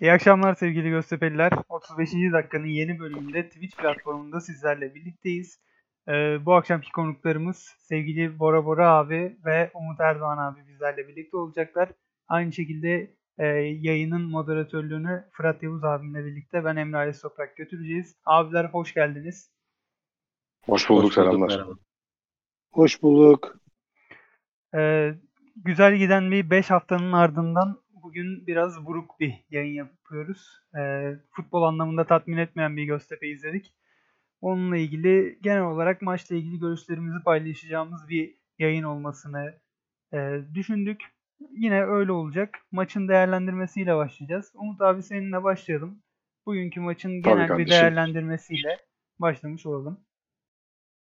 İyi akşamlar sevgili Göztepe'liler. 35. dakikanın yeni bölümünde Twitch platformunda sizlerle birlikteyiz. Ee, bu akşamki konuklarımız sevgili Bora Bora abi ve Umut Erdoğan abi bizlerle birlikte olacaklar. Aynı şekilde e, yayının moderatörlüğünü Fırat Yavuz abimle birlikte ben Emre Ali Toprak götüreceğiz. Abiler hoş geldiniz. Hoş bulduk, Hoş bulduk, selamlar. merhaba. Hoş bulduk. Ee, güzel giden bir 5 haftanın ardından bugün biraz buruk bir yayın yapıyoruz. Ee, futbol anlamında tatmin etmeyen bir Göztepe izledik. Onunla ilgili genel olarak maçla ilgili görüşlerimizi paylaşacağımız bir yayın olmasını e, düşündük. Yine öyle olacak. Maçın değerlendirmesiyle başlayacağız. Umut abi seninle başlayalım. Bugünkü maçın Tabii genel bir değerlendirmesiyle başlamış olalım.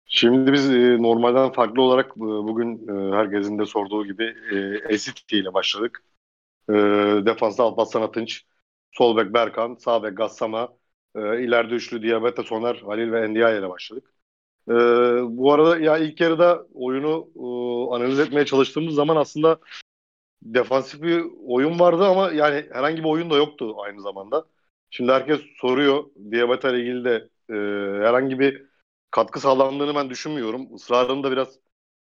Şimdi biz e, normalden farklı olarak e, bugün e, herkesin de sorduğu gibi e, Esiti ile başladık. E, defansta Alparslan Atınç, sol bek Berkan, sağ bek Gassama, e, ileride üçlü Diabete, Soner, Halil ve Endiaye ile başladık. E, bu arada ya ilk yarıda oyunu e, analiz etmeye çalıştığımız zaman aslında defansif bir oyun vardı ama yani herhangi bir oyun da yoktu aynı zamanda. Şimdi herkes soruyor. Diabete ile ilgili de e, herhangi bir katkı sağlandığını ben düşünmüyorum. Israrının da biraz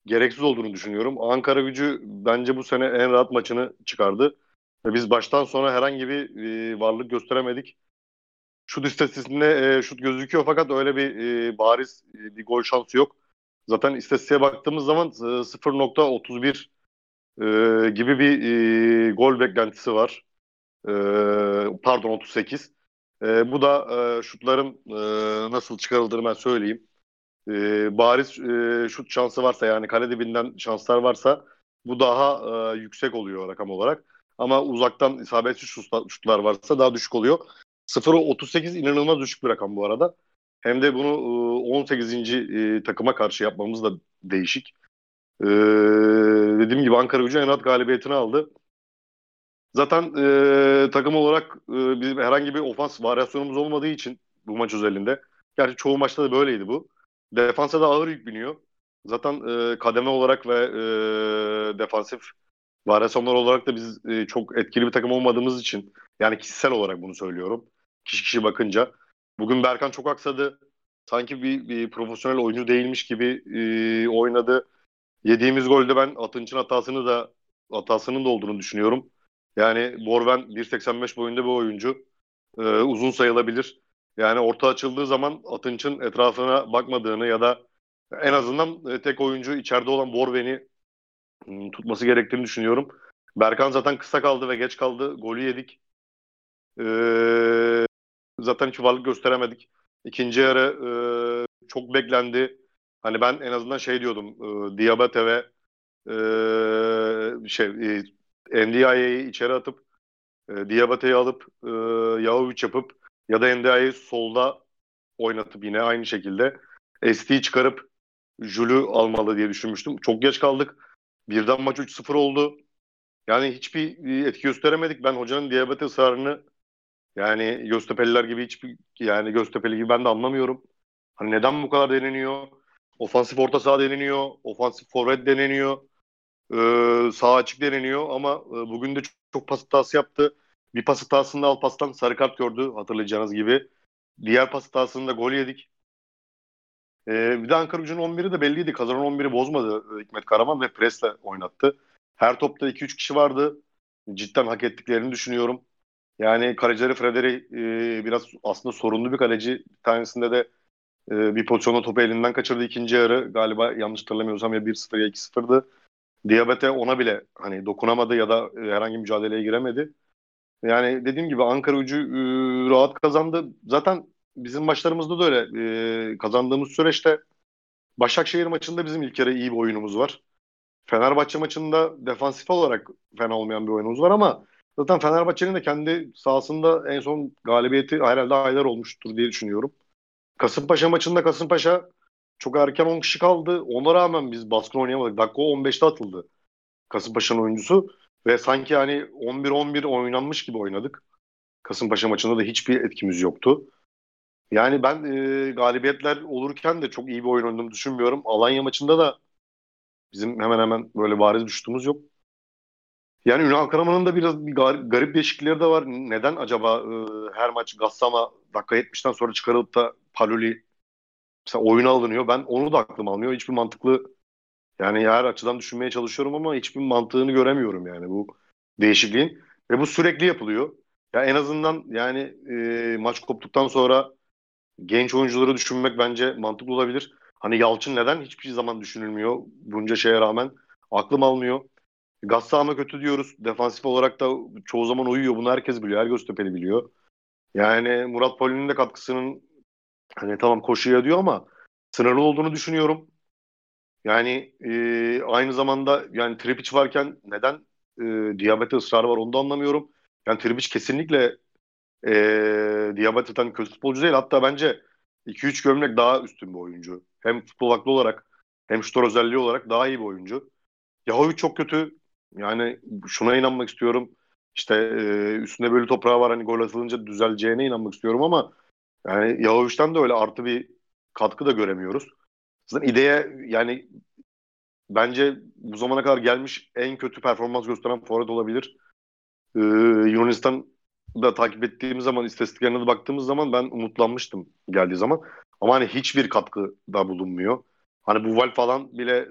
gereksiz olduğunu düşünüyorum. Ankara gücü bence bu sene en rahat maçını çıkardı. Biz baştan sona herhangi bir e, varlık gösteremedik. Şut istatistiğinde e, şut gözüküyor fakat öyle bir e, bariz e, bir gol şansı yok. Zaten istatistiğe baktığımız zaman e, 0.31 e, gibi bir e, gol beklentisi var. E, pardon 38. E, bu da e, şutların e, nasıl çıkarıldığını ben söyleyeyim. E, bariz e, şut şansı varsa yani kale dibinden şanslar varsa bu daha e, yüksek oluyor rakam olarak. Ama uzaktan isabetsiz şutlar, varsa daha düşük oluyor. 0'a 38 inanılmaz düşük bir rakam bu arada. Hem de bunu e, 18. e, takıma karşı yapmamız da değişik. E, dediğim gibi Ankara gücü en rahat galibiyetini aldı. Zaten e, takım olarak e, bizim herhangi bir ofans varyasyonumuz olmadığı için bu maç özelinde. Gerçi çoğu maçta da böyleydi bu. Defansa da ağır yük biniyor. Zaten e, kademe olarak ve e, defansif varyasyonlar olarak da biz e, çok etkili bir takım olmadığımız için yani kişisel olarak bunu söylüyorum. Kişi kişi bakınca. Bugün Berkan çok aksadı. Sanki bir, bir profesyonel oyuncu değilmiş gibi e, oynadı. Yediğimiz golde ben Atınç'ın hatasını da hatasının da olduğunu düşünüyorum. Yani Borven 1.85 boyunda bir oyuncu. Ee, uzun sayılabilir. Yani orta açıldığı zaman Atınç'ın etrafına bakmadığını ya da en azından e, tek oyuncu içeride olan Borven'i hmm, tutması gerektiğini düşünüyorum. Berkan zaten kısa kaldı ve geç kaldı. Golü yedik. Ee, zaten hiç varlık gösteremedik. İkinci yarı e, çok beklendi. Hani ben en azından şey diyordum. E, Diabate ve e, şey e, NDI'yi içeri atıp e, Diabate'yi alıp e, Yahovic yapıp ya da NDI'yi solda oynatıp yine aynı şekilde ST'yi çıkarıp Jul'ü almalı diye düşünmüştüm. Çok geç kaldık. Birden maç 3-0 oldu. Yani hiçbir e, etki gösteremedik. Ben hocanın Diabate ısrarını yani Göztepe'liler gibi hiçbir yani Göztepe'li gibi ben de anlamıyorum. Hani neden bu kadar deneniyor? Ofansif orta saha deneniyor. Ofansif forvet deneniyor. Ee, sağ açık deneniyor ama e, bugün de çok, çok pas yaptı. Bir pas hatasında Alpas'tan sarı kart gördü hatırlayacağınız gibi. Diğer pas hatasında gol yedik. Ee, bir de Ankara gücünün 11'i de belliydi. Kazanan 11'i bozmadı e, Hikmet Karaman ve presle oynattı. Her topta 2-3 kişi vardı. Cidden hak ettiklerini düşünüyorum. Yani kalecileri Frederi e, biraz aslında sorunlu bir kaleci. Bir tanesinde de e, bir pozisyonda topu elinden kaçırdı ikinci yarı. Galiba yanlış hatırlamıyorsam ya 1-0 ya 2-0'dı. Diyabete ona bile hani dokunamadı ya da e, herhangi mücadeleye giremedi. Yani dediğim gibi Ankara gücü e, rahat kazandı. Zaten bizim maçlarımızda da öyle. E, kazandığımız süreçte Başakşehir maçında bizim ilk yarı iyi bir oyunumuz var. Fenerbahçe maçında defansif olarak fena olmayan bir oyunumuz var ama zaten Fenerbahçe'nin de kendi sahasında en son galibiyeti herhalde aylar olmuştur diye düşünüyorum. Kasımpaşa maçında Kasımpaşa çok erken 10 kişi kaldı. Ona rağmen biz baskın oynayamadık. Dakika 15'te atıldı Kasımpaşa'nın oyuncusu. Ve sanki hani 11-11 oynanmış gibi oynadık. Kasımpaşa maçında da hiçbir etkimiz yoktu. Yani ben e, galibiyetler olurken de çok iyi bir oyun oynadığımı düşünmüyorum. Alanya maçında da bizim hemen hemen böyle bariz düştüğümüz yok. Yani Ünal Karaman'ın da biraz bir gar- garip değişiklikleri de var. Neden acaba e, her maç Gassama dakika 70'ten sonra çıkarılıp da Paluli mesela oyuna alınıyor? Ben onu da aklım almıyor. Hiçbir mantıklı yani her açıdan düşünmeye çalışıyorum ama hiçbir mantığını göremiyorum yani bu değişikliğin. Ve bu sürekli yapılıyor. Ya en azından yani e, maç koptuktan sonra genç oyuncuları düşünmek bence mantıklı olabilir. Hani Yalçın neden hiçbir zaman düşünülmüyor bunca şeye rağmen? Aklım almıyor. Gassama kötü diyoruz. Defansif olarak da çoğu zaman uyuyor. Bunu herkes biliyor. Her Göztepe'li biliyor. Yani Murat Poli'nin de katkısının hani tamam koşuya diyor ama sınırlı olduğunu düşünüyorum. Yani e, aynı zamanda yani Tripic varken neden e, Diabete ısrarı var onu da anlamıyorum. Yani Tripic kesinlikle e, Diabete'den kötü futbolcu değil. Hatta bence 2-3 gömlek daha üstün bir oyuncu. Hem futbol aklı olarak hem şutör özelliği olarak daha iyi bir oyuncu. Yahovic çok kötü. Yani şuna inanmak istiyorum. İşte e, üstünde böyle toprağı var hani gol atılınca düzeleceğine inanmak istiyorum ama yani Yahovic'ten de öyle artı bir katkı da göremiyoruz. Zaten ideye yani bence bu zamana kadar gelmiş en kötü performans gösteren forvet olabilir. Ee, Yunanistan'da takip ettiğimiz zaman istatistiklerine de baktığımız zaman ben umutlanmıştım geldiği zaman. Ama hani hiçbir katkı da bulunmuyor. Hani bu Val falan bile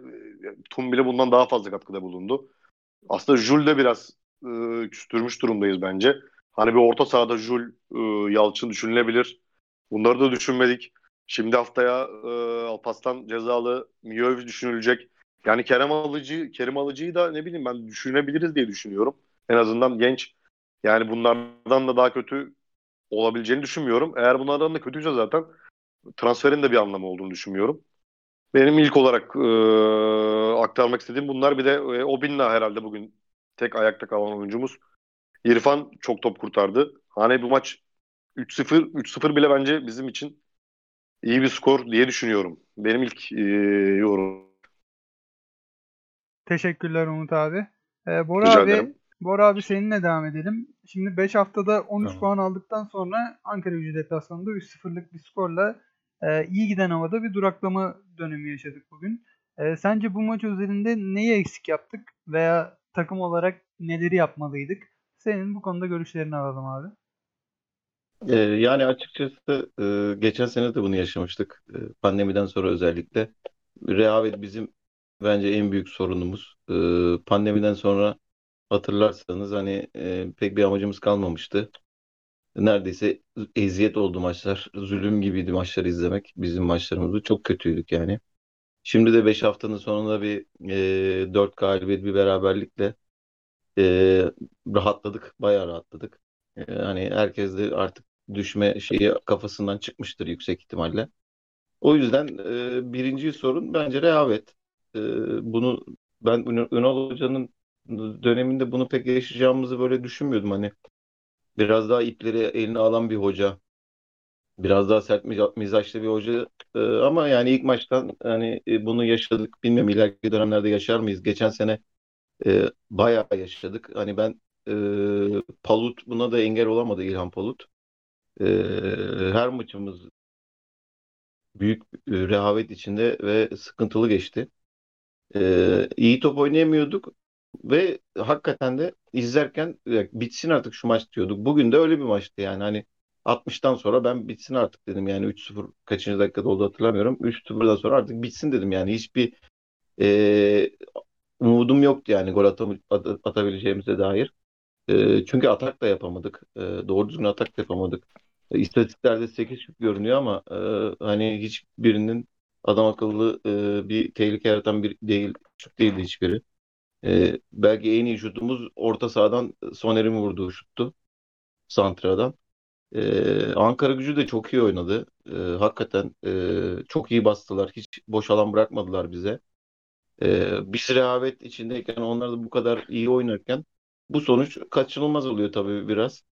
Tum bile bundan daha fazla katkıda bulundu. Aslında Jul de biraz e, küstürmüş durumdayız bence. Hani bir orta sahada Jul, e, Yalçın düşünülebilir. Bunları da düşünmedik. Şimdi haftaya e, Alpaslan cezalı Miyovic düşünülecek. Yani Kerem Alıcı, Kerim Alıcı'yı da ne bileyim ben düşünebiliriz diye düşünüyorum. En azından genç. Yani bunlardan da daha kötü olabileceğini düşünmüyorum. Eğer bunlardan da kötüyse zaten transferin de bir anlamı olduğunu düşünmüyorum. Benim ilk olarak e, aktarmak istediğim bunlar. Bir de e, Obinna herhalde bugün tek ayakta kalan oyuncumuz. İrfan çok top kurtardı. Hani bu maç 3-0 3-0 bile bence bizim için iyi bir skor diye düşünüyorum. Benim ilk e, yorum. Teşekkürler Umut abi. Ee, Bora Rica abi, ederim. Bora abi seninle devam edelim. Şimdi 5 haftada 13 Tamam. puan aldıktan sonra Ankara Gücü deplasmanında 3-0'lık bir skorla e, iyi giden havada bir duraklama dönemi yaşadık bugün. E, sence bu maç özelinde neyi eksik yaptık veya takım olarak neleri yapmalıydık? Senin bu konuda görüşlerini alalım abi. Ee, yani açıkçası e, geçen sene de bunu yaşamıştık. E, pandemiden sonra özellikle. Rehavet bizim bence en büyük sorunumuz. E, pandemiden sonra hatırlarsanız hani pek bir amacımız kalmamıştı. Neredeyse eziyet oldu maçlar. Zulüm gibiydi maçları izlemek. Bizim maçlarımızda çok kötüydük yani. Şimdi de 5 haftanın sonunda bir e, 4 galibiyet bir beraberlikle rahatladık. Bayağı rahatladık. Hani herkes de artık düşme şeyi kafasından çıkmıştır yüksek ihtimalle. O yüzden e, birinci sorun bence rehavet. E, bunu ben Ün- Ünal Hoca'nın döneminde bunu pek yaşayacağımızı böyle düşünmüyordum. Hani biraz daha ipleri eline alan bir hoca, biraz daha sert miza- mizaçlı bir hoca. E, ama yani ilk maçtan hani e, bunu yaşadık. Bilmiyorum ileriki dönemlerde yaşar mıyız? Geçen sene e, bayağı yaşadık. Hani ben e, Palut buna da engel olamadı İlhan Palut. E, her maçımız büyük e, rehavet içinde ve sıkıntılı geçti. E, iyi top oynayamıyorduk ve hakikaten de izlerken "Ya bitsin artık şu maç diyorduk. Bugün de öyle bir maçtı yani hani 60'tan sonra ben bitsin artık dedim yani 3-0 kaçıncı dakikada oldu hatırlamıyorum. 3-0'dan sonra artık bitsin dedim yani hiçbir e, umudum yoktu yani gol atam- at- atabileceğimize dair. E, çünkü atak da yapamadık. E, doğru düzgün atak da yapamadık. İstatistiklerde 8 şut görünüyor ama e, hani hiçbirinin adam akıllı e, bir tehlike yaratan bir değil, şut değildi hiçbiri. E, belki en iyi şutumuz orta sahadan Soner'in vurduğu şuttu. Santra'dan. E, Ankara Gücü de çok iyi oynadı. E, hakikaten e, çok iyi bastılar. Hiç boş alan bırakmadılar bize. E, biz rehavet içindeyken onlar da bu kadar iyi oynarken bu sonuç kaçınılmaz oluyor tabii biraz.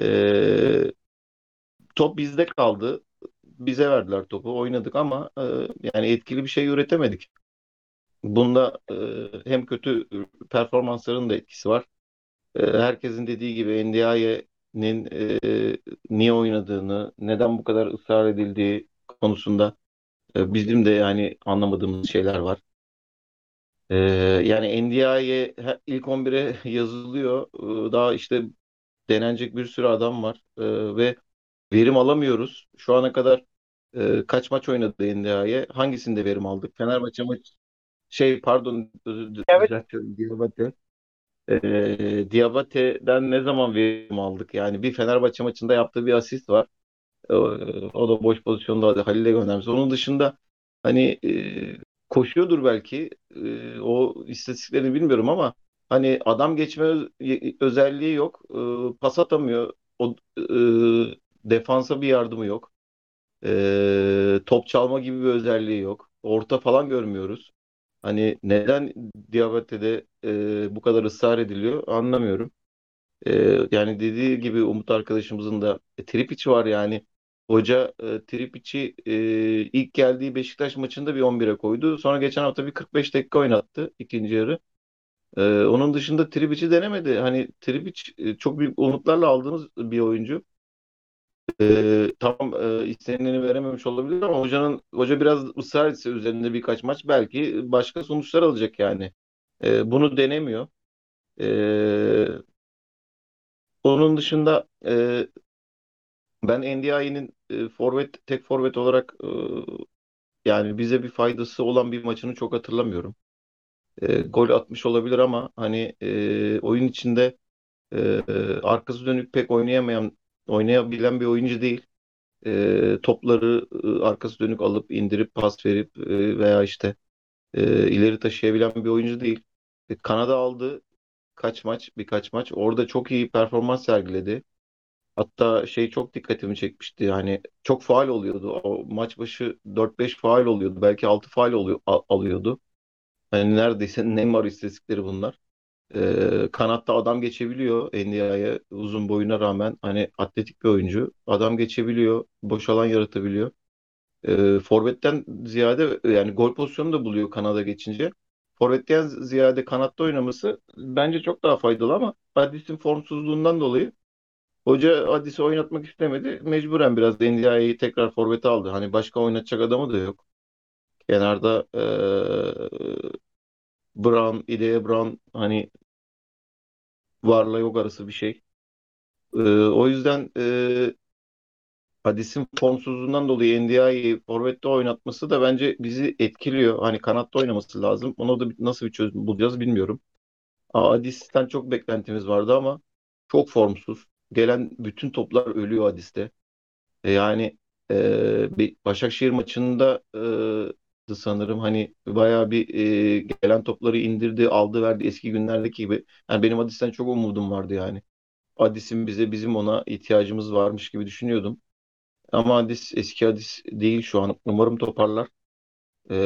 E, top bizde kaldı. Bize verdiler topu. Oynadık ama e, yani etkili bir şey üretemedik. Bunda e, hem kötü performansların da etkisi var. E, herkesin dediği gibi Ndiaye'nin e, niye oynadığını, neden bu kadar ısrar edildiği konusunda e, bizim de yani anlamadığımız şeyler var. Ee, yani NDI'ye ilk 11'e yazılıyor. Ee, daha işte denenecek bir sürü adam var Ee, ve verim alamıyoruz. Şu ana kadar e, kaç maç oynadı NDI'ye? Hangisinde verim aldık? Fenerbahçe maç şey pardon özür Diabate. Ee, Diabate'den ne zaman verim aldık? Yani bir Fenerbahçe maçında yaptığı bir asist var. O, o da boş pozisyonda Halil'e göndermiş. Onun dışında hani e, koşuyordur belki. E, o istatistiklerini bilmiyorum ama hani adam geçme öz- özelliği yok. E, pas atamıyor. O e, defansa bir yardımı yok. E, top çalma gibi bir özelliği yok. Orta falan görmüyoruz. Hani neden Diabate'de e, bu kadar ısrar ediliyor anlamıyorum. E, yani dediği gibi Umut arkadaşımızın da e, Tripic var yani. Hoca e, Tripic'i e, ilk geldiği Beşiktaş maçında bir 11'e koydu. Sonra geçen hafta bir 45 dakika oynattı ikinci yarı. E, onun dışında Tripic'i denemedi. Hani Tripic e, çok büyük umutlarla aldığımız bir oyuncu. E, tamam e, istenileni verememiş olabilir ama hocanın hoca biraz ısrar etse üzerinde birkaç maç belki başka sonuçlar alacak yani. E, bunu denemiyor. E, onun dışında e, ben NDI'nin e, forvet tek forvet olarak e, yani bize bir faydası olan bir maçını çok hatırlamıyorum. E, gol atmış olabilir ama hani e, oyun içinde e, arkası dönük pek oynayamayan oynayabilen bir oyuncu değil. E, topları e, arkası dönük alıp indirip pas verip e, veya işte e, ileri taşıyabilen bir oyuncu değil. E, Kanada aldı kaç maç birkaç maç orada çok iyi performans sergiledi. Hatta şey çok dikkatimi çekmişti. Yani çok faal oluyordu. O maç başı 4-5 faal oluyordu. Belki 6 faal oluyor, alıyordu. Hani neredeyse Neymar istatistikleri bunlar. Ee, kanatta adam geçebiliyor NDI'ye uzun boyuna rağmen. Hani atletik bir oyuncu. Adam geçebiliyor. Boş alan yaratabiliyor. Ee, forvetten ziyade yani gol pozisyonu da buluyor Kanada geçince. Forvetten ziyade kanatta oynaması bence çok daha faydalı ama Addis'in formsuzluğundan dolayı Hoca Hadis'i oynatmak istemedi. Mecburen biraz NDI'yi tekrar forvete aldı. Hani başka oynatacak adamı da yok. Kenarda eee Brown, İdeye Brown hani varla yok arası bir şey. Eee, o yüzden eee Hadis'in formsuzluğundan dolayı NDI'yi forvette oynatması da bence bizi etkiliyor. Hani kanatta oynaması lazım. Ona da nasıl bir çözüm bulacağız bilmiyorum. Hadis'ten çok beklentimiz vardı ama çok formsuz. Gelen bütün toplar ölüyor Hadis'te. E, Yani e, bir Başakşehir maçında e, sanırım hani bayağı bir e, gelen topları indirdi, aldı, verdi eski günlerdeki gibi. Yani benim Adis'ten çok umudum vardı yani. Adis'in bize bizim ona ihtiyacımız varmış gibi düşünüyordum. Ama Adis eski Adis değil şu an. Umarım toparlar. E,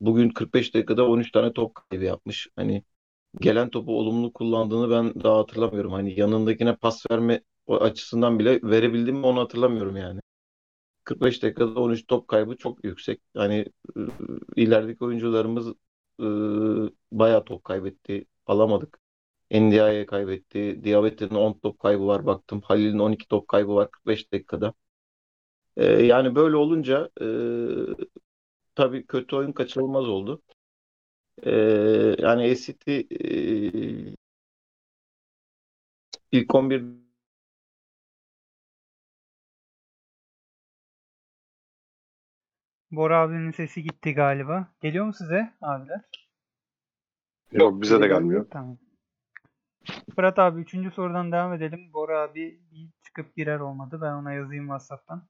bugün 45 dakikada 13 tane top kaybı yapmış. Hani gelen topu olumlu kullandığını ben daha hatırlamıyorum. Hani yanındakine pas verme açısından bile verebildim mi onu hatırlamıyorum yani. 45 dakikada 13 top kaybı çok yüksek. Yani ilerideki oyuncularımız e, bayağı top kaybetti. Alamadık. Ndiaye kaybetti. Diabete'nin 10 top kaybı var baktım. Halil'in 12 top kaybı var 45 dakikada. E, yani böyle olunca e, tabii kötü oyun kaçınılmaz oldu. E, yani City e, ilk 11 Bora abinin sesi gitti galiba. Geliyor mu size abiler? Yok bize de gelmiyor. Tamam. Fırat abi üçüncü sorudan devam edelim. Bora abi bir çıkıp girer olmadı. Ben ona yazayım WhatsApp'tan.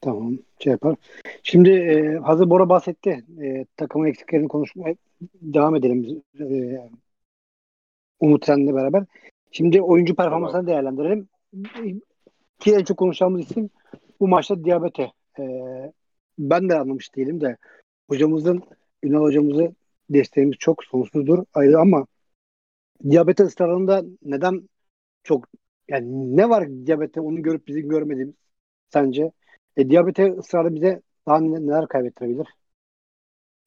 Tamam şey yapar. Şimdi e, hazır Bora bahsetti. E, takımın eksiklerini konuşmaya devam edelim. biz, E, Umut senle beraber. Şimdi oyuncu performansını değerlendirelim. Ki en çok konuşacağımız isim bu maçta Diabete. E, ben de anlamış değilim de hocamızın Ünal hocamızı desteğimiz çok sonsuzdur ayrı ama Diyabete ısrarında neden çok yani ne var diyabete onu görüp bizim görmediğimiz sence? E, diyabete ısrarı bize daha ne- neler kaybettirebilir?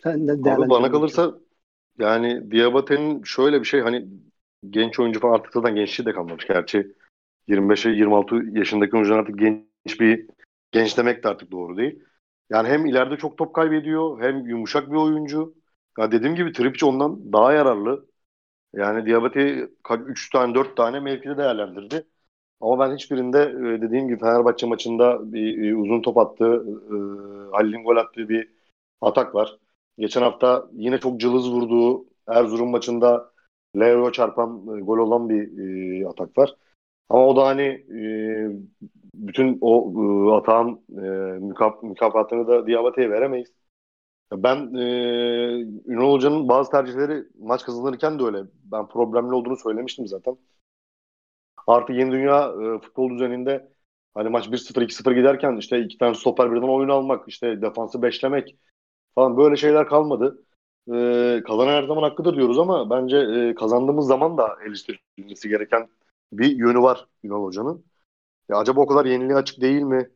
Sen de Abi bana kalırsa yani Diabate'nin şöyle bir şey hani genç oyuncu falan artık zaten gençliği de kalmamış. Gerçi 25'e 26 yaşındaki oyuncular artık genç bir genç demek de artık doğru değil. Yani hem ileride çok top kaybediyor hem yumuşak bir oyuncu. Ya dediğim gibi Tripic ondan daha yararlı. Yani Diabate'yi 3 tane 4 tane mevkide değerlendirdi. Ama ben hiçbirinde e, dediğim gibi Fenerbahçe maçında bir, bir uzun top attı. E, Halil'in gol attığı bir atak var. Geçen hafta yine çok cılız vurduğu Erzurum maçında Leo çarpan e, gol olan bir e, atak var. Ama o da hani e, bütün o e, atağın e, mükaf mükafatını da Diabate'ye veremeyiz. Ben e, Ünal Hoca'nın bazı tercihleri maç kazanırken de öyle. Ben problemli olduğunu söylemiştim zaten. Artık yeni dünya e, futbol düzeninde hani maç 1-0 2-0 giderken işte iki tane stoper birden oyun almak, işte defansı beşlemek falan böyle şeyler kalmadı. E, kazanan her zaman hakkıdır diyoruz ama bence e, kazandığımız zaman da eleştirilmesi gereken bir yönü var Ünal Hoca'nın. Ya acaba o kadar yeniliğe açık değil mi?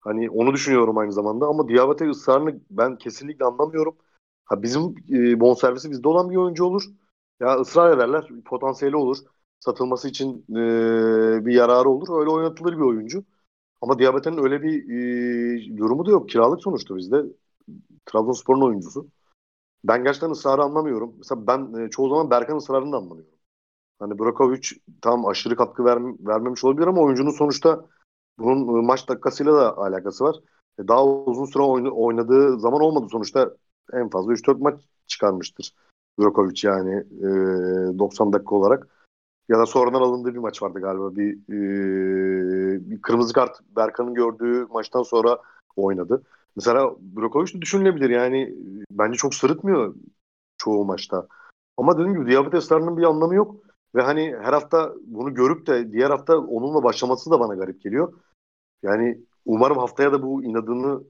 Hani onu düşünüyorum aynı zamanda ama Diabate ısrarını ben kesinlikle anlamıyorum. Ha bizim e, bonservisi bizde olan bir oyuncu olur. Ya ısrar ederler. Potansiyeli olur. Satılması için e, bir yararı olur. Öyle oynatılır bir oyuncu. Ama Diabate'nin öyle bir e, durumu da yok. Kiralık sonuçta bizde. Trabzonspor'un oyuncusu. Ben gerçekten ısrarı anlamıyorum. Mesela ben e, çoğu zaman Berkan ısrarını da anlamıyorum. Hani Brakovic tam aşırı katkı ver, vermemiş olabilir ama oyuncunun sonuçta bunun e, maç dakikasıyla da alakası var. E, daha uzun süre oynadığı zaman olmadı sonuçta. En fazla 3-4 maç çıkarmıştır Brokovic yani e, 90 dakika olarak. Ya da sonradan alındığı bir maç vardı galiba. Bir, e, bir kırmızı kart Berkan'ın gördüğü maçtan sonra oynadı. Mesela Brokovic de düşünülebilir yani. Bence çok sırıtmıyor çoğu maçta. Ama dediğim gibi diyabet esrarının bir anlamı yok. Ve hani her hafta bunu görüp de diğer hafta onunla başlaması da bana garip geliyor. Yani umarım haftaya da bu inadını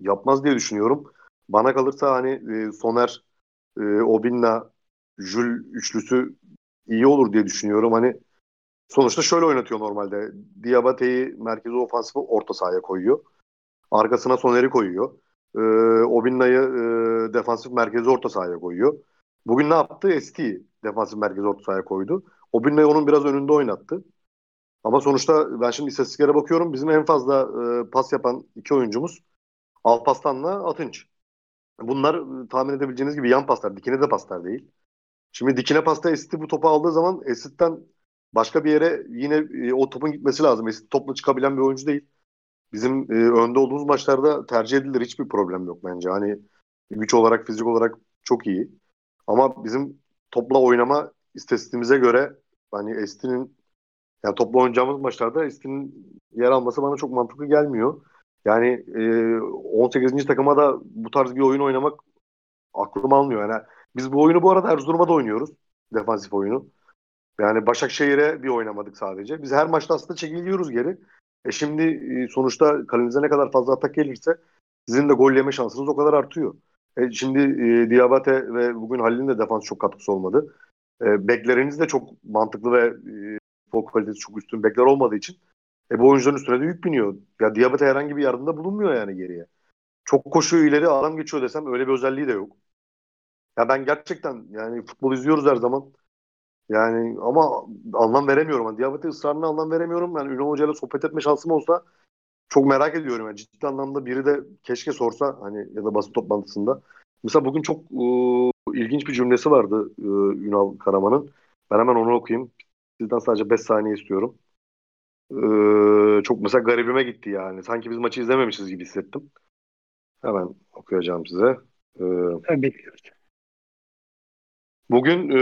yapmaz diye düşünüyorum. Bana kalırsa hani e, Soner, e, Obinna, Jül üçlüsü iyi olur diye düşünüyorum. Hani sonuçta şöyle oynatıyor normalde. Diabate'yi merkezi ofansif orta sahaya koyuyor. Arkasına Soner'i koyuyor. E, Obinna'yı e, defansif merkezi orta sahaya koyuyor. Bugün ne yaptı? Esti defansif merkezi orta sahaya koydu. Obinna'yı onun biraz önünde oynattı. Ama sonuçta ben şimdi istatistiklere bakıyorum. Bizim en fazla e, pas yapan iki oyuncumuz Alpaslan'la Atınç. Bunlar e, tahmin edebileceğiniz gibi yan paslar. Dikine de paslar değil. Şimdi dikine pasta Esit bu topu aldığı zaman Esit'ten başka bir yere yine e, o topun gitmesi lazım. Esit topla çıkabilen bir oyuncu değil. Bizim e, önde olduğumuz maçlarda tercih edilir. Hiçbir problem yok bence. Hani güç olarak, fizik olarak çok iyi. Ama bizim topla oynama istatistiğimize göre hani Estin'in yani topla oynayacağımız maçlarda Estin'in yer alması bana çok mantıklı gelmiyor. Yani e, 18. takıma da bu tarz bir oyun oynamak aklım almıyor. Yani biz bu oyunu bu arada Erzurum'a da oynuyoruz. Defansif oyunu. Yani Başakşehir'e bir oynamadık sadece. Biz her maçta aslında çekiliyoruz geri. E şimdi e, sonuçta kalenize ne kadar fazla atak gelirse sizin de gol yeme şansınız o kadar artıyor. E, şimdi e, Diabate ve bugün Halil'in de defans çok katkısı olmadı. E, bekleriniz de çok mantıklı ve e, futbol kalitesi çok üstün bekler olmadığı için e, bu oyuncuların üstüne de yük biniyor. Ya Diabate herhangi bir yardımda bulunmuyor yani geriye. Çok koşuyor ileri adam geçiyor desem öyle bir özelliği de yok. Ya ben gerçekten yani futbol izliyoruz her zaman. Yani ama anlam veremiyorum. Yani Diabete ısrarına anlam veremiyorum. Yani Ünal Hoca ile sohbet etme şansım olsa çok merak ediyorum. Yani ciddi anlamda biri de keşke sorsa hani ya da basın toplantısında. Mesela bugün çok e, ilginç bir cümlesi vardı e, Ünal Karaman'ın. Ben hemen onu okuyayım. Sizden sadece 5 saniye istiyorum. E, çok mesela garibime gitti yani. Sanki biz maçı izlememişiz gibi hissettim. Hemen okuyacağım size. E, bekliyoruz. Bugün e,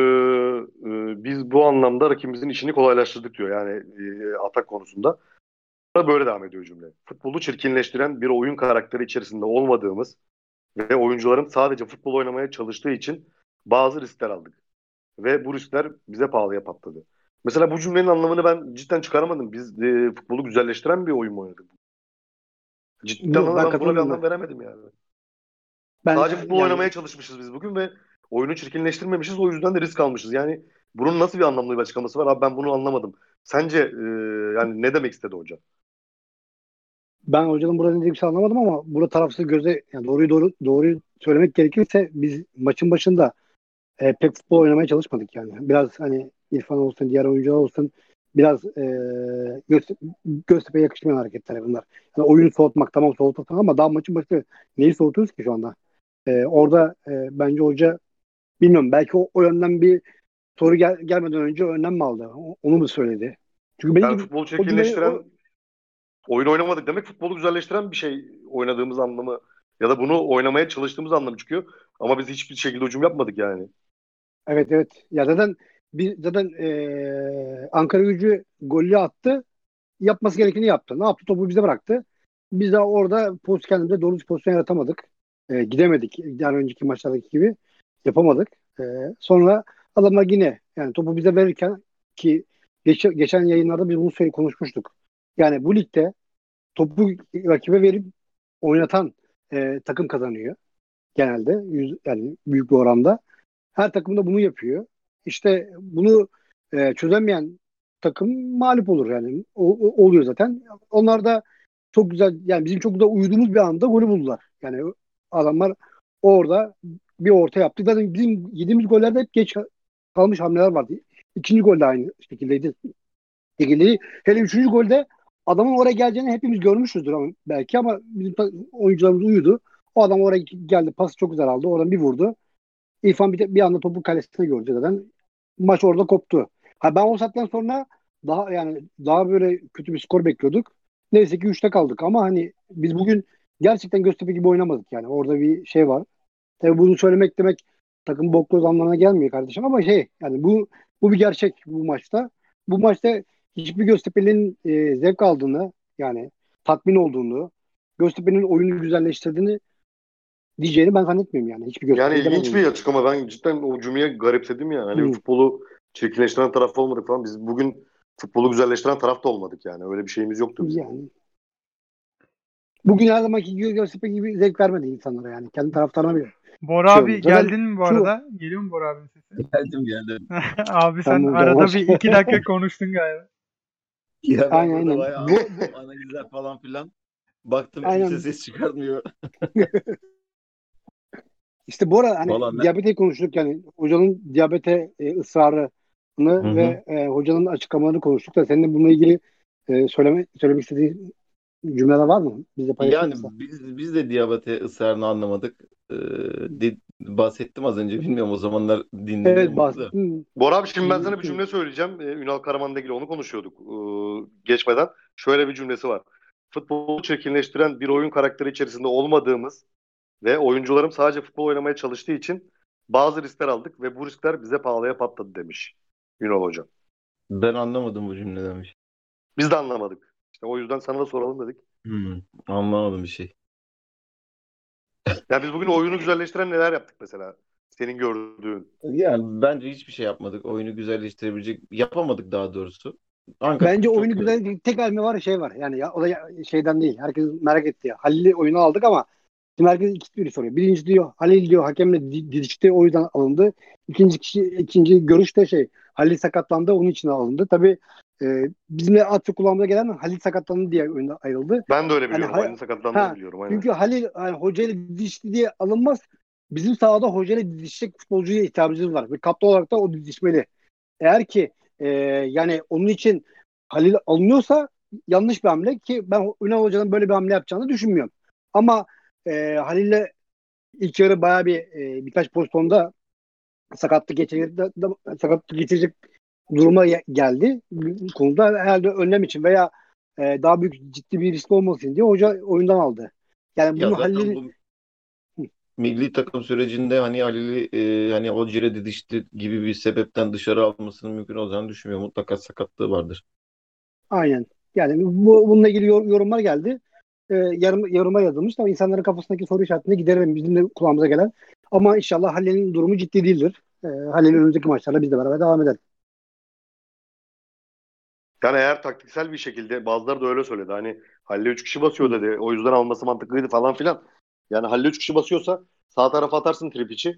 e, biz bu anlamda rakibimizin işini kolaylaştırdık diyor yani e, atak konusunda. Böyle devam ediyor cümle. Futbolu çirkinleştiren bir oyun karakteri içerisinde olmadığımız ve oyuncuların sadece futbol oynamaya çalıştığı için bazı riskler aldık. Ve bu riskler bize pahalıya patladı. Mesela bu cümlenin anlamını ben cidden çıkaramadım. Biz e, futbolu güzelleştiren bir oyun mu oynadık? Cidden Yok, ben buna bir anlam veremedim yani. Ben, Sadece futbol yani... oynamaya çalışmışız biz bugün ve oyunu çirkinleştirmemişiz. O yüzden de risk almışız. Yani bunun nasıl bir anlamlı bir açıklaması var? Abi ben bunu anlamadım. Sence e, yani ne demek istedi hoca? Ben hocanın burada ne dediğini şey anlamadım ama burada tarafsız göze yani doğruyu doğru doğruyu söylemek gerekirse biz maçın başında e, pek futbol oynamaya çalışmadık yani. Biraz hani İrfan olsun, diğer oyuncular olsun biraz e, göz, Göztepe'ye yakışmayan hareketler bunlar. Yani oyunu soğutmak tamam soğutursun ama daha maçın başında neyi soğutuyoruz ki şu anda? E, orada e, bence hoca bilmiyorum belki o, o yönden bir soru gel, gelmeden önce önlem mi aldı? Onu mu söyledi? Çünkü Yani futbolu o cümleyi- çirkinleştiren o- oyun oynamadık demek futbolu güzelleştiren bir şey oynadığımız anlamı ya da bunu oynamaya çalıştığımız anlamı çıkıyor. Ama biz hiçbir şekilde hücum yapmadık yani. Evet evet. Ya zaten bir zaten eee, Ankara Gücü golü attı. Yapması gerekeni yaptı. Ne yaptı? Topu bize bıraktı. Biz de orada poz kendimize doğru bir pozisyon yaratamadık. Eee, gidemedik. Yani önceki maçlardaki gibi yapamadık. Eee, sonra adamlar yine yani topu bize verirken ki geç- geçen yayınlarda biz bunu konuşmuştuk. Yani bu ligde topu rakibe verip oynatan eee, takım kazanıyor. Genelde yüz, yani büyük bir oranda. Her takım da bunu yapıyor. İşte bunu e, çözemeyen takım mağlup olur yani. O, o- oluyor zaten. Onlar da çok güzel yani bizim çok güzel uyuduğumuz bir anda golü buldular. Yani adamlar orada bir orta yaptı. Zaten bizim yediğimiz gollerde hep geç kalmış hamleler vardı. İkinci gol de aynı şekildeydi. şekildeydi. Hele üçüncü golde adamın oraya geleceğini hepimiz görmüşüzdür ama belki ama bizim oyuncularımız uyudu. O adam oraya geldi. Pası çok güzel aldı. Oradan bir vurdu. İrfan bir, bir anda topu kalesine gördü zaten. Maç orada koptu. Ha ben o saatten sonra daha yani daha böyle kötü bir skor bekliyorduk. Neyse ki 3'te kaldık ama hani biz bugün gerçekten Göztepe gibi oynamadık yani. Orada bir şey var. Tabii bunu söylemek demek takım bokluğu anlamına gelmiyor kardeşim ama şey yani bu bu bir gerçek bu maçta. Bu maçta hiçbir Göztepe'nin e, zevk aldığını yani tatmin olduğunu, Göztepe'nin oyunu güzelleştirdiğini diyeceğini ben zannetmiyorum yani. Hiçbir Yani ilginç bir açıklama. Ben cidden o cümleyi garipsedim yani. Hani futbolu çirkinleştiren taraf olmadık falan. Biz bugün futbolu güzelleştiren taraf da olmadık yani. Öyle bir şeyimiz yoktu bizim. Yani. Bugün her zamanki Gö- Göztepe gibi zevk vermedi insanlara yani. Kendi taraftarına bile. Bora Şey abi oldu. Zaten geldin mi bu şu- arada? Geliyor mu Bora abinin sesi? Geldim geldim. abi sen Tamam, arada bir iki dakika konuştun galiba. Ya ben Aynen, aynen. bayağı Bu- analizler falan filan. Baktım Aynen. kimse ses çıkartmıyor. İşte bu ara hani Vallahi ben- diyabete konuştuk yani hocanın diyabete e, ısrarını hı. ve e, hocanın açıklamalarını konuştuk da senin de bununla ilgili e, söyleme, söylemek istediğin cümleler var mı? Bizle paylaşır Yani biz biz de diyabete ısrarını anlamadık. Ee, de- bahsettim az önce bilmiyorum o zamanlar dinledim. Evet bahsettim. Bora abi şimdi ben sana bir cümle söyleyeceğim. Ee, Ünal Karaman'la ilgili onu konuşuyorduk ee, geçmeden. Şöyle bir cümlesi var. Futbolu çirkinleştiren bir oyun karakteri içerisinde olmadığımız ve oyuncularım sadece futbol oynamaya çalıştığı için bazı riskler aldık ve bu riskler bize pahalıya patladı demiş Ünal Hoca. Ben anlamadım bu cümleden bir şey. Biz de anlamadık. İşte o yüzden sana da soralım dedik. Hmm, anlamadım bir şey. Ya biz bugün oyunu güzelleştiren neler yaptık mesela? Senin gördüğün. Yani bence hiçbir şey yapmadık. Oyunu güzelleştirebilecek yapamadık daha doğrusu. Ankara Bence oyunu güzel tek halime var şey var. Yani ya, o da ya- şeyden değil. Herkes merak etti ya. Halil'i oyuna aldık ama şimdi herkes iki türlü soruyor. Birinci diyor Halil diyor hakemle di- didişti o yüzden alındı. İkinci kişi ikinci görüşte şey Halil sakatlandı onun için alındı. Tabii e, bizimle atı kulağımıza gelen Halil sakatlandı diye oyunda ayrıldı. Ben de öyle Yani biliyorum. hay- Halil'in sakatlandığını Ha, biliyorum. Aynen. Çünkü Halil yani hocayla didişti diye alınmaz. Bizim sahada hocayla didişecek futbolcuya ihtiyacımız var. Ve kaptan olarak da o didişmeli. Eğer ki e, yani onun için Halil alınıyorsa yanlış bir hamle ki ben Ünal Hoca'nın böyle bir hamle yapacağını düşünmüyorum. Ama e, Halil'le ilk yarı bayağı bir e, birkaç pozisyonda sakatlık geçirecek, sakatlık geçirecek duruma geldi. Konuda herhalde önlem için veya e, daha büyük ciddi bir risk olmasın diye hoca oyundan aldı. Yani Ya bunu Halil bu milli takım sürecinde hani Halil'i e, hani o cire didişti gibi bir sebepten dışarı almasının mümkün olacağını düşünmüyorum. Mutlaka sakatlığı vardır. aynen. Yani bu, bununla ilgili yor- yorumlar geldi. E, yarım, yoruma yazılmış ama insanların kafasındaki soru işaretini giderelim bizim de kulağımıza gelen. Ama inşallah Halil'in durumu ciddi değildir. E, Halil önümüzdeki maçlarda bizle beraber devam eder. Yani eğer taktiksel bir şekilde bazıları da öyle söyledi. Hani Halil'e 3 kişi basıyor dedi. O yüzden alması mantıklıydı falan filan. Yani Halil'e 3 kişi basıyorsa sağ tarafa atarsın trip içi.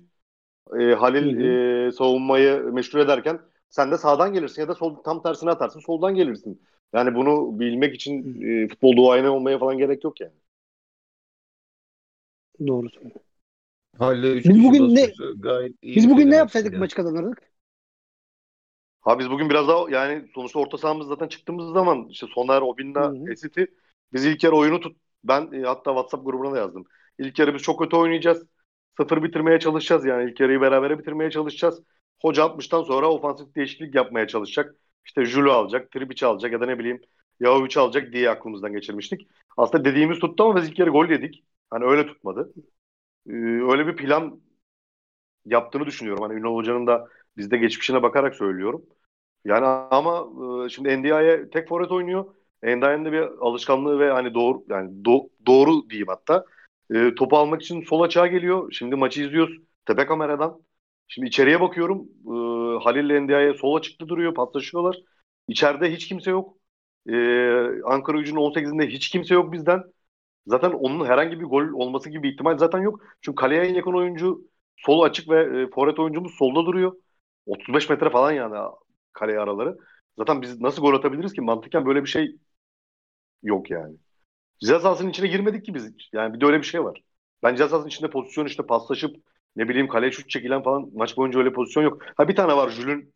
Ee, Halil Hı e, savunmayı meşgul ederken sen de sağdan gelirsin ya da sol tam tersine atarsın soldan gelirsin. Yani bunu bilmek için e, futbol duayene olmaya falan gerek yok yani. Doğru söylüyorsun. Halil'e 3 Biz kişi bugün ne- basıyorsa gayet iyi Biz bugün ne yapsaydık istedim. maçı kazanırdık? Ha biz bugün biraz daha yani sonuçta orta sahamız zaten çıktığımız zaman işte Soner, Obinna. Esiti biz ilk yarı oyunu tut. Ben e, hatta WhatsApp grubuna da yazdım. İlk yarı biz çok kötü oynayacağız. sıfır bitirmeye çalışacağız yani. ilk yarıyı berabere bitirmeye çalışacağız. Hoca 60'tan sonra ofansif değişiklik yapmaya çalışacak. İşte Julu alacak, Tribic alacak ya da ne bileyim Yahovic alacak diye aklımızdan geçirmiştik. Aslında dediğimiz tuttu ama biz ilk yarı gol yedik. Hani öyle tutmadı. Ee, öyle bir plan yaptığını düşünüyorum. Hani Ünal Hoca'nın da bizde geçmişine bakarak söylüyorum. Yani ama şimdi NDI'ye tek forvet oynuyor. NDI'nin de bir alışkanlığı ve hani doğru yani do, doğru diyeyim hatta. E, topu almak için sol açığa geliyor. Şimdi maçı izliyoruz tepe kameradan. Şimdi içeriye bakıyorum. E, Halil ile NDI'ye sol açıkta duruyor. Paslaşıyorlar. İçeride hiç kimse yok. E, Ankara gücünün 18'inde hiç kimse yok bizden. Zaten onun herhangi bir gol olması gibi bir ihtimal zaten yok. Çünkü kaleye en yakın oyuncu sol açık ve e, forvet oyuncumuz solda duruyor. 35 metre falan yani kaleye araları. Zaten biz nasıl gol atabiliriz ki? Mantıken böyle bir şey yok yani. Ceza sahasının içine girmedik ki biz. Yani bir de öyle bir şey var. Ben ceza sahasının içinde pozisyon işte paslaşıp ne bileyim kaleye şut çekilen falan maç boyunca öyle pozisyon yok. Ha bir tane var Jül'ün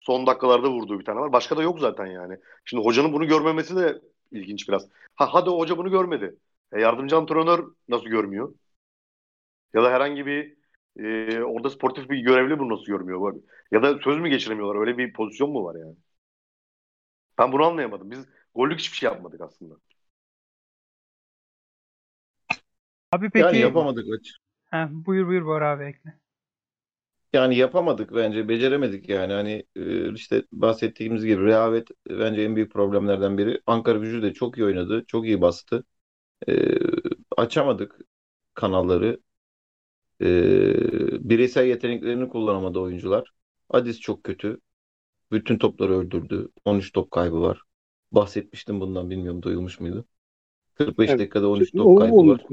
son dakikalarda vurduğu bir tane var. Başka da yok zaten yani. Şimdi hocanın bunu görmemesi de ilginç biraz. Ha hadi hoca bunu görmedi. E, yardımcı antrenör nasıl görmüyor? Ya da herhangi bir e, orada sportif bir görevli bunu nasıl görmüyor? Ya da söz mü geçiremiyorlar? Öyle bir pozisyon mu var yani? Ben bunu anlayamadım. Biz gollük hiçbir şey yapmadık aslında. Abi peki Yani yapamadık aç. Heh, buyur buyur Bora abi ekle. Yani yapamadık bence, beceremedik yani. Hani e, işte bahsettiğimiz gibi rehavet bence en büyük problemlerden biri. Ankara Gücü de çok iyi oynadı, çok iyi bastı. E, açamadık kanalları. E, bireysel yeteneklerini kullanamadı oyuncular. Adis çok kötü. Bütün topları öldürdü. 13 top kaybı var. Bahsetmiştim bundan bilmiyorum duyulmuş muydu? 45 Evet. dakikada 13 O top kaybı var.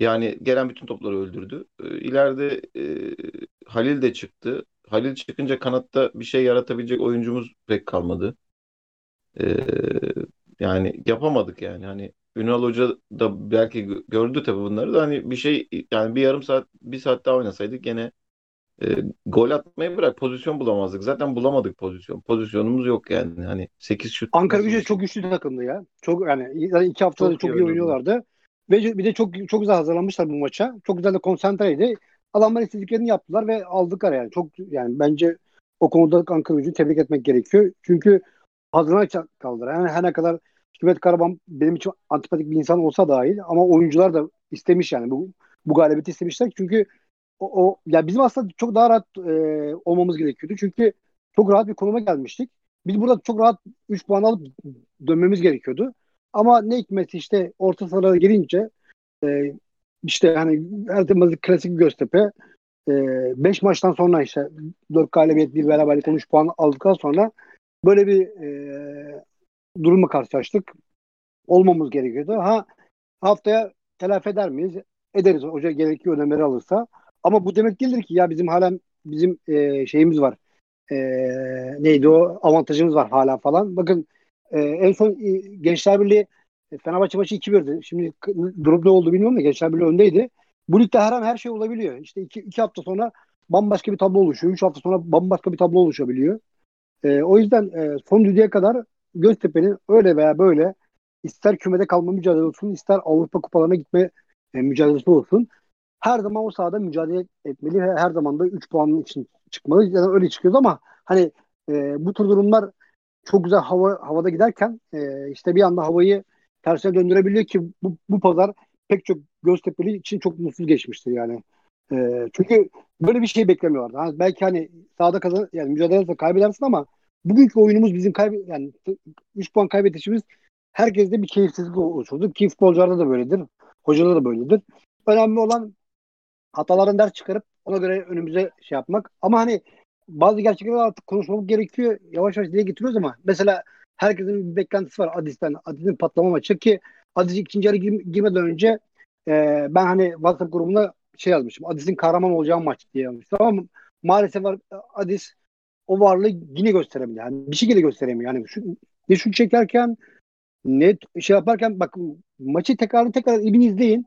Yani gelen bütün topları öldürdü. Ee, İleride e, Halil de çıktı. Halil çıkınca kanatta bir şey yaratabilecek oyuncumuz pek kalmadı. Ee, yani yapamadık yani. Hani Ünal Hoca da belki gö- gördü tabii bunları da hani bir şey yani bir yarım saat bir saat daha oynasaydık gene e, gol atmayı bırak pozisyon bulamazdık. Zaten bulamadık pozisyon. Pozisyonumuz yok yani. Hani 8 şut Ankara Gücü çok güçlü takımdı ya. Çok yani zaten iki haftada Çok çok, iyi oynuyorlardı. Ve bir de çok çok güzel hazırlanmışlar bu maça. Çok güzel de konsantreydi. Adamlar istediklerini yaptılar ve aldılar yani. Çok yani bence o konuda Ankara Gücü'nü tebrik etmek gerekiyor. Çünkü hazırlanarak kaldılar. Yani her ne kadar Hikmet Karaman benim için antipatik bir insan olsa dahil ama oyuncular da istemiş yani bu bu galibiyeti istemişler. Çünkü o, o ya bizim aslında çok daha rahat e, olmamız gerekiyordu. Çünkü çok rahat bir konuma gelmiştik. Biz burada çok rahat 3 puan alıp dönmemiz gerekiyordu. Ama ne hikmetse işte orta sıralara girince e, işte hani her zaman klasik Göztepe 5 maçtan sonra işte 4 galibiyet bir beraberlik 13 puan aldıktan sonra böyle bir e, durumla karşılaştık. Olmamız gerekiyordu. Ha haftaya telafi eder miyiz? Ederiz. Hoca gerekli önlemleri alırsa. Ama bu demek değildir ki ya bizim halen bizim e, şeyimiz var. E, neydi o? Avantajımız var hala falan. Bakın e, en son e, Gençler Birliği e, Fenerbahçe maçı 2-1'di. Şimdi durum ne oldu bilmiyorum da Gençler Birliği öndeydi. Bu ligde her an her şey olabiliyor. İşte iki, iki hafta sonra bambaşka bir tablo oluşuyor. Üç hafta sonra bambaşka bir tablo oluşabiliyor. E, o yüzden e, son düzeye kadar Göztepe'nin öyle veya böyle ister kümede kalma mücadelesi olsun, ister Avrupa kupalarına gitme e, mücadelesi olsun. Her zaman o sahada mücadele etmeli ve her zaman da 3 puanın için çıkmalı. Yani öyle çıkıyoruz ama hani e, bu tür durumlar çok güzel hava havada giderken e, işte bir anda havayı tersine döndürebiliyor ki bu, bu pazar pek çok Göztepe'li için çok mutsuz geçmiştir yani. E, çünkü böyle bir şey beklemiyorlardı. Yani belki hani sahada kazan yani mücadelede kaybedersin ama bugünkü oyunumuz bizim kaybe yani 3 puan kaybedişimiz herkeste bir keyifsizlik oluşturdu. Ki futbolcularda da böyledir. Hocalarda da böyledir. Önemli olan hatalardan ders çıkarıp ona göre önümüze şey yapmak. Ama hani bazı gerçekleri artık konuşmamız gerekiyor. Yavaş yavaş dile getiriyoruz ama mesela herkesin bir beklentisi var Adis'ten. Adis'in patlama maçı ki Adis ikinci yarı gir- girmeden önce e, ben hani WhatsApp grubuna şey yazmışım. Adis'in kahraman olacağı maç diye yazmıştım. Ama maalesef Adis o varlığı yine gösteremiyor. Yani bir şekilde gösteremiyor. Yani şu, ne şut çekerken ne şey yaparken bak maçı tekrar tekrar ibin izleyin.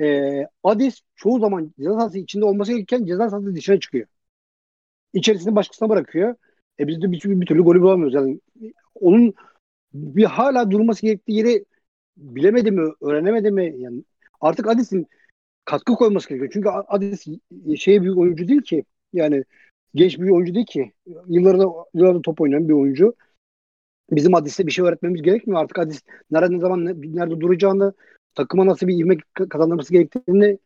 E, Adis çoğu zaman ceza sahası içinde olması gerekirken ceza sahası dışına çıkıyor. İçerisini başkasına bırakıyor. E biz de bir, türlü- bir türlü golü bulamıyoruz. Yani onun bir hala durması gerektiği yeri bilemedi mi, öğrenemedi mi? Yani artık Adis'in katkı koyması gerekiyor. Çünkü Adis şey bir oyuncu değil ki. Yani genç bir oyuncu değil ki. Yıllarda, yıllarda top oynayan bir oyuncu. Bizim Adis'e bir şey öğretmemiz gerekmiyor. Artık Adis nerede ne zaman nerede duracağını, takıma nasıl bir ivme kazandırması gerektiğini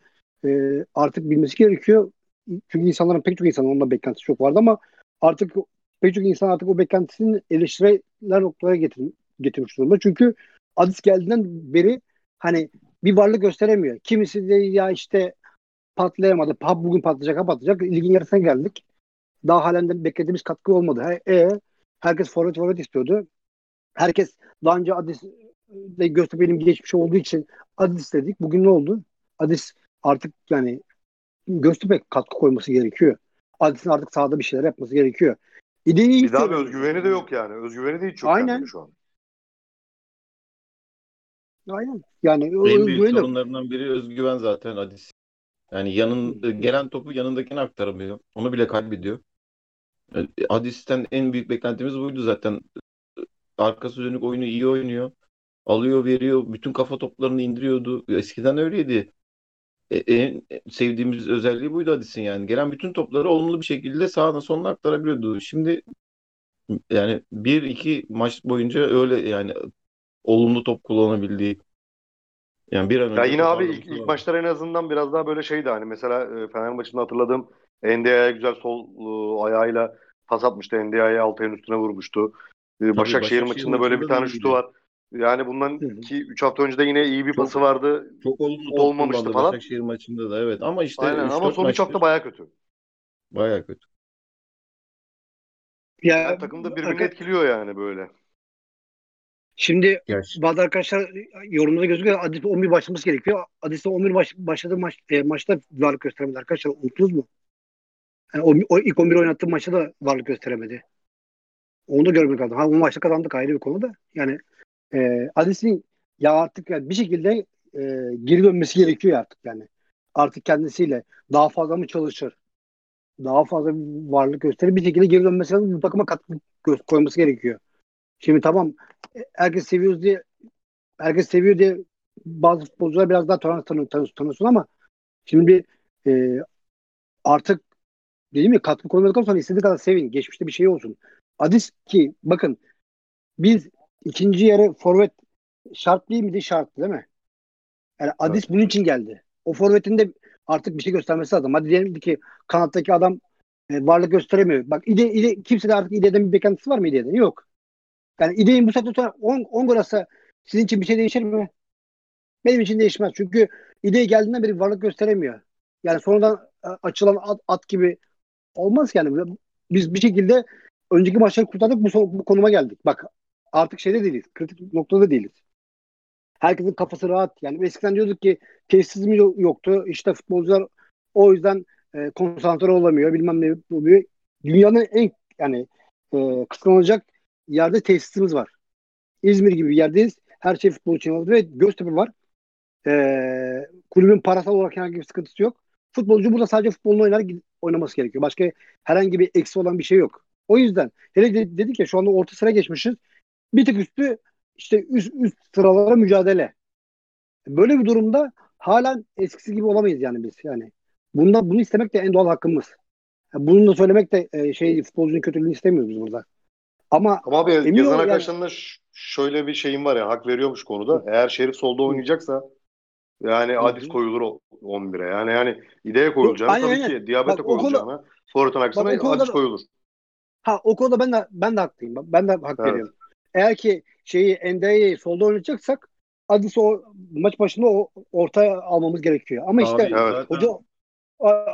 e, artık bilmesi gerekiyor. Çünkü insanların pek çok insanın onunla beklentisi çok vardı ama artık pek çok insan artık o beklentisini eleştiriler noktalara getir, getirmiş durumda. Çünkü Adis geldiğinden beri hani bir varlık gösteremiyor. Kimisi de ya işte patlayamadı. Ha, bugün patlayacak, ha patlayacak. Ligin yarısına geldik. Daha halen de beklediğimiz katkı olmadı. E, herkes forvet forvet istiyordu. Herkes daha önce Adis de Göztepe'nin geçmiş olduğu için Adis dedik. Bugün ne oldu? Adis artık yani Göztepe katkı koyması gerekiyor. Adis'in artık sahada bir şeyler yapması gerekiyor. İdeyi bir daha bir özgüveni de yok yani. Özgüveni de hiç yok Aynen. şu an. Aynen. Yani en büyük sorunlarından biri özgüven zaten Adis. Yani yanın gelen topu yanındakine aktaramıyor. Onu bile kaybediyor. Adis'ten en büyük beklentimiz buydu zaten. Arkası dönük oyunu iyi oynuyor. Alıyor, veriyor. Bütün kafa toplarını indiriyordu. Eskiden öyleydi. E, en sevdiğimiz özelliği buydu Adis'in yani. Gelen bütün topları olumlu bir şekilde sağına sonuna aktarabiliyordu. Şimdi yani bir iki maç boyunca öyle yani olumlu top kullanabildiği yani bir an önce ya yine abi ilk, ilk maçlar en azından biraz daha böyle şeydi hani mesela e, Fener maçında hatırladığım NDA'ya güzel sol e, ayağıyla pas atmıştı. NDA'ya Altay'ın üstüne vurmuştu. E, Başakşehir, Başakşehir maçında böyle bir tane şutu var. Yani bundan 2-3 hafta önce de yine iyi bir çok, pası vardı. Çok olumlu olmamıştı falan. Başakşehir maçında da evet ama işte Aynen ama son 3 hafta baya kötü. Baya kötü. Ya, yani takım da birbirini etkiliyor yani böyle. Şimdi Gerçi. bazı arkadaşlar yorumlarda gözüküyor. Adis 11 başlaması gerekiyor. Adis'te 11 baş, başladığı maç, e, maçta varlık gösteremedi arkadaşlar. Unuttunuz mu? Yani o, o ilk 11 oynattığı maçta da varlık gösteremedi. Onu da görmek lazım. Ha, o maçta kazandık ayrı bir konu da. Yani e, Adis'in ya artık yani bir şekilde e, geri dönmesi gerekiyor artık yani. Artık kendisiyle daha fazla mı çalışır? Daha fazla varlık gösterir. Bir şekilde geri dönmesi lazım. Bu takıma katkı koyması gerekiyor. Şimdi tamam herkes seviyoruz diye herkes seviyor diye bazı futbolcular biraz daha tanı, tanı, tanı, tanısın ama şimdi bir e, artık değil mi katkı koymadıktan sonra istediği kadar sevin. Geçmişte bir şey olsun. Adis ki bakın biz ikinci yarı forvet şart değil miydi? Şarttı değil mi? Yani Adis evet. bunun için geldi. O forvetin de artık bir şey göstermesi lazım. Hadi diyelim ki kanattaki adam e, varlık gösteremiyor. Bak ide, ide, kimse de artık İde'den bir beklentisi var mı İde'den? Yok. Yani İde'nin bu saatten sonra 10, 10 gol atsa sizin için bir şey değişir mi? Benim için değişmez. Çünkü İde geldiğinden beri varlık gösteremiyor. Yani sonradan e, açılan at, at gibi olmaz yani. Biz bir şekilde önceki maçları kurtardık bu, bu konuma geldik. Bak artık şeyde değiliz. Kritik noktada değiliz. Herkesin kafası rahat. Yani eskiden diyorduk ki tesisimiz yoktu. İşte futbolcular o yüzden e, konsantre olamıyor. Bilmem ne oluyor. Dünyanın en yani e, kıskanılacak yerde tesisimiz var. İzmir gibi bir yerdeyiz. Her şey futbol için oldu ve Göztepe var. E, kulübün parasal olarak herhangi bir sıkıntısı yok. Futbolcu burada sadece futbolunu oynar oynaması gerekiyor. Başka herhangi bir eksi olan bir şey yok. O yüzden hele dedik ya şu anda orta sıra geçmişiz. Bir tık üstü işte üst, üst sıralara mücadele. Böyle bir durumda halen eskisi gibi olamayız yani biz yani. Bunda bunu istemek de en doğal hakkımız. Yani bunu da söylemek de e, şey futbolcunun kötülüğünü istemiyoruz biz burada. Ama, Ama abi yazan yani, arkadaşlarında şöyle bir şeyim var ya hak veriyormuş konuda. Eğer Şerif solda oynayacaksa yani Adis koyulur 11'e. Yani yani ideye koyulacağını tabii aynen. ki diyabete koyulacağını. Forvet'in aksine Adis koyulur. Ha o konuda ben de ben de haklıyım. Ben de hak evet. veriyorum. Eğer ki şeyi Ende'yi solda oynayacaksak Adis'i o maç başında o ortaya almamız gerekiyor. Ama işte evet. hoca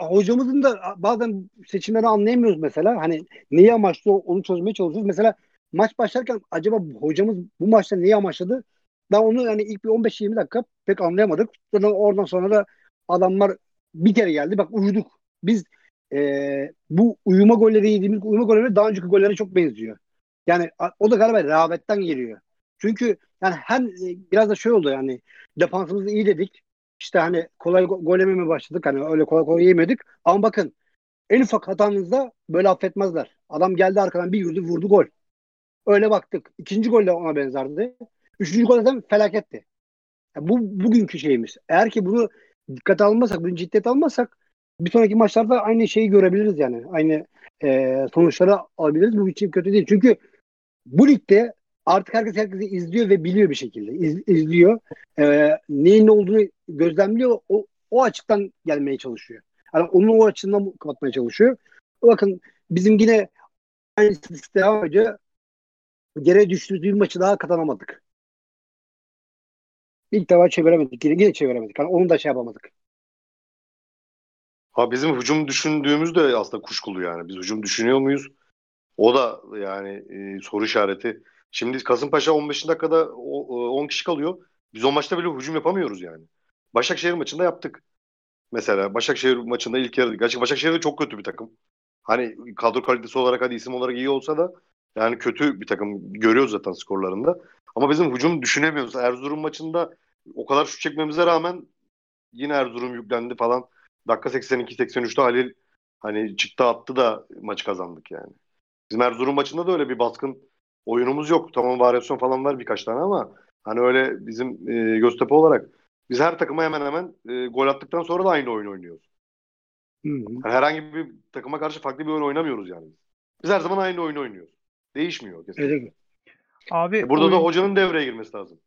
hocamızın da bazen seçimleri anlayamıyoruz mesela. Hani neyi amaçlı onu çözmeye çalışıyoruz. Mesela maç başlarken acaba hocamız bu maçta neyi amaçladı? Ben onu yani ilk bir 15-20 dakika pek anlayamadık. Sonra oradan sonra da adamlar bir kere geldi. Bak uyuduk. Biz e, bu uyuma golleri yediğimiz uyuma golleri daha önceki gollere çok benziyor. Yani o da galiba rehavetten geliyor. Çünkü yani hem e, biraz da şöyle oldu yani defansımız iyi dedik. İşte hani kolay go- gol yememeye başladık. Hani öyle kolay kolay yemedik. Ama bakın en ufak hatanızda böyle affetmezler. Adam geldi arkadan bir yürüdü vurdu gol. Öyle baktık. İkinci gol de ona benzerdi. Üçüncü gol zaten felaketti. Yani bu bugünkü şeyimiz. Eğer ki bunu dikkate almazsak, bunu ciddiyet almazsak bir sonraki maçlarda aynı şeyi görebiliriz yani. Aynı e, sonuçları alabiliriz. Bu için kötü değil. Çünkü bu ligde artık herkes herkesi izliyor ve biliyor bir şekilde. İz, izliyor. E, neyin ne olduğunu gözlemliyor. O, o açıktan gelmeye çalışıyor. Yani onun o açısından kapatmaya çalışıyor. Bakın bizim yine aynı statistik devam. Geri düştüğümüz maçı daha kazanamadık. İlk defa çeviremedik. Yine, yine çeviremedik. Yani onu da şey yapamadık. Ha bizim hücum düşündüğümüz de aslında kuşkulu yani. Biz hücum düşünüyor muyuz? O da yani e, soru işareti. Şimdi Kasımpaşa 15. dakikada o- e, 10 kişi kalıyor. Biz o maçta bile hücum yapamıyoruz yani. Başakşehir maçında yaptık. Mesela Başakşehir maçında ilk yarı. Gerçi Başakşehir de çok kötü bir takım. Hani kadro kalitesi olarak hadi isim olarak iyi olsa da yani kötü bir takım. Görüyoruz zaten skorlarında. Ama bizim hücum düşünemiyoruz. Erzurum maçında o kadar şut çekmemize rağmen yine Erzurum yüklendi falan. Dakika 82-83'te Halil hani çıktı attı da maçı kazandık yani. Bizim Erzurum maçında da öyle bir baskın oyunumuz yok. Tamam varyasyon falan var birkaç tane ama hani öyle bizim e, Göztepe olarak biz her takıma hemen hemen e, gol attıktan sonra da aynı oyun oynuyoruz. Hı hı. Yani herhangi bir takıma karşı farklı bir oyun oynamıyoruz yani. Biz her zaman aynı oyunu oynuyoruz. Değişmiyor kesinlikle. Abi E, Burada da oyun- hocanın devreye girmesi lazım.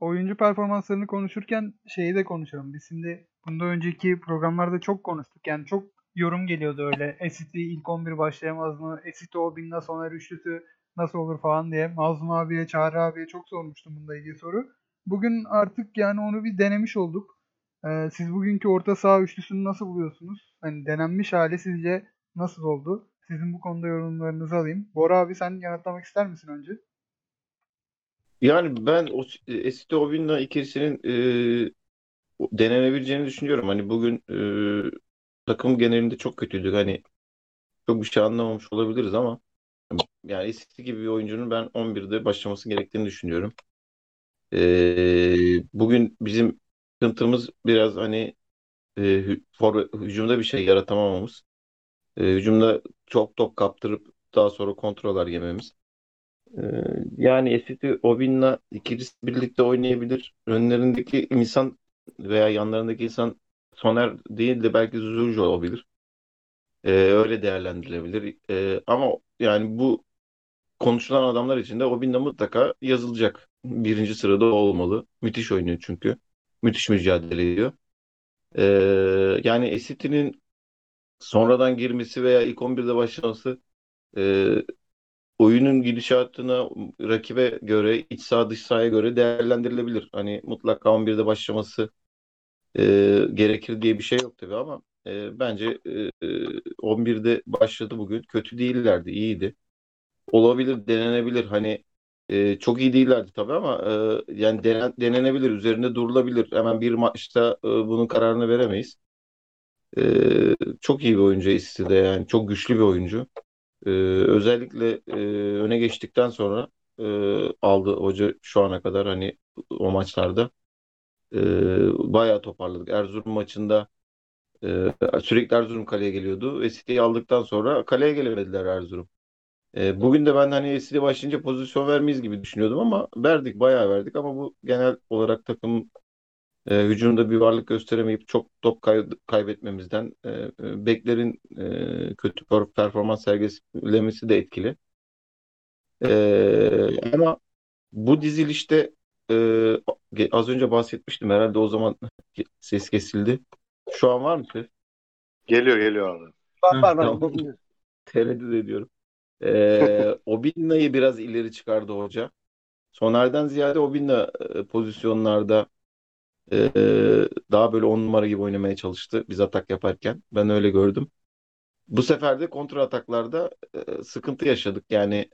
oyuncu performanslarını konuşurken şeyi de konuşalım. Biz şimdi bundan önceki programlarda çok konuştuk. Yani çok yorum geliyordu öyle. Esiti ilk 11 başlayamaz mı? Esiti Obinna Soner üçlüsü nasıl olur falan diye. Mazlum abiye, Çağrı abiye çok sormuştum bununla ilgili soru. Bugün artık yani onu bir denemiş olduk. Ee, siz bugünkü orta saha üçlüsünü nasıl buluyorsunuz? Hani denenmiş hali sizce nasıl oldu? Sizin bu konuda yorumlarınızı alayım. Bora abi sen yanıtlamak ister misin önce? Yani ben o Esite Obinna ikilisinin e, denenebileceğini düşünüyorum. Hani bugün e, takım genelinde çok kötüydük. Hani çok bir şey anlamamış olabiliriz ama yani Esite gibi bir oyuncunun ben 11'de başlaması gerektiğini düşünüyorum. E, bugün bizim sıkıntımız biraz hani e, hücumda bir şey yaratamamamız. E, hücumda çok top kaptırıp daha sonra kontroller yememiz. E, yani Esiti Obinna ikilisi birlikte oynayabilir. Önlerindeki insan veya yanlarındaki insan Soner değil de belki Zuzucu olabilir. E, öyle değerlendirilebilir. E, ama yani bu konuşulan adamlar için de Obinna mutlaka yazılacak. Birinci sırada olmalı. Müthiş oynuyor çünkü. Müthiş mücadele ediyor. E, yani Esiti'nin sonradan girmesi veya ilk 11'de başlaması e, oyunun gidişatına rakibe göre, iç saha dış sahaya göre değerlendirilebilir. Hani mutlaka 11'de başlaması e, gerekir diye bir şey yok tabii ama e, bence e, e, 11'de başladı bugün. Kötü değillerdi, iyiydi. Olabilir, denenebilir. Hani e, çok iyi değillerdi tabii ama e, yani denen- denenebilir, üzerinde durulabilir. Hemen bir maçta e, bunun kararını veremeyiz. E, çok iyi bir oyuncu Esti de yani çok güçlü bir oyuncu. Ee, özellikle e, öne geçtikten sonra e, aldı hoca şu ana kadar hani o maçlarda e, bayağı toparladık. Erzurum maçında e, sürekli Erzurum kaleye geliyordu. Esi'yi aldıktan sonra kaleye gelemediler Erzurum. E, bugün de ben hani Esi'ye başlayınca pozisyon vermeyiz gibi düşünüyordum ama verdik bayağı verdik ama bu genel olarak takım e, hücumda bir varlık gösteremeyip çok top kay- kaybetmemizden e, e, beklerin e, kötü per- performans sergilemesi de etkili. E, ama bu dizilişte e, az önce bahsetmiştim herhalde o zaman ses kesildi. Şu an var mı ses? Geliyor geliyor abi. Var var var. Tamam. Tereddüt ediyorum. E, Obinna'yı biraz ileri çıkardı hoca. Soner'den ziyade Obinna e, pozisyonlarda Ee, daha böyle on numara gibi oynamaya çalıştı biz atak yaparken. Ben öyle gördüm. Bu sefer de kontra ataklarda e, sıkıntı yaşadık. Yani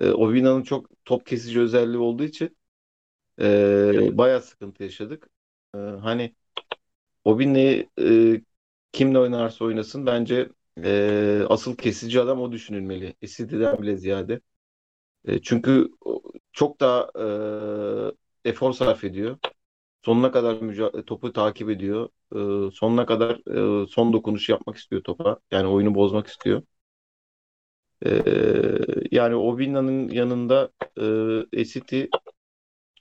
e, Ovina'nın çok top kesici özelliği olduğu için e, bayağı sıkıntı yaşadık. E, hani Ovina'yı e, kimle oynarsa oynasın bence e, asıl kesici adam o düşünülmeli. Esidi'den bile ziyade. E, çünkü çok daha e, efor sarf ediyor. Sonuna kadar müca- topu takip ediyor. Ee, sonuna kadar e, son dokunuş yapmak istiyor topa. Yani oyunu bozmak istiyor. Ee, yani Obinna'nın yanında e, Esiti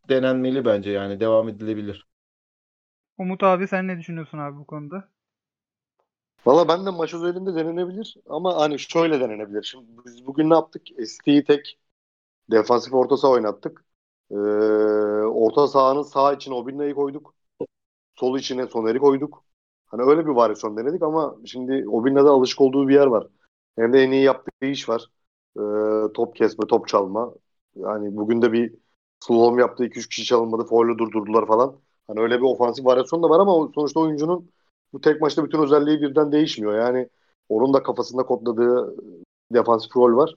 denenmeli bence yani devam edilebilir. Umut abi sen ne düşünüyorsun abi bu konuda? Valla ben de maç özelinde denenebilir ama hani şöyle denenebilir. Şimdi biz bugün ne yaptık? ST'yi tek defansif orta saha oynattık. Ee, orta sahanın sağ içine Obinna'yı koyduk. Sol içine Soner'i koyduk. Hani öyle bir varisyon denedik ama şimdi Obinna'da alışık olduğu bir yer var. Hem de en iyi yaptığı iş var. Ee, top kesme, top çalma. Yani bugün de bir slalom yaptı. 2-3 kişi çalınmadı. Foul'ü durdurdular falan. Hani öyle bir ofansif varyasyon da var ama sonuçta oyuncunun bu tek maçta bütün özelliği birden değişmiyor. Yani onun da kafasında kodladığı defansif rol var.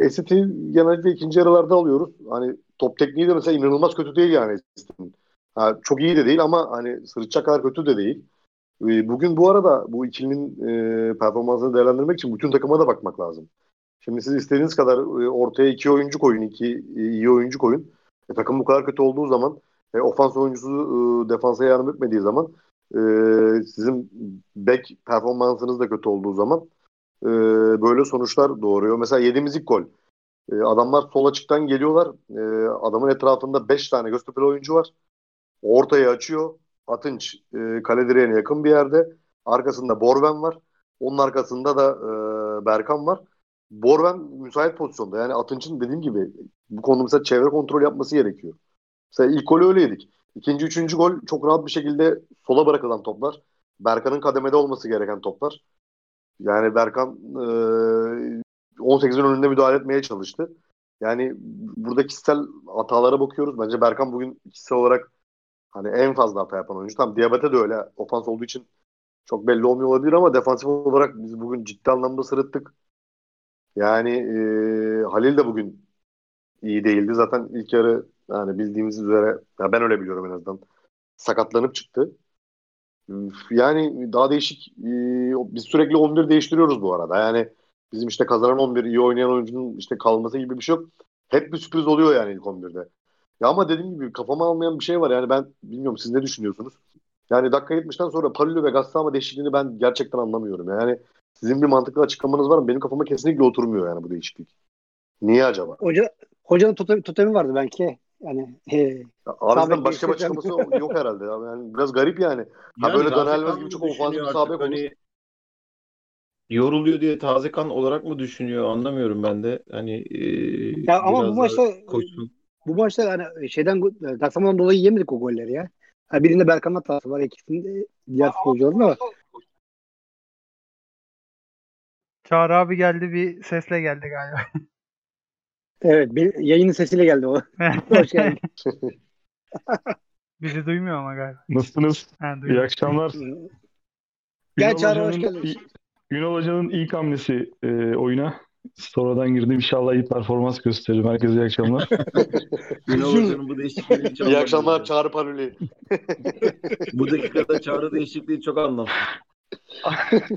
Esit'i genellikle ikinci yarılarda alıyoruz. Hani top tekniği de mesela inanılmaz kötü değil yani Esit'in. Ha, çok iyi de değil ama hani sırıtacak kadar kötü de değil. E, bugün bu arada bu ikilinin e, performansını değerlendirmek için bütün takıma da bakmak lazım. Şimdi siz istediğiniz kadar e, ortaya iki oyuncu koyun, iki e, iyi oyuncu koyun. E, takım bu kadar kötü olduğu zaman e, ofans oyuncusu e, defansa yardım etmediği zaman e, sizin back performansınız da kötü olduğu zaman e, böyle sonuçlar doğuruyor. Mesela yediğimiz ilk gol. E, adamlar sol açıktan geliyorlar. E, adamın etrafında 5 tane Göztepe'li oyuncu var. Ortaya açıyor. Atınç e, kale direğine yakın bir yerde. Arkasında Borven var. Onun arkasında da e, Berkan var. Borven müsait pozisyonda. Yani Atınç'ın dediğim gibi bu konuda mesela çevre kontrol yapması gerekiyor. Mesela ilk golü öyle yedik. İkinci, üçüncü gol çok rahat bir şekilde sola bırakılan toplar. Berkan'ın kademede olması gereken toplar. Yani Berkan e, 18'in önünde müdahale etmeye çalıştı. Yani burada kişisel hatalara bakıyoruz. Bence Berkan bugün kişisel olarak hani en fazla hata yapan oyuncu. Tam Diabete de öyle. Ofans olduğu için çok belli olmuyor olabilir ama defansif olarak biz bugün ciddi anlamda sırıttık. Yani e, Halil de bugün iyi değildi. Zaten ilk yarı yani bildiğimiz üzere ya ben öyle biliyorum en azından sakatlanıp çıktı. Yani daha değişik e, biz sürekli 11 değiştiriyoruz bu arada. Yani bizim işte kazanan 11 iyi oynayan oyuncunun işte kalması gibi bir şey yok. Hep bir sürpriz oluyor yani ilk 11'de. Ya ama dediğim gibi kafama almayan bir şey var. Yani ben bilmiyorum siz ne düşünüyorsunuz? Yani dakika 70'ten sonra Palulu ve Gassama değişikliğini ben gerçekten anlamıyorum. Yani sizin bir mantıklı açıklamanız var mı? Benim kafama kesinlikle oturmuyor yani bu değişiklik. Niye acaba? Hoca, hocanın totemi, totemi vardı belki. Yani e, Arasında başka bir açıklaması yok herhalde. Yani biraz garip yani. Ha böyle Daniel gibi çok ofansif bir sahabe hani, yoruluyor diye taze kan olarak mı düşünüyor anlamıyorum ben de. Hani e, ya ama bu maçta koşsun. bu maçta hani şeyden taksamadan dolayı yemedik o golleri ya. Ha, birinde Berkan'ın hatası var, ikisinde diğer futbolcuların ama Çağrı abi geldi bir sesle geldi galiba. Evet, bir yayının sesiyle geldi o. Hoş geldin. Bizi duymuyor ama galiba. Nasılsınız? Ha, İyi akşamlar. Gel Çağrı hoş geldin. Günal Hoca'nın ilk hamlesi e, oyuna. Sonradan girdim. İnşallah iyi performans gösteririm. Herkese iyi akşamlar. Günal Hoca'nın bu değişikliği çok İyi akşamlar Çağrı Paruli. bu dakikada Çağrı değişikliği çok anlamsız.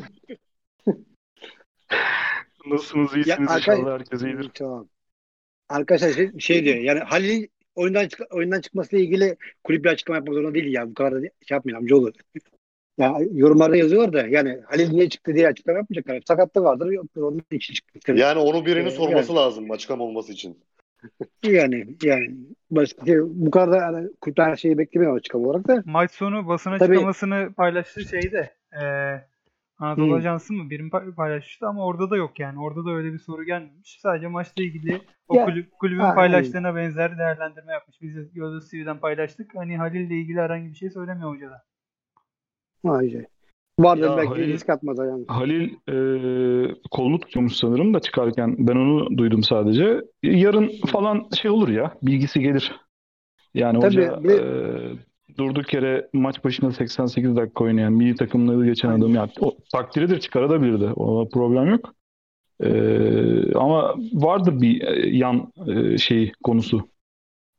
Nasılsınız? İyisiniz ya, inşallah. Herkes iyidir. Tamam. Arkadaşlar şey, şey diyor yani Halil oyundan çık oyundan çıkmasıyla ilgili kulüp bir açıklama yapmak zorunda değil ya. Bu kadar da şey yapmayın amcaoğlu. ya yorumlarda yazıyorlar da yani Halil niye çıktı diye açıklama yapmayacaklar. Sakatlığı vardır. Yok, onun için çıktı. Yani onu birinin ee, sorması yani. lazım açıklama olması için. yani yani başka şey, bu kadar da yani, kulüpten her şeyi beklemiyor açıklama olarak da. Maç sonu basın açıklamasını Tabii, paylaştığı şeyde eee Anadolu hmm. Ajansı mı birim paylaşmıştı ama orada da yok yani. Orada da öyle bir soru gelmemiş. Sadece maçla ilgili o ya, kulüp, kulübün ha, paylaştığına yani. benzer değerlendirme yapmış. Biz de Yıldız TV'den paylaştık. Hani Halil ile ilgili herhangi bir şey söylemiyor hoca da. Vay Vardır ya belki Halil, risk atmaz yani. Halil e, kolunu tutuyormuş sanırım da çıkarken. Ben onu duydum sadece. Yarın falan şey olur ya. Bilgisi gelir. Yani Tabii, hoca bir... e, durduk yere maç başına 88 dakika oynayan milli takımları geçen adam ya o takdiridir çıkarabilirdi. O problem yok. Ee, ama vardı bir e, yan e, şey konusu.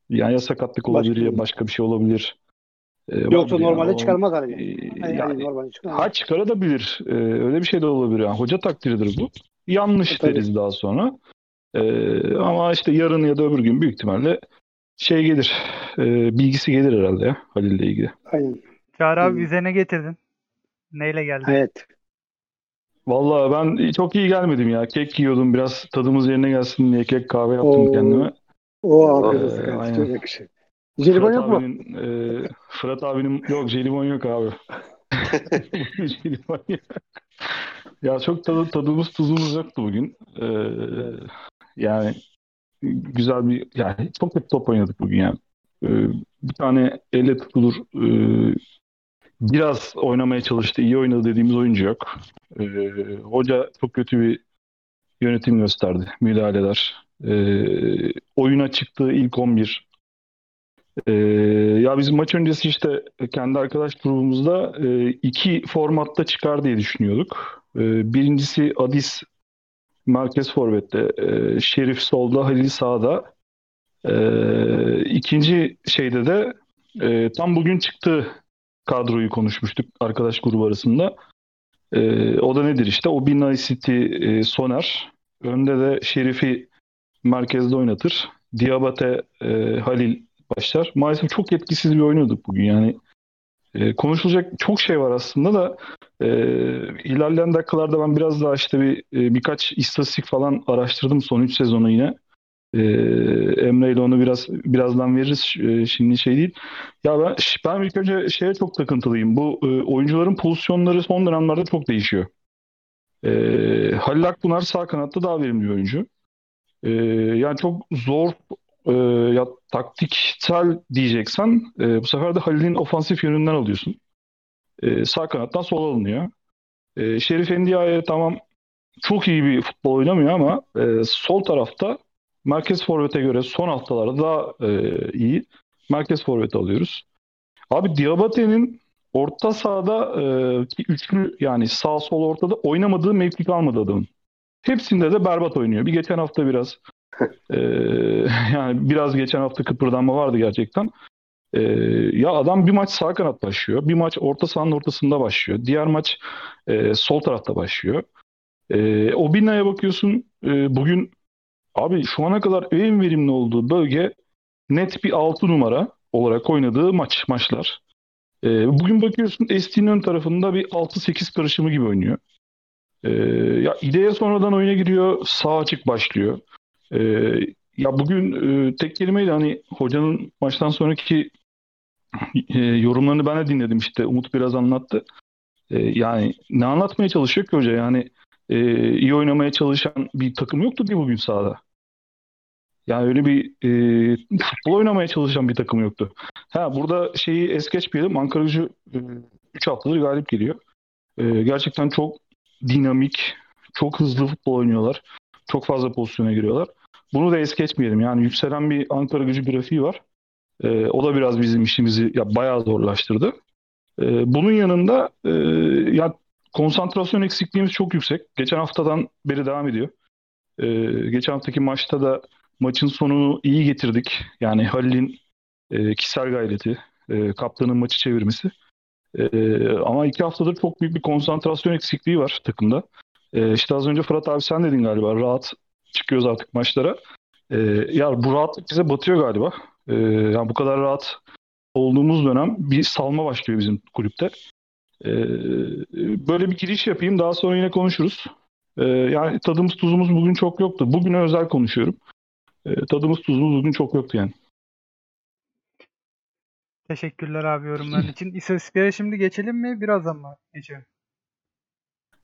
Yani ya sakatlık olabilir başka ya başka bir şey olabilir. Ee, Yoksa normalde yani. çıkarmaz hani. Ee, yani, yani normalde çıkarmaz. Ha çıkarabilir. Ee, öyle bir şey de olabilir. Yani hoca takdiridir bu. Yanlış e, deriz daha sonra. Ee, ama işte yarın ya da öbür gün büyük ihtimalle şey gelir. E, bilgisi gelir herhalde ya Halil'le ilgili. Aynen. Çağrı abi bize ne getirdin? Neyle geldin? Evet. Vallahi ben çok iyi gelmedim ya. Kek yiyordum biraz tadımız yerine gelsin diye kek kahve yaptım Oo. kendime. O afiyet olsun. Ee, çok yakışır. Jelibon Fırat yok mu? abinin, e, Fırat abinin yok jelibon yok abi. Jelibon yok. Ya çok tadı, tadımız tuzumuz yoktu bugün. Ee, yani güzel bir yani çok kötü top oynadık bugün yani. Ee, bir tane elle tutulur e, biraz oynamaya çalıştı. iyi oynadı dediğimiz oyuncu yok. Ee, hoca çok kötü bir yönetim gösterdi. Müdahaleler. Ee, oyuna çıktığı ilk 11 ee, ya biz maç öncesi işte kendi arkadaş grubumuzda e, iki formatta çıkar diye düşünüyorduk. E, birincisi Adis merkez forvette, e, Şerif solda, Halil sağda. E, ikinci şeyde de e, tam bugün çıktı kadroyu konuşmuştuk arkadaş grubu arasında. E, o da nedir işte? O Binay City e, Soner. Önde de Şerif'i merkezde oynatır. Diabate, e, Halil başlar. Maalesef çok etkisiz bir oynuyorduk bugün. Yani e, konuşulacak çok şey var aslında da e, ilerleyen dakikalarda ben biraz daha işte bir e, birkaç istatistik falan araştırdım son 3 sezonu yine. E, Emre ile onu biraz birazdan veririz. E, şimdi şey değil. Ya ben ben ilk önce şeye çok takıntılıyım. Bu e, oyuncuların pozisyonları son dönemlerde çok değişiyor. E, Halil Akpınar sağ kanatta daha verimli bir oyuncu. E, yani çok zor e, ya taktiksel diyeceksen e, bu sefer de Halil'in ofansif yönünden alıyorsun. E, sağ kanattan sola alınıyor. E, Şerif Endiaye tamam çok iyi bir futbol oynamıyor ama e, sol tarafta merkez forvete göre son haftalarda daha e, iyi. Merkez forvet alıyoruz. Abi Diabate'nin orta sahada e, ki üçlü yani sağ sol ortada oynamadığı mevki kalmadı adamın. Hepsinde de berbat oynuyor. Bir geçen hafta biraz ee, yani biraz geçen hafta kıpırdanma vardı gerçekten. Ee, ya adam bir maç sağ kanat başlıyor. Bir maç orta sahanın ortasında başlıyor. Diğer maç e, sol tarafta başlıyor. E, o Bina'ya bakıyorsun e, bugün abi şu ana kadar en verimli olduğu bölge net bir 6 numara olarak oynadığı maç maçlar. E, bugün bakıyorsun Esti'nin ön tarafında bir 6-8 karışımı gibi oynuyor. E, ya İdeye sonradan oyuna giriyor. Sağ açık başlıyor. Ee, ya bugün e, tek kelimeyle hani hocanın maçtan sonraki e, yorumlarını ben de dinledim işte Umut biraz anlattı. E, yani ne anlatmaya çalışıyor ki hoca yani e, iyi oynamaya çalışan bir takım yoktu ki bugün sahada. Yani öyle bir e, futbol oynamaya çalışan bir takım yoktu. Ha burada şeyi es geçmeyelim. Ankara gücü e, 3 haftadır galip geliyor. E, gerçekten çok dinamik, çok hızlı futbol oynuyorlar. Çok fazla pozisyona giriyorlar. Bunu da es geçmeyelim. Yani yükselen bir Ankara gücü grafiği var. E, o da biraz bizim işimizi ya bayağı zorlaştırdı. E, bunun yanında e, ya konsantrasyon eksikliğimiz çok yüksek. Geçen haftadan beri devam ediyor. E, geçen haftaki maçta da maçın sonunu iyi getirdik. Yani Halil'in e, kişisel gayreti, e, kaptanın maçı çevirmesi. E, ama iki haftadır çok büyük bir konsantrasyon eksikliği var takımda. E, işte az önce Fırat abi sen dedin galiba rahat çıkıyoruz artık maçlara. E, ya bu rahatlık bize batıyor galiba. E, yani bu kadar rahat olduğumuz dönem bir salma başlıyor bizim kulüpte. E, böyle bir giriş yapayım. Daha sonra yine konuşuruz. E, yani tadımız tuzumuz bugün çok yoktu. Bugüne özel konuşuyorum. E, tadımız tuzumuz bugün çok yoktu yani. Teşekkürler abi yorumların için. İstatistiklere şimdi geçelim mi? Birazdan mı geçelim?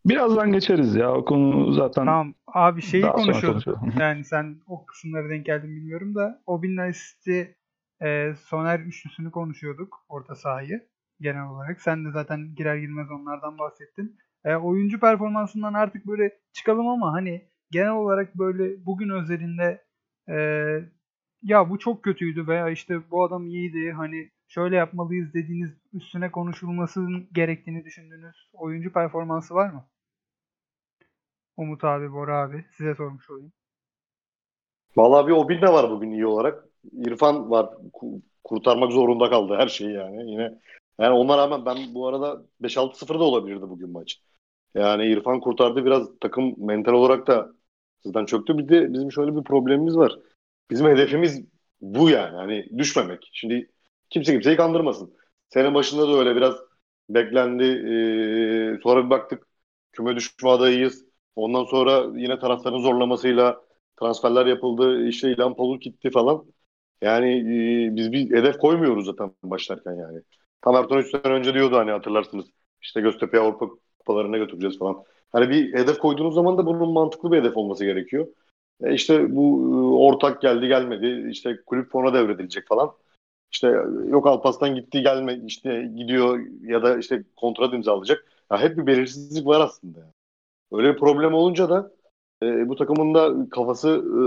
Birazdan geçeriz ya. O konu zaten Tamam. Abi şeyi konuşuyorduk. yani sen o kısımları denk geldin bilmiyorum da o Binlice'ci e, Soner üçlüsünü konuşuyorduk. Orta sahayı genel olarak. Sen de zaten girer girmez onlardan bahsettin. E, oyuncu performansından artık böyle çıkalım ama hani genel olarak böyle bugün özelinde e, ya bu çok kötüydü veya işte bu adam iyiydi hani şöyle yapmalıyız dediğiniz üstüne konuşulmasının gerektiğini düşündüğünüz oyuncu performansı var mı? Umut abi, Bora abi size sormuş olayım. Vallahi bir Obin de var bugün iyi olarak. İrfan var. Kurtarmak zorunda kaldı her şeyi yani. Yine yani ona rağmen ben bu arada 5-6-0 da olabilirdi bugün maç. Yani İrfan kurtardı biraz takım mental olarak da sizden çöktü. Bir de bizim şöyle bir problemimiz var. Bizim hedefimiz bu yani. Hani düşmemek. Şimdi kimse kimseyi kandırmasın. Sene başında da öyle biraz beklendi. Ee, sonra bir baktık küme düşme adayıyız. Ondan sonra yine taraftarın zorlamasıyla transferler yapıldı. İşte İlhan Palut gitti falan. Yani e, biz bir hedef koymuyoruz zaten başlarken yani. Tam Ertuğrul 3 sene önce diyordu hani hatırlarsınız. İşte Göztepe Avrupa kupalarına götüreceğiz falan. Hani bir hedef koyduğunuz zaman da bunun mantıklı bir hedef olması gerekiyor. E işte bu e, ortak geldi gelmedi. İşte kulüp fona devredilecek falan. İşte yok Alpaslan gitti gelme işte gidiyor ya da işte kontrat imzalayacak. Ya hep bir belirsizlik var aslında. Öyle bir problem olunca da e, bu takımın da kafası e,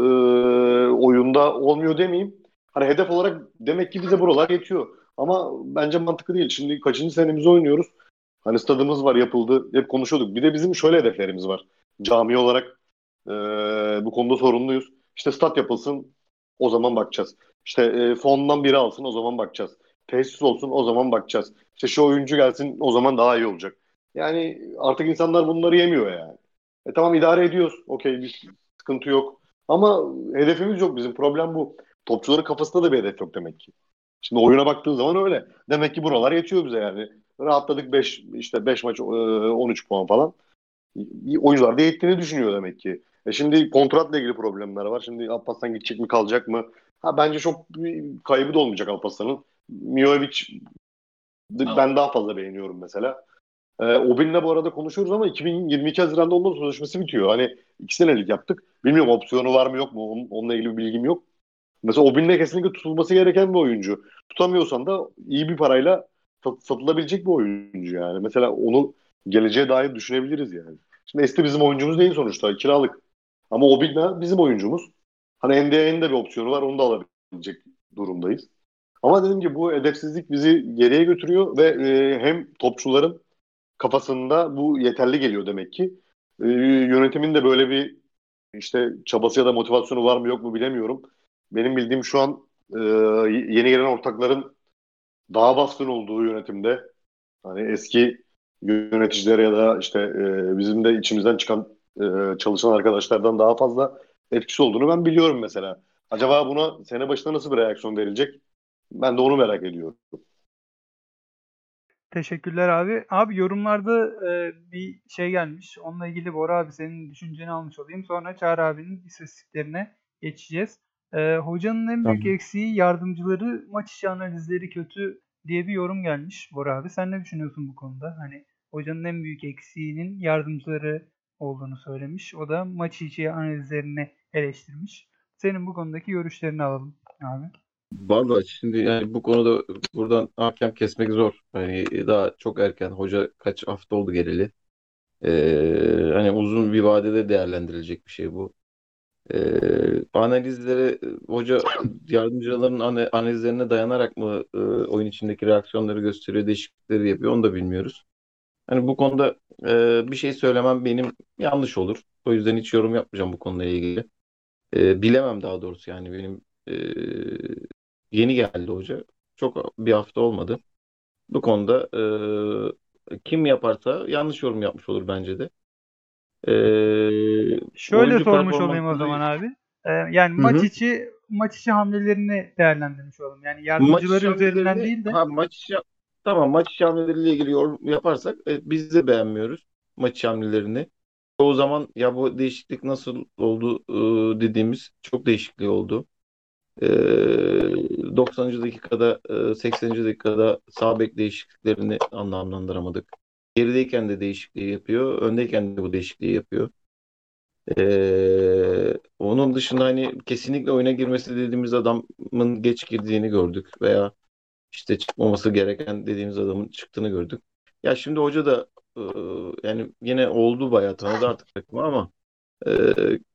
oyunda olmuyor demeyeyim. Hani hedef olarak demek ki bize buralar yetiyor. Ama bence mantıklı değil. Şimdi kaçıncı senemizi oynuyoruz. Hani stadımız var yapıldı. Hep konuşuyorduk. Bir de bizim şöyle hedeflerimiz var. Cami olarak e, bu konuda sorumluyuz. İşte stat yapılsın o zaman bakacağız. İşte e, fondan biri alsın o zaman bakacağız. Tesis olsun o zaman bakacağız. İşte şu oyuncu gelsin o zaman daha iyi olacak. Yani artık insanlar bunları yemiyor yani. E tamam idare ediyoruz. Okey bir sıkıntı yok. Ama hedefimiz yok bizim. Problem bu. Topçuların kafasında da bir hedef yok demek ki. Şimdi oyuna baktığın zaman öyle. Demek ki buralar yetiyor bize yani. Rahatladık 5 işte 5 maç 13 puan falan. Oyuncular da yettiğini düşünüyor demek ki. E şimdi kontratla ilgili problemler var. Şimdi Alparslan gidecek mi kalacak mı? Ha bence çok kaybı da olmayacak Alparslan'ın. Mijovic ben daha fazla beğeniyorum mesela. E, Obin'le bu arada konuşuyoruz ama 2022 Haziran'da onun sözleşmesi bitiyor. Hani iki senelik yaptık. Bilmiyorum opsiyonu var mı yok mu? Onun, onunla ilgili bir bilgim yok. Mesela Obin'le kesinlikle tutulması gereken bir oyuncu. Tutamıyorsan da iyi bir parayla satılabilecek bir oyuncu yani. Mesela onu geleceğe dair düşünebiliriz yani. Şimdi Esti bizim oyuncumuz değil sonuçta. Kiralık. Ama Obinna bizim oyuncumuz. Hani NDA'nın da bir opsiyonu var. Onu da alabilecek durumdayız. Ama dedim ki bu edepsizlik bizi geriye götürüyor ve e, hem topçuların kafasında bu yeterli geliyor demek ki. E, yönetimin de böyle bir işte çabası ya da motivasyonu var mı yok mu bilemiyorum. Benim bildiğim şu an e, yeni gelen ortakların daha baskın olduğu yönetimde hani eski yöneticilere ya da işte e, bizim de içimizden çıkan e, çalışan arkadaşlardan daha fazla etkisi olduğunu ben biliyorum mesela. Acaba buna sene başında nasıl bir reaksiyon verilecek? Ben de onu merak ediyorum. Teşekkürler abi. Abi yorumlarda e, bir şey gelmiş. Onunla ilgili Bora abi senin düşünceni almış olayım. Sonra Çağrı abinin istatistiklerine geçeceğiz. E, hocanın en büyük tamam. eksiği yardımcıları maç içi analizleri kötü diye bir yorum gelmiş Bora abi. Sen ne düşünüyorsun bu konuda? Hani hocanın en büyük eksiğinin yardımcıları olduğunu söylemiş. O da maç içi analizlerini eleştirmiş. Senin bu konudaki görüşlerini alalım abi. Vallahi şimdi yani bu konuda buradan hakem kesmek zor. Hani daha çok erken. Hoca kaç hafta oldu geleli. Ee, hani uzun bir vadede değerlendirilecek bir şey bu. Ee, analizlere hoca yardımcıların analizlerine dayanarak mı e, oyun içindeki reaksiyonları gösteriyor, değişiklikleri yapıyor onu da bilmiyoruz. Hani bu konuda e, bir şey söylemem benim yanlış olur. O yüzden hiç yorum yapmayacağım bu konuyla ilgili. E, bilemem daha doğrusu yani benim e, yeni geldi hoca. Çok bir hafta olmadı. Bu konuda e, kim yaparsa yanlış yorum yapmış olur bence de. E, Şöyle sormuş olayım o zaman abi. E, yani Hı-hı. maç içi maç içi hamlelerini değerlendirmiş olalım. Yani yardımcıları üzerinden değil de. Ha, maç içi Tamam maç hamleleriyle ilgili yorum yaparsak e, biz de beğenmiyoruz maç hamlelerini. O zaman ya bu değişiklik nasıl oldu e, dediğimiz çok değişikliği oldu. E, 90. dakikada e, 80. dakikada sağ bek değişikliklerini anlamlandıramadık. Gerideyken de değişikliği yapıyor. Öndeyken de bu değişikliği yapıyor. Ee, onun dışında hani kesinlikle oyuna girmesi dediğimiz adamın geç girdiğini gördük veya işte çıkmaması gereken dediğimiz adamın çıktığını gördük. Ya şimdi hoca da e, yani yine oldu bayağı tanıdı artık takımı ama e,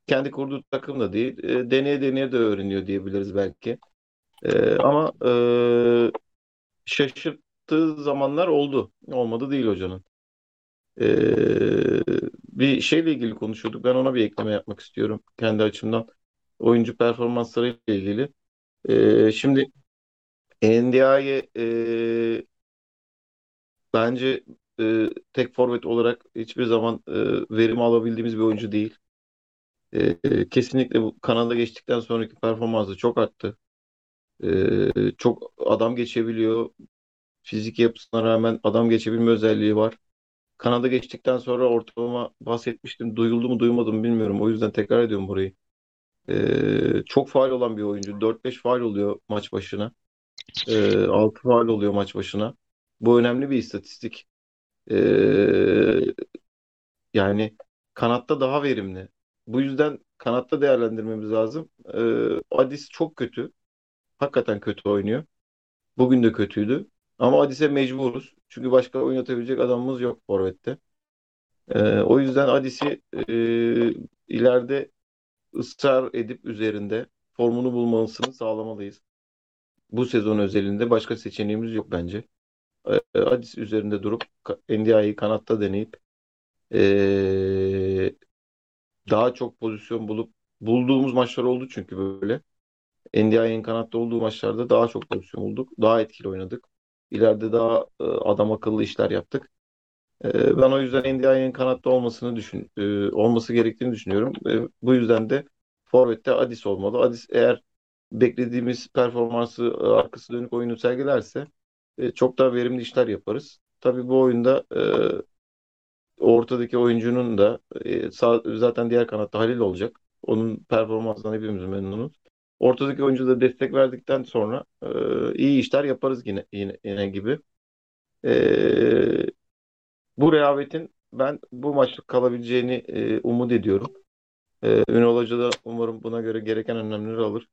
kendi kurduğu takım da değil. E, deneye deneye de öğreniyor diyebiliriz belki. E, ama e, şaşırttığı zamanlar oldu. Olmadı değil hocanın. E, bir şeyle ilgili konuşuyorduk. Ben ona bir ekleme yapmak istiyorum kendi açımdan. Oyuncu performansları ilgili. E, şimdi NDI'ye e, bence e, tek forvet olarak hiçbir zaman e, verim alabildiğimiz bir oyuncu değil. E, e, kesinlikle bu Kanada geçtikten sonraki performansı çok arttı. E, çok adam geçebiliyor. Fizik yapısına rağmen adam geçebilme özelliği var. Kanada geçtikten sonra ortalama bahsetmiştim. Duyuldu mu duymadım bilmiyorum. O yüzden tekrar ediyorum burayı. Ee, çok faal olan bir oyuncu. 4-5 faal oluyor maç başına. Ee, 6 faal oluyor maç başına. Bu önemli bir istatistik. Ee, yani kanatta daha verimli. Bu yüzden kanatta değerlendirmemiz lazım. Ee, Adis çok kötü. Hakikaten kötü oynuyor. Bugün de kötüydü. Ama Adis'e mecburuz. Çünkü başka oynatabilecek adamımız yok forvette. Ee, o yüzden Adis'i e, ileride ısrar edip üzerinde formunu bulmasını sağlamalıyız. Bu sezon özelinde başka seçeneğimiz yok bence. Ee, Adis üzerinde durup NDI'yi kanatta deneyip ee, daha çok pozisyon bulup bulduğumuz maçlar oldu çünkü böyle. NDI'nin kanatta olduğu maçlarda daha çok pozisyon bulduk. Daha etkili oynadık. İleride daha e, adam akıllı işler yaptık. E, ben o yüzden NDI'nin kanatta olmasını düşün e, olması gerektiğini düşünüyorum. E, bu yüzden de Forvet'te Adis olmalı. Adis eğer beklediğimiz performansı e, arkası dönük oyunu sergilerse e, çok daha verimli işler yaparız. Tabii bu oyunda e, ortadaki oyuncunun da zaten diğer kanatta Halil olacak. Onun performansından hepimiz memnunuz. Ortadaki oyuncu da destek verdikten sonra iyi işler yaparız yine yine, yine gibi. Bu rehavetin ben bu maçlık kalabileceğini umut ediyorum. E, Ünal Hoca da umarım buna göre gereken önlemleri alır.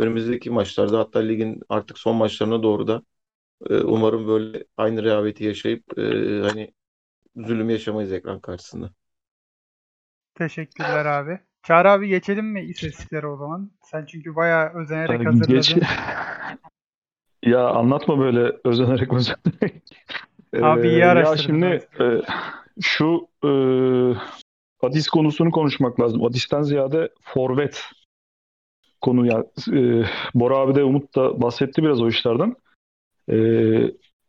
Önümüzdeki maçlarda hatta ligin artık son maçlarına doğru da e, umarım böyle aynı rehaveti yaşayıp e, hani zulüm yaşamayız ekran karşısında. Teşekkürler abi. Çağrı abi geçelim mi istatistiklere o zaman? Sen çünkü bayağı özenerek hazırladın. Geç. ya anlatma böyle özenerek özenerek. Abi iyi araştırdın. Ya şimdi e, şu e, Adis konusunu konuşmak lazım. Adis'ten ziyade forvet konu ya e, Bora abi de Umut da bahsetti biraz o işlerden. E,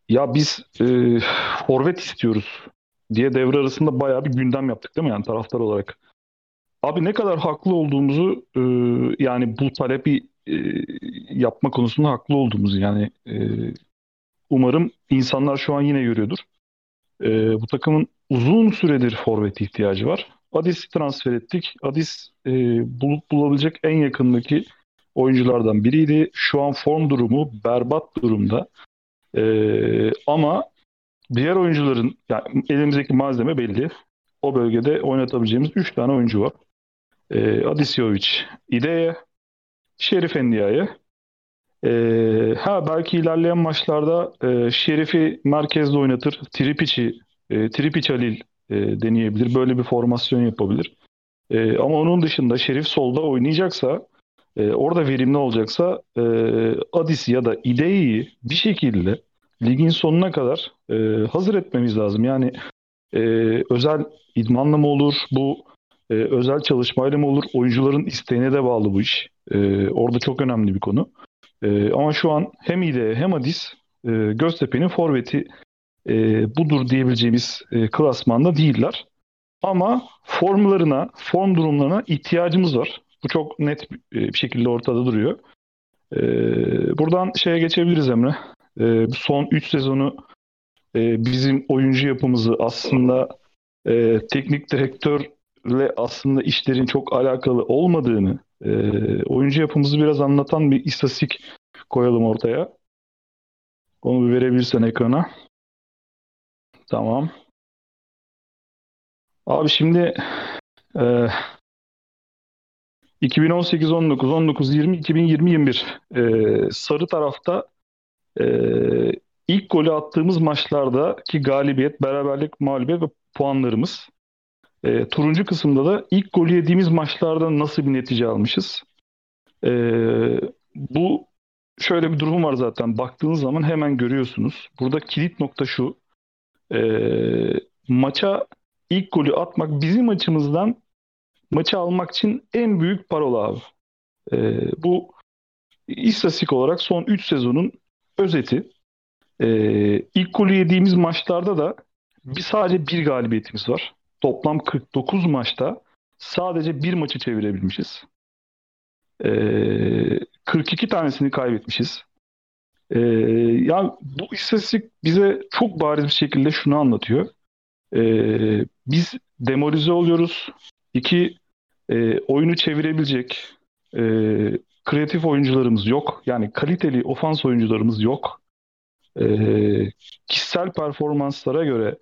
ya biz e, forvet istiyoruz diye devre arasında bayağı bir gündem yaptık değil mi yani taraftar olarak. Abi ne kadar haklı olduğumuzu e, yani bu talebi e, yapma konusunda haklı olduğumuzu yani e, umarım insanlar şu an yine görüyordur. E, bu takımın uzun süredir forvet ihtiyacı var. Adis'i transfer ettik. Adis e, bulup bulabilecek en yakındaki oyunculardan biriydi. Şu an form durumu berbat durumda. E, ama diğer oyuncuların yani elimizdeki malzeme belli. O bölgede oynatabileceğimiz 3 tane oyuncu var. E, Adisyovic, İdeye, Şerif Endia'ya. E, ha belki ilerleyen maçlarda e, Şerif'i merkezde oynatır. Tripic'i, e, Tripic Halil e, deneyebilir. Böyle bir formasyon yapabilir. E, ama onun dışında Şerif solda oynayacaksa e, orada verimli olacaksa e, Adis ya da İdeyi bir şekilde ligin sonuna kadar e, hazır etmemiz lazım. Yani e, özel idmanla mı olur bu e, özel çalışmayla mı olur oyuncuların isteğine de bağlı bu iş. E, orada çok önemli bir konu. E, ama şu an hem İde hem Adis e, Göztepe'nin forveti e, budur diyebileceğimiz e, klasmanda değiller. Ama formlarına, form durumlarına ihtiyacımız var. Bu çok net bir şekilde ortada duruyor. Ee, buradan şeye geçebiliriz Emre. Ee, son 3 sezonu e, bizim oyuncu yapımızı aslında e, teknik direktörle aslında işlerin çok alakalı olmadığını, e, oyuncu yapımızı biraz anlatan bir istatistik koyalım ortaya. Onu bir verebilirsen ekrana. Tamam. Abi şimdi e, 2018 19 19 20 2020 21 e, sarı tarafta e, ilk golü attığımız maçlardaki galibiyet, beraberlik, mağlubiyet ve puanlarımız. E, turuncu kısımda da ilk golü yediğimiz maçlarda nasıl bir netice almışız. E, bu şöyle bir durum var zaten. Baktığınız zaman hemen görüyorsunuz. Burada kilit nokta şu. E, maça ilk golü atmak bizim açımızdan maçı almak için en büyük parola abi. E, bu istatistik olarak son 3 sezonun özeti. E, ilk golü yediğimiz maçlarda da bir sadece bir galibiyetimiz var. Toplam 49 maçta sadece bir maçı çevirebilmişiz. E, 42 tanesini kaybetmişiz. E, yani bu istatistik bize çok bariz bir şekilde şunu anlatıyor. E, biz demoralize oluyoruz. İki, e, oyunu çevirebilecek, e, kreatif oyuncularımız yok. Yani kaliteli ofans oyuncularımız yok. E, kişisel performanslara göre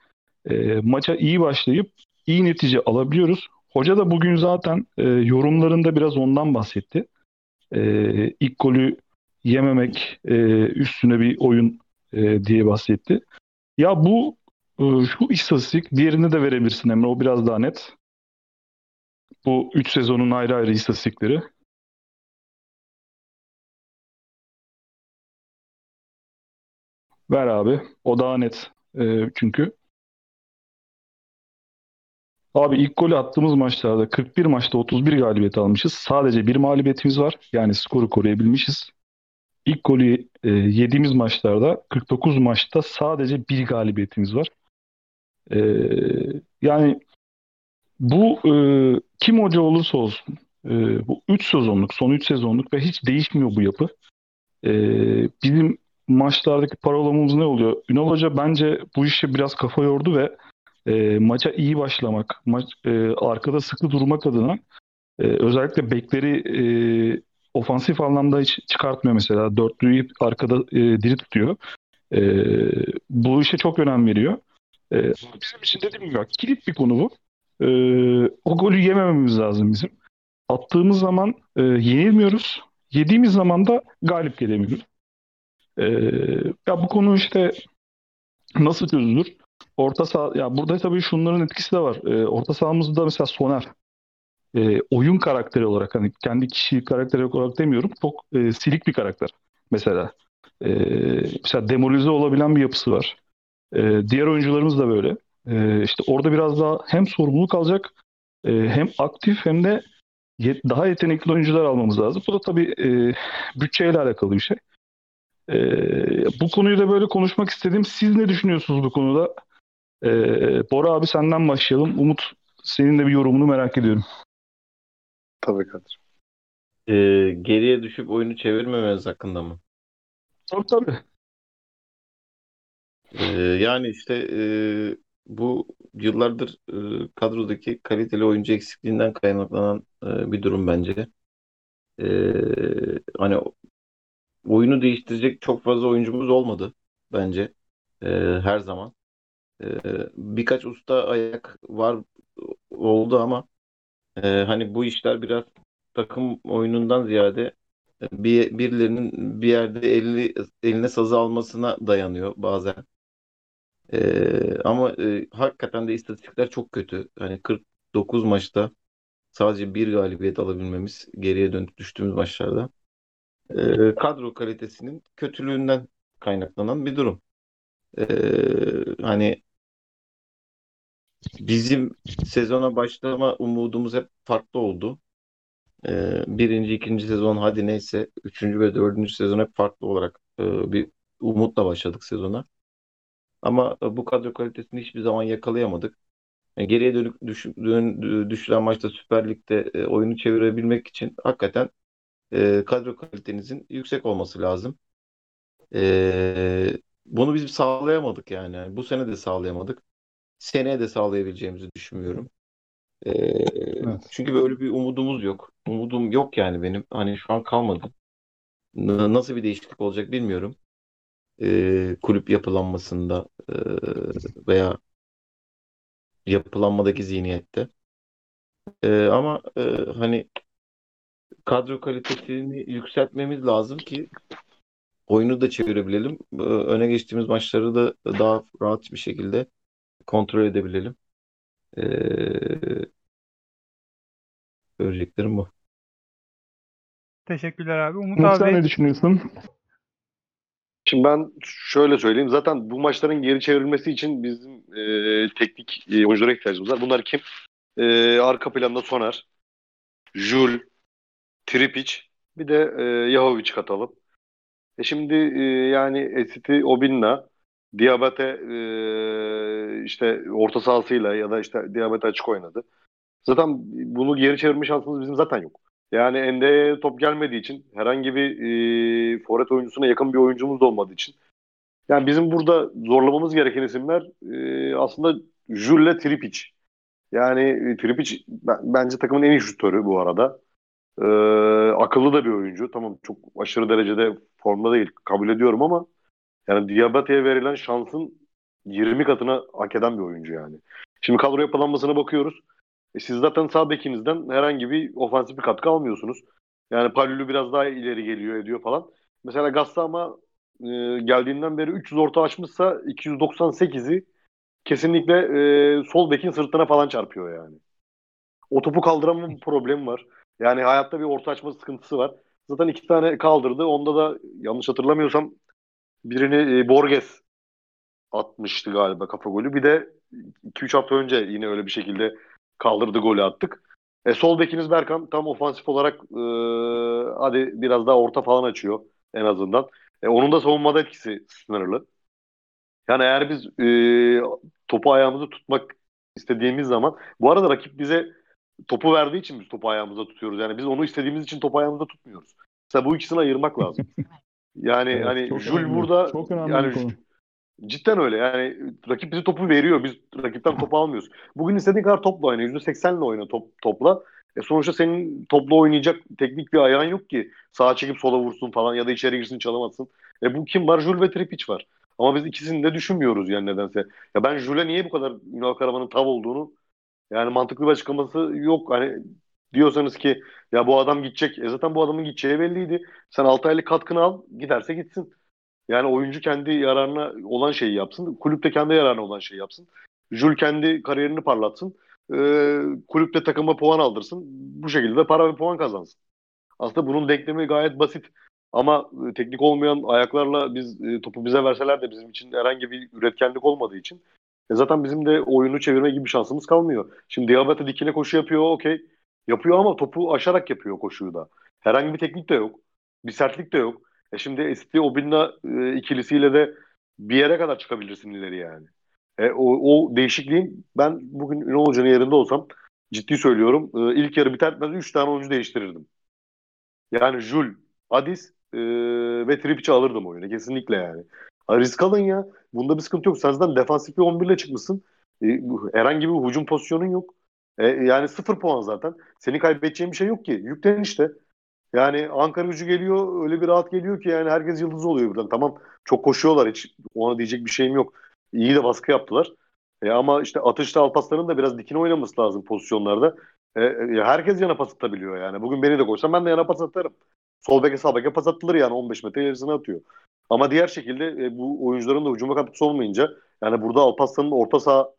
e, maça iyi başlayıp iyi netice alabiliyoruz. Hoca da bugün zaten e, yorumlarında biraz ondan bahsetti. E, ilk golü yememek e, üstüne bir oyun e, diye bahsetti. Ya bu e, şu istatistik diğerini de verebilirsin Emre o biraz daha net. Bu 3 sezonun ayrı ayrı istatistikleri. Ver abi. O daha net. E, çünkü. Abi ilk golü attığımız maçlarda 41 maçta 31 galibiyet almışız. Sadece bir mağlubiyetimiz var. Yani skoru koruyabilmişiz. İlk golü e, yediğimiz maçlarda 49 maçta sadece bir galibiyetimiz var. E, yani bu e, kim hoca olursa olsun e, bu 3 sezonluk, son 3 sezonluk ve hiç değişmiyor bu yapı. E, bizim maçlardaki parolamamız ne oluyor? Ünal Hoca bence bu işe biraz kafa yordu ve e, maça iyi başlamak, maç e, arkada sıkı durmak adına e, özellikle bekleri e, ofansif anlamda hiç çıkartmıyor mesela. Dörtlüyü arkada e, diri tutuyor. E, bu işe çok önem veriyor. E, bizim için dediğim gibi kilit bir konu bu. E, o golü yemememiz lazım bizim. Attığımız zaman e, yenilmiyoruz. Yediğimiz zaman da galip gelemiyoruz. E, ya bu konu işte nasıl çözülür? Orta saha ya burada tabii şunların etkisi de var. E, orta sahamızda mesela Soner e, oyun karakteri olarak hani kendi kişi karakteri olarak demiyorum. Çok e, silik bir karakter mesela. E, mesela demoralize olabilen bir yapısı var. E, diğer oyuncularımız da böyle. E, işte orada biraz daha hem sorumluluk alacak e, hem aktif hem de yet, daha yetenekli oyuncular almamız lazım. Bu da tabii e, bütçeyle alakalı bir şey. E, bu konuyu da böyle konuşmak istedim. Siz ne düşünüyorsunuz bu konuda? E, Bora abi senden başlayalım. Umut senin de bir yorumunu merak ediyorum. Tabii Kadir. Ee, geriye düşüp oyunu çevirmemeniz hakkında mı? Tabii tabii. Ee, yani işte e, bu yıllardır e, kadrodaki kaliteli oyuncu eksikliğinden kaynaklanan e, bir durum bence. E, hani oyunu değiştirecek çok fazla oyuncumuz olmadı bence e, her zaman. E, birkaç usta ayak var oldu ama e, hani bu işler biraz takım oyunundan ziyade bir birilerinin bir yerde eli, eline sazı almasına dayanıyor bazen. Ee, ama e, hakikaten de istatistikler çok kötü. Hani 49 maçta sadece bir galibiyet alabilmemiz geriye dönüp düştüğümüz maçlarda e, kadro kalitesinin kötülüğünden kaynaklanan bir durum. E, hani bizim sezona başlama umudumuz hep farklı oldu. E, birinci, ikinci sezon hadi neyse, üçüncü ve dördüncü sezon hep farklı olarak e, bir umutla başladık sezona. Ama e, bu kadro kalitesini hiçbir zaman yakalayamadık. Yani geriye dönük düş, dön, düşülen maçta Süper Lig'de e, oyunu çevirebilmek için hakikaten e, kadro kalitenizin yüksek olması lazım. E, bunu biz sağlayamadık yani. Bu sene de sağlayamadık. Seneye de sağlayabileceğimizi düşünmüyorum. E, evet. Çünkü böyle bir umudumuz yok. Umudum yok yani benim. Hani şu an kalmadı. Nasıl bir değişiklik olacak bilmiyorum e, kulüp yapılanmasında e, veya yapılanmadaki zihniyette. E, ama e, hani kadro kalitesini yükseltmemiz lazım ki oyunu da çevirebilelim. E, öne geçtiğimiz maçları da daha rahat bir şekilde kontrol edebilelim. E, söyleyeceklerim bu. Teşekkürler abi. Umut Umut abi ne düşünüyorsun? Şimdi ben şöyle söyleyeyim. Zaten bu maçların geri çevrilmesi için bizim e, teknik e, oyunculara ihtiyacımız var. Bunlar kim? E, arka planda Soner, Jul, Tripic, bir de e, Yahovic katalım. E şimdi e, yani Esiti Obinna, Diabete e, işte orta sahasıyla ya da işte Diabete açık oynadı. Zaten bunu geri çevirme şansımız bizim zaten yok. Yani Ende'ye top gelmediği için herhangi bir e, forvet oyuncusuna yakın bir oyuncumuz da olmadığı için yani bizim burada zorlamamız gereken isimler e, aslında Jules Tripic. Yani e, Tripic bence takımın en iyi şutörü bu arada. Ee, akıllı da bir oyuncu. Tamam çok aşırı derecede formda değil. Kabul ediyorum ama yani Diabate'ye verilen şansın 20 katına hak eden bir oyuncu yani. Şimdi kadro yapılanmasına bakıyoruz. E siz zaten sağ bekinizden herhangi bir ofansif bir katkı almıyorsunuz. Yani Palulu biraz daha ileri geliyor ediyor falan. Mesela Gassa ama e, geldiğinden beri 300 orta açmışsa 298'i kesinlikle e, sol bekin sırtına falan çarpıyor yani. O topu kaldıramama problemi var. Yani hayatta bir orta açma sıkıntısı var. Zaten iki tane kaldırdı. Onda da yanlış hatırlamıyorsam birini e, Borges atmıştı galiba kafa golü. Bir de 2-3 hafta önce yine öyle bir şekilde kaldırdı golü attık. E, sol bekiniz Berkan tam ofansif olarak e, hadi biraz daha orta falan açıyor en azından. E, onun da savunmada etkisi sınırlı. Yani eğer biz e, topu ayağımızda tutmak istediğimiz zaman bu arada rakip bize topu verdiği için biz topu ayağımızda tutuyoruz. Yani biz onu istediğimiz için topu ayağımızda tutmuyoruz. Mesela bu ikisini ayırmak lazım. Yani evet, hani Jul burada çok yani konu. cidden öyle. Yani rakip bize topu veriyor. Biz rakipten topu almıyoruz. Bugün istediğin kadar topla oyna. %80'le oyna top, topla. E sonuçta senin topla oynayacak teknik bir ayağın yok ki. Sağa çekip sola vursun falan ya da içeri girsin çalamasın. E bu kim var? Jul ve Tripic var. Ama biz ikisini de düşünmüyoruz yani nedense. Ya ben Jul'e niye bu kadar Ünal Karaman'ın tav olduğunu yani mantıklı bir açıklaması yok. Hani diyorsanız ki ya bu adam gidecek. E zaten bu adamın gideceği belliydi. Sen 6 aylık katkını al giderse gitsin. Yani oyuncu kendi yararına olan şeyi yapsın. Kulüp de kendi yararına olan şeyi yapsın. Jul kendi kariyerini parlatsın. Ee, kulüp de takıma puan aldırsın. Bu şekilde para ve puan kazansın. Aslında bunun denklemi gayet basit. Ama e, teknik olmayan ayaklarla biz e, topu bize verseler de bizim için herhangi bir üretkenlik olmadığı için e zaten bizim de oyunu çevirme gibi şansımız kalmıyor. Şimdi Diabate dikine koşu yapıyor okey. Yapıyor ama topu aşarak yapıyor koşuyu da. Herhangi bir teknik de yok. Bir sertlik de yok. E şimdi Esti Obinna e, ikilisiyle de bir yere kadar çıkabilirsin ileri yani. E, o, o değişikliğin ben bugün Ünal Hoca'nın yerinde olsam ciddi söylüyorum. E, ilk yarı biter bitmez 3 tane oyuncu değiştirirdim. Yani Jul, Adis e, ve Tripic'i alırdım oyuna kesinlikle yani. Ha, risk alın ya. Bunda bir sıkıntı yok. Sen zaten defansif bir 11 ile çıkmışsın. E, herhangi bir hücum pozisyonun yok. E, yani sıfır puan zaten. Senin kaybedeceğin bir şey yok ki. Yüklen işte. Yani Ankara gücü geliyor öyle bir rahat geliyor ki yani herkes yıldız oluyor buradan. Tamam çok koşuyorlar hiç ona diyecek bir şeyim yok. İyi de baskı yaptılar. E, ama işte atışta Alpaslar'ın da biraz dikine oynaması lazım pozisyonlarda. E, e, herkes yana pas atabiliyor yani. Bugün beni de koysam ben de yana pas atarım. Sol beke sağ beke pas atılır yani 15 metre ilerisine atıyor. Ama diğer şekilde e, bu oyuncuların da hücuma katkısı olmayınca yani burada Alparslan'ın orta saha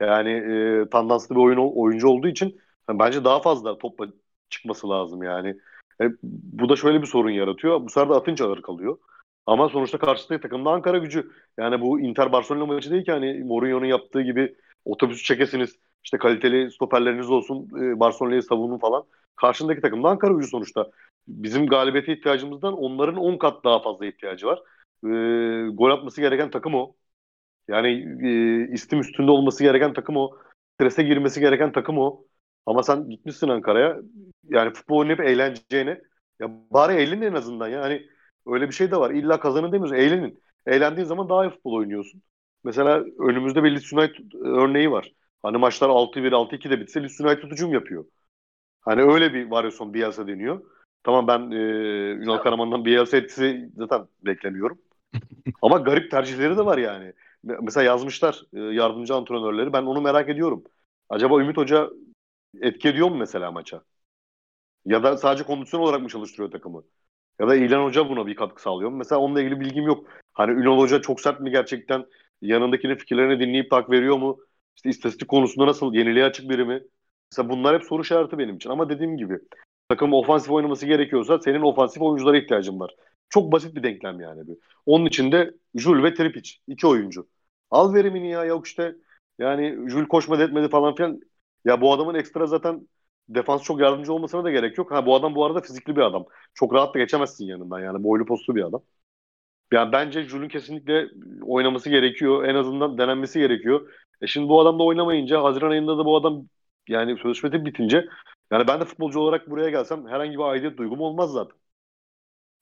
yani e, tandanslı bir oyun, oyuncu olduğu için yani bence daha fazla topla çıkması lazım yani. E, bu da şöyle bir sorun yaratıyor. Bu sefer de atınca ağır kalıyor. Ama sonuçta karşısındaki takımda Ankara gücü. Yani bu Inter Barcelona maçı değil ki hani Mourinho'nun yaptığı gibi otobüsü çekesiniz. işte kaliteli stoperleriniz olsun. E, Barcelona'yı savunun falan. Karşındaki takımda Ankara gücü sonuçta. Bizim galibiyete ihtiyacımızdan onların 10 kat daha fazla ihtiyacı var. E, gol atması gereken takım o. Yani e, istim üstünde olması gereken takım o. Strese girmesi gereken takım o. Ama sen gitmişsin Ankara'ya. Yani futbol oynayıp eğleneceğine. Ya bari eğlenin en azından. Yani öyle bir şey de var. İlla kazanın demiyoruz. Eğlenin. Eğlendiğin zaman daha iyi futbol oynuyorsun. Mesela önümüzde bir Leeds United örneği var. Hani maçlar 6-1, 6-2 de bitse Leeds United hücum yapıyor. Hani öyle bir varyasyon Bielsa deniyor. Tamam ben e, Ünal Karaman'dan Bielsa etkisi zaten beklemiyorum. Ama garip tercihleri de var yani. Mesela yazmışlar e, yardımcı antrenörleri. Ben onu merak ediyorum. Acaba Ümit Hoca etki ediyor mu mesela maça? Ya da sadece kondisyon olarak mı çalıştırıyor takımı? Ya da İlhan Hoca buna bir katkı sağlıyor mu? Mesela onunla ilgili bilgim yok. Hani Ünal Hoca çok sert mi gerçekten? Yanındakinin fikirlerini dinleyip tak veriyor mu? İşte istatistik konusunda nasıl? Yeniliğe açık biri mi? Mesela bunlar hep soru işareti benim için. Ama dediğim gibi takım ofansif oynaması gerekiyorsa senin ofansif oyunculara ihtiyacın var. Çok basit bir denklem yani. Bir. Onun için de Jul ve Tripic. iki oyuncu. Al verimini ya. Yok işte yani Jul koşmadı etmedi falan filan. Ya bu adamın ekstra zaten defans çok yardımcı olmasına da gerek yok. Ha bu adam bu arada fizikli bir adam. Çok rahat da geçemezsin yanından yani. Boylu postlu bir adam. Yani bence Jul'ün kesinlikle oynaması gerekiyor. En azından denenmesi gerekiyor. E şimdi bu adam da oynamayınca Haziran ayında da bu adam yani sözleşmesi bitince yani ben de futbolcu olarak buraya gelsem herhangi bir aidiyet duygum olmaz zaten.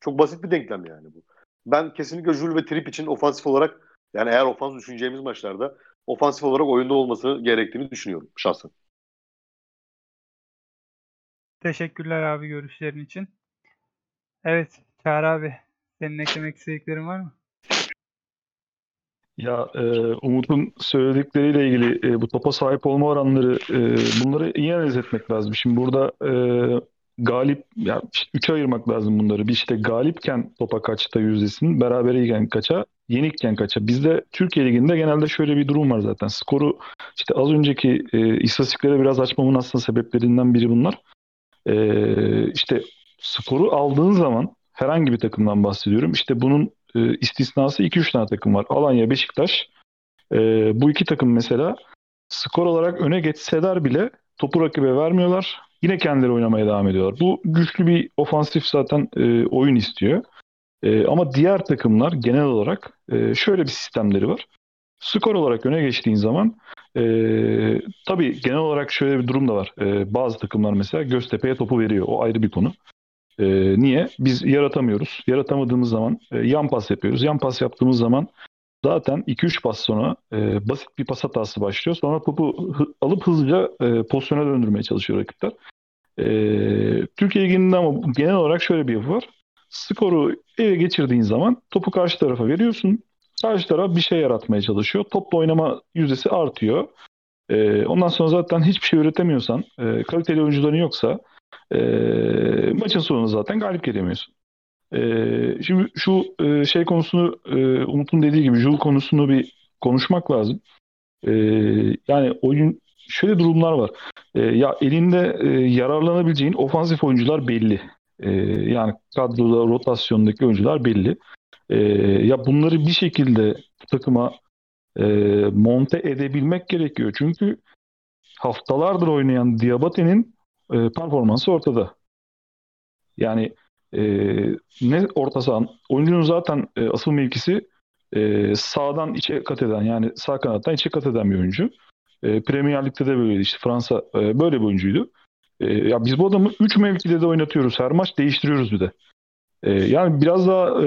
Çok basit bir denklem yani bu. Ben kesinlikle Jul ve Trip için ofansif olarak yani eğer ofans düşüneceğimiz maçlarda ofansif olarak oyunda olması gerektiğini düşünüyorum şahsen. Teşekkürler abi görüşlerin için. Evet Çağrı abi senin eklemek istediklerin var mı? Ya e, Umut'un söyledikleriyle ilgili e, bu topa sahip olma oranları e, bunları iyi analiz etmek lazım. Şimdi burada e, galip ya üçe ayırmak lazım bunları. Bir işte galipken topa kaçta yüzdesinin, berabereyken kaça, yenikken kaça. Bizde Türkiye Ligi'nde genelde şöyle bir durum var zaten. Skoru işte az önceki e, istatistiklere biraz açmamın aslında sebeplerinden biri bunlar. E, işte skoru aldığın zaman herhangi bir takımdan bahsediyorum. İşte bunun e, istisnası 2-3 tane takım var. Alanya, Beşiktaş. E, bu iki takım mesela skor olarak öne geçseler bile topu rakibe vermiyorlar. Yine kendileri oynamaya devam ediyorlar. Bu güçlü bir ofansif zaten e, oyun istiyor. E, ama diğer takımlar genel olarak e, şöyle bir sistemleri var. Skor olarak öne geçtiğin zaman e, tabii genel olarak şöyle bir durum da var. E, bazı takımlar mesela Göztepe'ye topu veriyor. O ayrı bir konu. E, niye? Biz yaratamıyoruz. Yaratamadığımız zaman e, yan pas yapıyoruz. Yan pas yaptığımız zaman zaten 2-3 pas sonra e, basit bir pas hatası başlıyor. Sonra topu alıp hızlıca e, pozisyona döndürmeye çalışıyor rakipler. E, Türkiye Ligi'nde ama genel olarak şöyle bir yapı var. Skoru ele geçirdiğin zaman topu karşı tarafa veriyorsun. Karşı taraf bir şey yaratmaya çalışıyor. Topla oynama yüzdesi artıyor. E, ondan sonra zaten hiçbir şey üretemiyorsan, e, kaliteli oyuncuların yoksa e, maçın sonunda zaten galip gelemiyorsun. E, şimdi şu e, şey konusunu e, Umut'un dediği gibi Jul konusunu bir konuşmak lazım. E, yani oyun şöyle durumlar var. E, ya elinde e, yararlanabileceğin ofansif oyuncular belli. E, yani kadroda rotasyondaki oyuncular belli. E, ya bunları bir şekilde takıma e, monte edebilmek gerekiyor. Çünkü haftalardır oynayan Diabate'nin e, performansı ortada. Yani e, ne orta sahan, oyuncunun zaten e, asıl mevkisi e, sağdan içe kat eden yani sağ kanattan içe kat eden bir oyuncu. E, Premier Lig'de de böyleydi işte Fransa e, böyle bir oyuncuydu. E, ya biz bu adamı 3 mevkide de oynatıyoruz. Her maç değiştiriyoruz bir de. E, yani biraz daha e,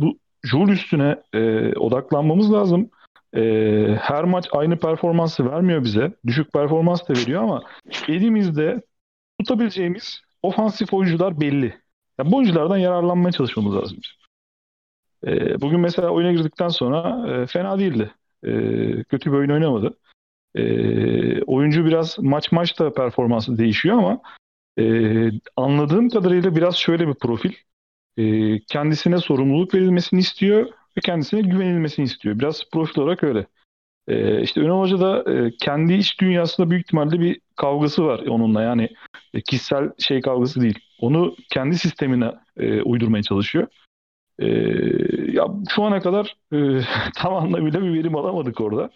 bu Jul üstüne e, odaklanmamız lazım. E, her maç aynı performansı vermiyor bize. Düşük performans da veriyor ama elimizde tutabileceğimiz ofansif oyuncular belli. Yani bu oyunculardan yararlanmaya çalışmamız lazım. E, bugün mesela oyuna girdikten sonra e, fena değildi. E, kötü bir oyun oynamadı. E, oyuncu biraz maç maçta performansı değişiyor ama e, anladığım kadarıyla biraz şöyle bir profil. E, kendisine sorumluluk verilmesini istiyor ve kendisine güvenilmesini istiyor. Biraz profil olarak öyle. E, işte Ünal Hoca da e, kendi iç dünyasında büyük ihtimalle bir kavgası var onunla. Yani e, kişisel şey kavgası değil. Onu kendi sistemine e, uydurmaya çalışıyor. E, ya şu ana kadar e, tam anlamıyla bir verim alamadık orada.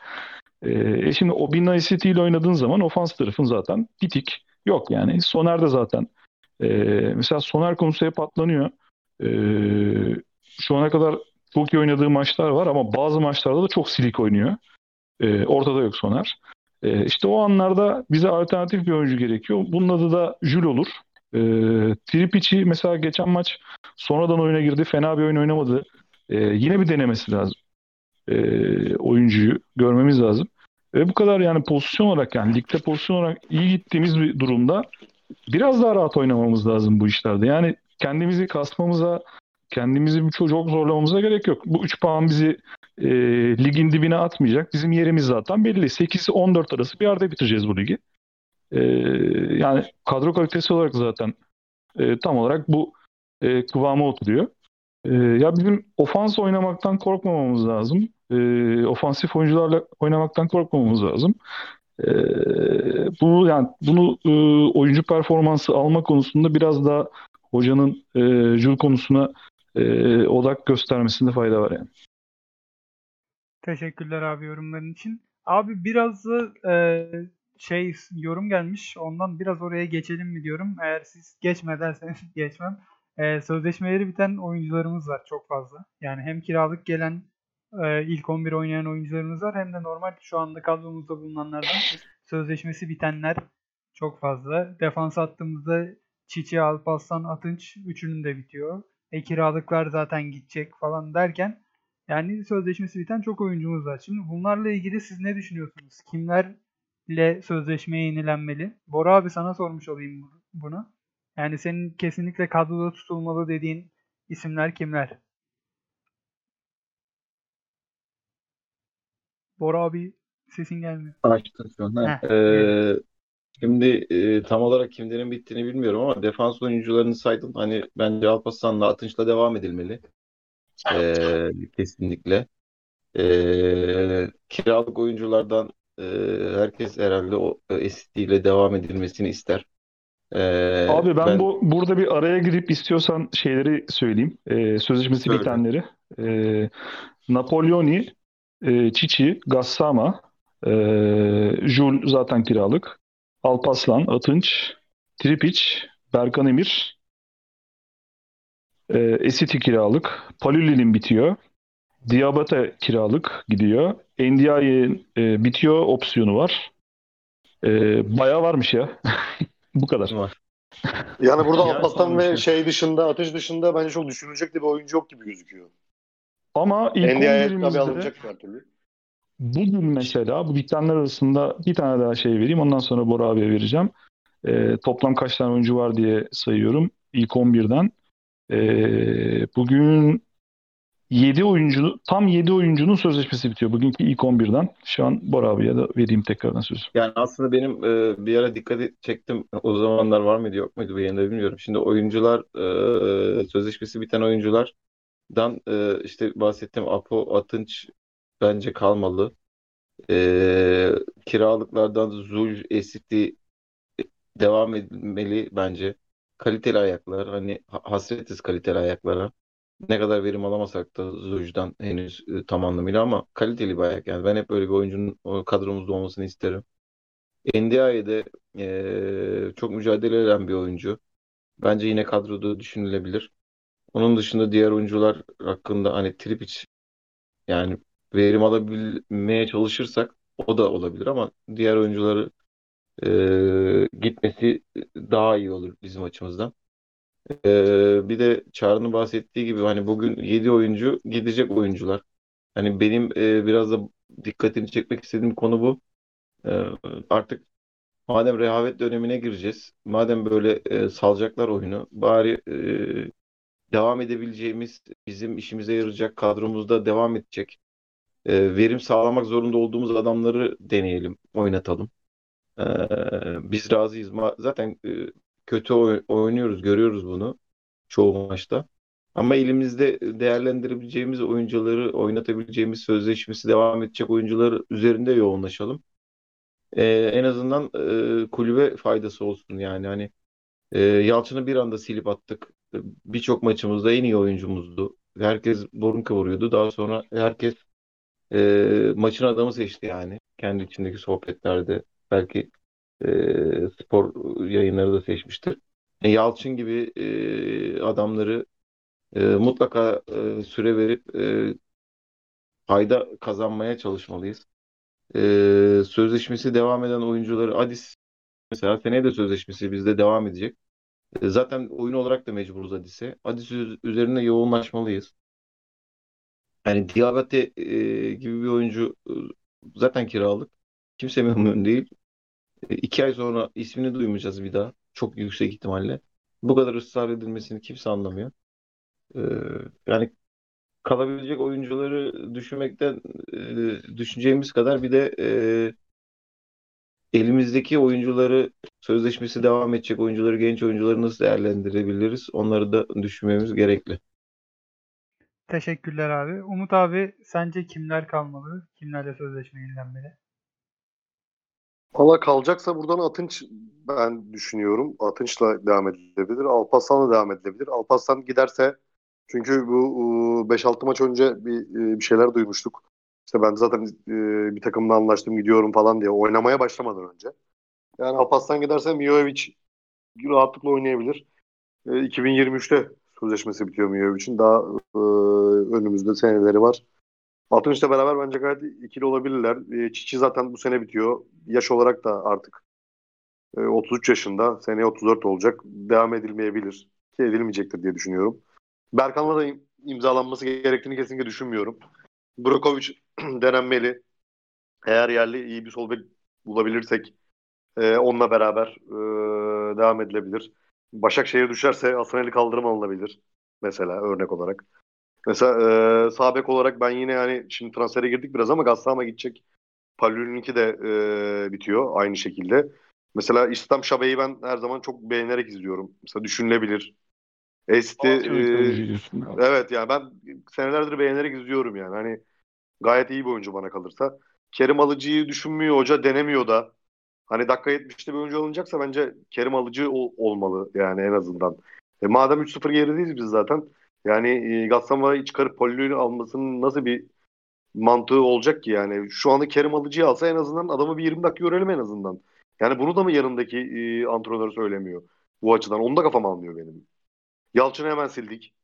E, şimdi o Binna City ile oynadığın zaman ofans tarafın zaten bitik. Yok yani. Soner de zaten. E, mesela Soner konusu hep atlanıyor. E, şu ana kadar çok iyi oynadığı maçlar var ama bazı maçlarda da çok silik oynuyor. E, ortada yok Soner. E, işte o anlarda bize alternatif bir oyuncu gerekiyor. Bunun adı da Jül olur. E, Tripic'i mesela geçen maç sonradan oyuna girdi. Fena bir oyun oynamadı. E, yine bir denemesi lazım. E, oyuncuyu görmemiz lazım. Ve bu kadar yani pozisyon olarak yani ligde pozisyon olarak iyi gittiğimiz bir durumda biraz daha rahat oynamamız lazım bu işlerde. Yani kendimizi kasmamıza, kendimizi çok zorlamamıza gerek yok. Bu 3 puan bizi e, ligin dibine atmayacak. Bizim yerimiz zaten belli. 8-14 arası bir yerde bitireceğiz bu ligi. E, yani kadro kalitesi olarak zaten e, tam olarak bu e, kıvama oturuyor. E, ya bizim ofans oynamaktan korkmamamız lazım. E, ofansif oyuncularla oynamaktan korkmamamız lazım. E, bu yani bunu e, oyuncu performansı alma konusunda biraz daha hocanın e, Jul konusuna e, odak göstermesinde fayda var yani. Teşekkürler abi yorumların için. Abi biraz da e, şey yorum gelmiş. Ondan biraz oraya geçelim mi diyorum. Eğer siz geçme derseniz geçmem. E, sözleşmeleri biten oyuncularımız var çok fazla. Yani hem kiralık gelen e, ilk 11 oynayan oyuncularımız var hem de normal şu anda kadromuzda bulunanlardan sözleşmesi bitenler çok fazla. Defans attığımızda Çiçi, Alparslan, Atınç üçünün de bitiyor. E kiralıklar zaten gidecek falan derken yani sözleşmesi biten çok oyuncumuz var. Şimdi bunlarla ilgili siz ne düşünüyorsunuz? Kimlerle sözleşmeye yenilenmeli? Bora abi sana sormuş olayım bunu. Yani senin kesinlikle kadroda tutulmalı dediğin isimler kimler? Bora abi sesin gelmiyor. Açtın şu an. Ee, şimdi e, tam olarak kimlerin bittiğini bilmiyorum ama defans oyuncularını saydım. Hani bence Alparslan'la Atınç'la devam edilmeli. Ee, kesinlikle. Ee, kiralık oyunculardan e, herkes herhalde o ST ile devam edilmesini ister. Ee, Abi ben, ben bu burada bir araya girip istiyorsan şeyleri söyleyeyim. Ee, sözleşmesi Söyle. bitenleri. Ee, Napoleoni, e, Çiçi, Gassama, e, Jul zaten kiralık. Alpaslan, Atınç, Tripic, Berkan Emir, e, Esiti kiralık. Paluli'nin bitiyor. Diabate kiralık gidiyor. Ndiaye e, bitiyor opsiyonu var. E, bayağı varmış ya. Bu kadar. Var. Yani burada Alparslan ve şey dışında, Ateş dışında bence çok düşünülecek de bir oyuncu yok gibi gözüküyor. Ama ilk NDI'ye. Bugün mesela bu bitenler arasında bir tane daha şey vereyim. Ondan sonra Bora abiye vereceğim. E, toplam kaç tane oyuncu var diye sayıyorum. İlk 11'den. E, bugün 7 oyuncu tam 7 oyuncunun sözleşmesi bitiyor. Bugünkü ilk 11'den. Şu an Bora abiye de vereyim tekrardan sözü. Yani aslında benim e, bir ara dikkat çektim. O zamanlar var mıydı yok muydu bu yayında bilmiyorum. Şimdi oyuncular e, sözleşmesi biten oyunculardan e, işte bahsettiğim Apo, Atınç bence kalmalı. E, kiralıklardan Zul, Esiti devam edilmeli bence. Kaliteli ayaklar. Hani hasretiz kaliteli ayaklara ne kadar verim alamasak da Zuj'dan henüz e, tam anlamıyla ama kaliteli bir ayak. Yani ben hep böyle bir oyuncunun kadromuzda olmasını isterim. NDI'de e, çok mücadele eden bir oyuncu. Bence yine kadroda düşünülebilir. Onun dışında diğer oyuncular hakkında hani Tripic yani verim alabilmeye çalışırsak o da olabilir ama diğer oyuncuları e, gitmesi daha iyi olur bizim açımızdan. Ee, bir de Çağrı'nın bahsettiği gibi hani bugün 7 oyuncu gidecek oyuncular. Hani benim e, biraz da dikkatini çekmek istediğim konu bu. E, artık madem rehavet dönemine gireceğiz, madem böyle e, salacaklar oyunu, bari e, devam edebileceğimiz, bizim işimize yarayacak kadromuzda devam edecek, e, verim sağlamak zorunda olduğumuz adamları deneyelim, oynatalım. E, biz razıyız. Zaten e, kötü oynuyoruz, görüyoruz bunu çoğu maçta. Ama elimizde değerlendirebileceğimiz oyuncuları, oynatabileceğimiz sözleşmesi devam edecek oyuncular üzerinde yoğunlaşalım. Ee, en azından e, kulübe faydası olsun yani. Hani e, Yalçın'ı bir anda silip attık. Birçok maçımızda en iyi oyuncumuzdu. Herkes burun kıvırıyordu. Daha sonra herkes e, maçın adamı seçti yani. Kendi içindeki sohbetlerde belki e, spor yayınları da seçmiştir. E, Yalçın gibi e, adamları e, mutlaka e, süre verip e, fayda kazanmaya çalışmalıyız. E, sözleşmesi devam eden oyuncuları Adis mesela seneye de sözleşmesi bizde devam edecek. E, zaten oyun olarak da mecburuz Adis'e. Adis üzerine yoğunlaşmalıyız. Yani Diabate e, gibi bir oyuncu e, zaten kiralık. Kimse memnun değil. E, iki ay sonra ismini duymayacağız bir daha. Çok yüksek ihtimalle. Bu kadar ısrar edilmesini kimse anlamıyor. Ee, yani kalabilecek oyuncuları düşünmekten e, düşüneceğimiz kadar bir de e, elimizdeki oyuncuları sözleşmesi devam edecek oyuncuları, genç oyuncuları nasıl değerlendirebiliriz? Onları da düşünmemiz gerekli. Teşekkürler abi. Umut abi sence kimler kalmalı? Kimlerle sözleşme yenilenmeli? Valla kalacaksa buradan Atınç ben düşünüyorum. Atınç'la devam edilebilir. Alparslan'la devam edilebilir. Alparslan giderse çünkü bu 5-6 maç önce bir, e, bir şeyler duymuştuk. İşte ben zaten e, bir takımla anlaştım gidiyorum falan diye oynamaya başlamadan önce. Yani Alparslan giderse Mijovic rahatlıkla oynayabilir. 2023'te sözleşmesi bitiyor Mijovic'in. Daha önümüzde seneleri var. Altınış'la beraber bence gayet ikili olabilirler. E, Çiçi zaten bu sene bitiyor. Yaş olarak da artık e, 33 yaşında. Seneye 34 olacak. Devam edilmeyebilir. Ki edilmeyecektir diye düşünüyorum. Berkan'la da imzalanması gerektiğini kesinlikle düşünmüyorum. Brokovic denenmeli. Eğer yerli iyi bir sol bek bulabilirsek e, onunla beraber e, devam edilebilir. Başakşehir düşerse Hasan kaldırım alınabilir. Mesela örnek olarak. Mesela e, sağ bek olarak ben yine yani şimdi transfere girdik biraz ama Gassama gidecek. Pallu'nunki de e, bitiyor aynı şekilde. Mesela İslam Şabe'yi ben her zaman çok beğenerek izliyorum. Mesela düşünülebilir. Esti e, evet yani ben senelerdir beğenerek izliyorum yani. Hani gayet iyi bir oyuncu bana kalırsa. Kerim Alıcı'yı düşünmüyor hoca denemiyor da. Hani dakika 70'te bir oyuncu alınacaksa bence Kerim Alıcı ol, olmalı yani en azından. E, madem 3-0 gerideyiz biz zaten. Yani e, Gassama çıkarıp Pollo'yu almasının nasıl bir mantığı olacak ki yani. Şu anda Kerim Alıcı'yı alsa en azından adamı bir 20 dakika görelim en azından. Yani bunu da mı yanındaki e, antrenör söylemiyor bu açıdan? Onu da kafam almıyor benim. Yalçın'ı hemen sildik.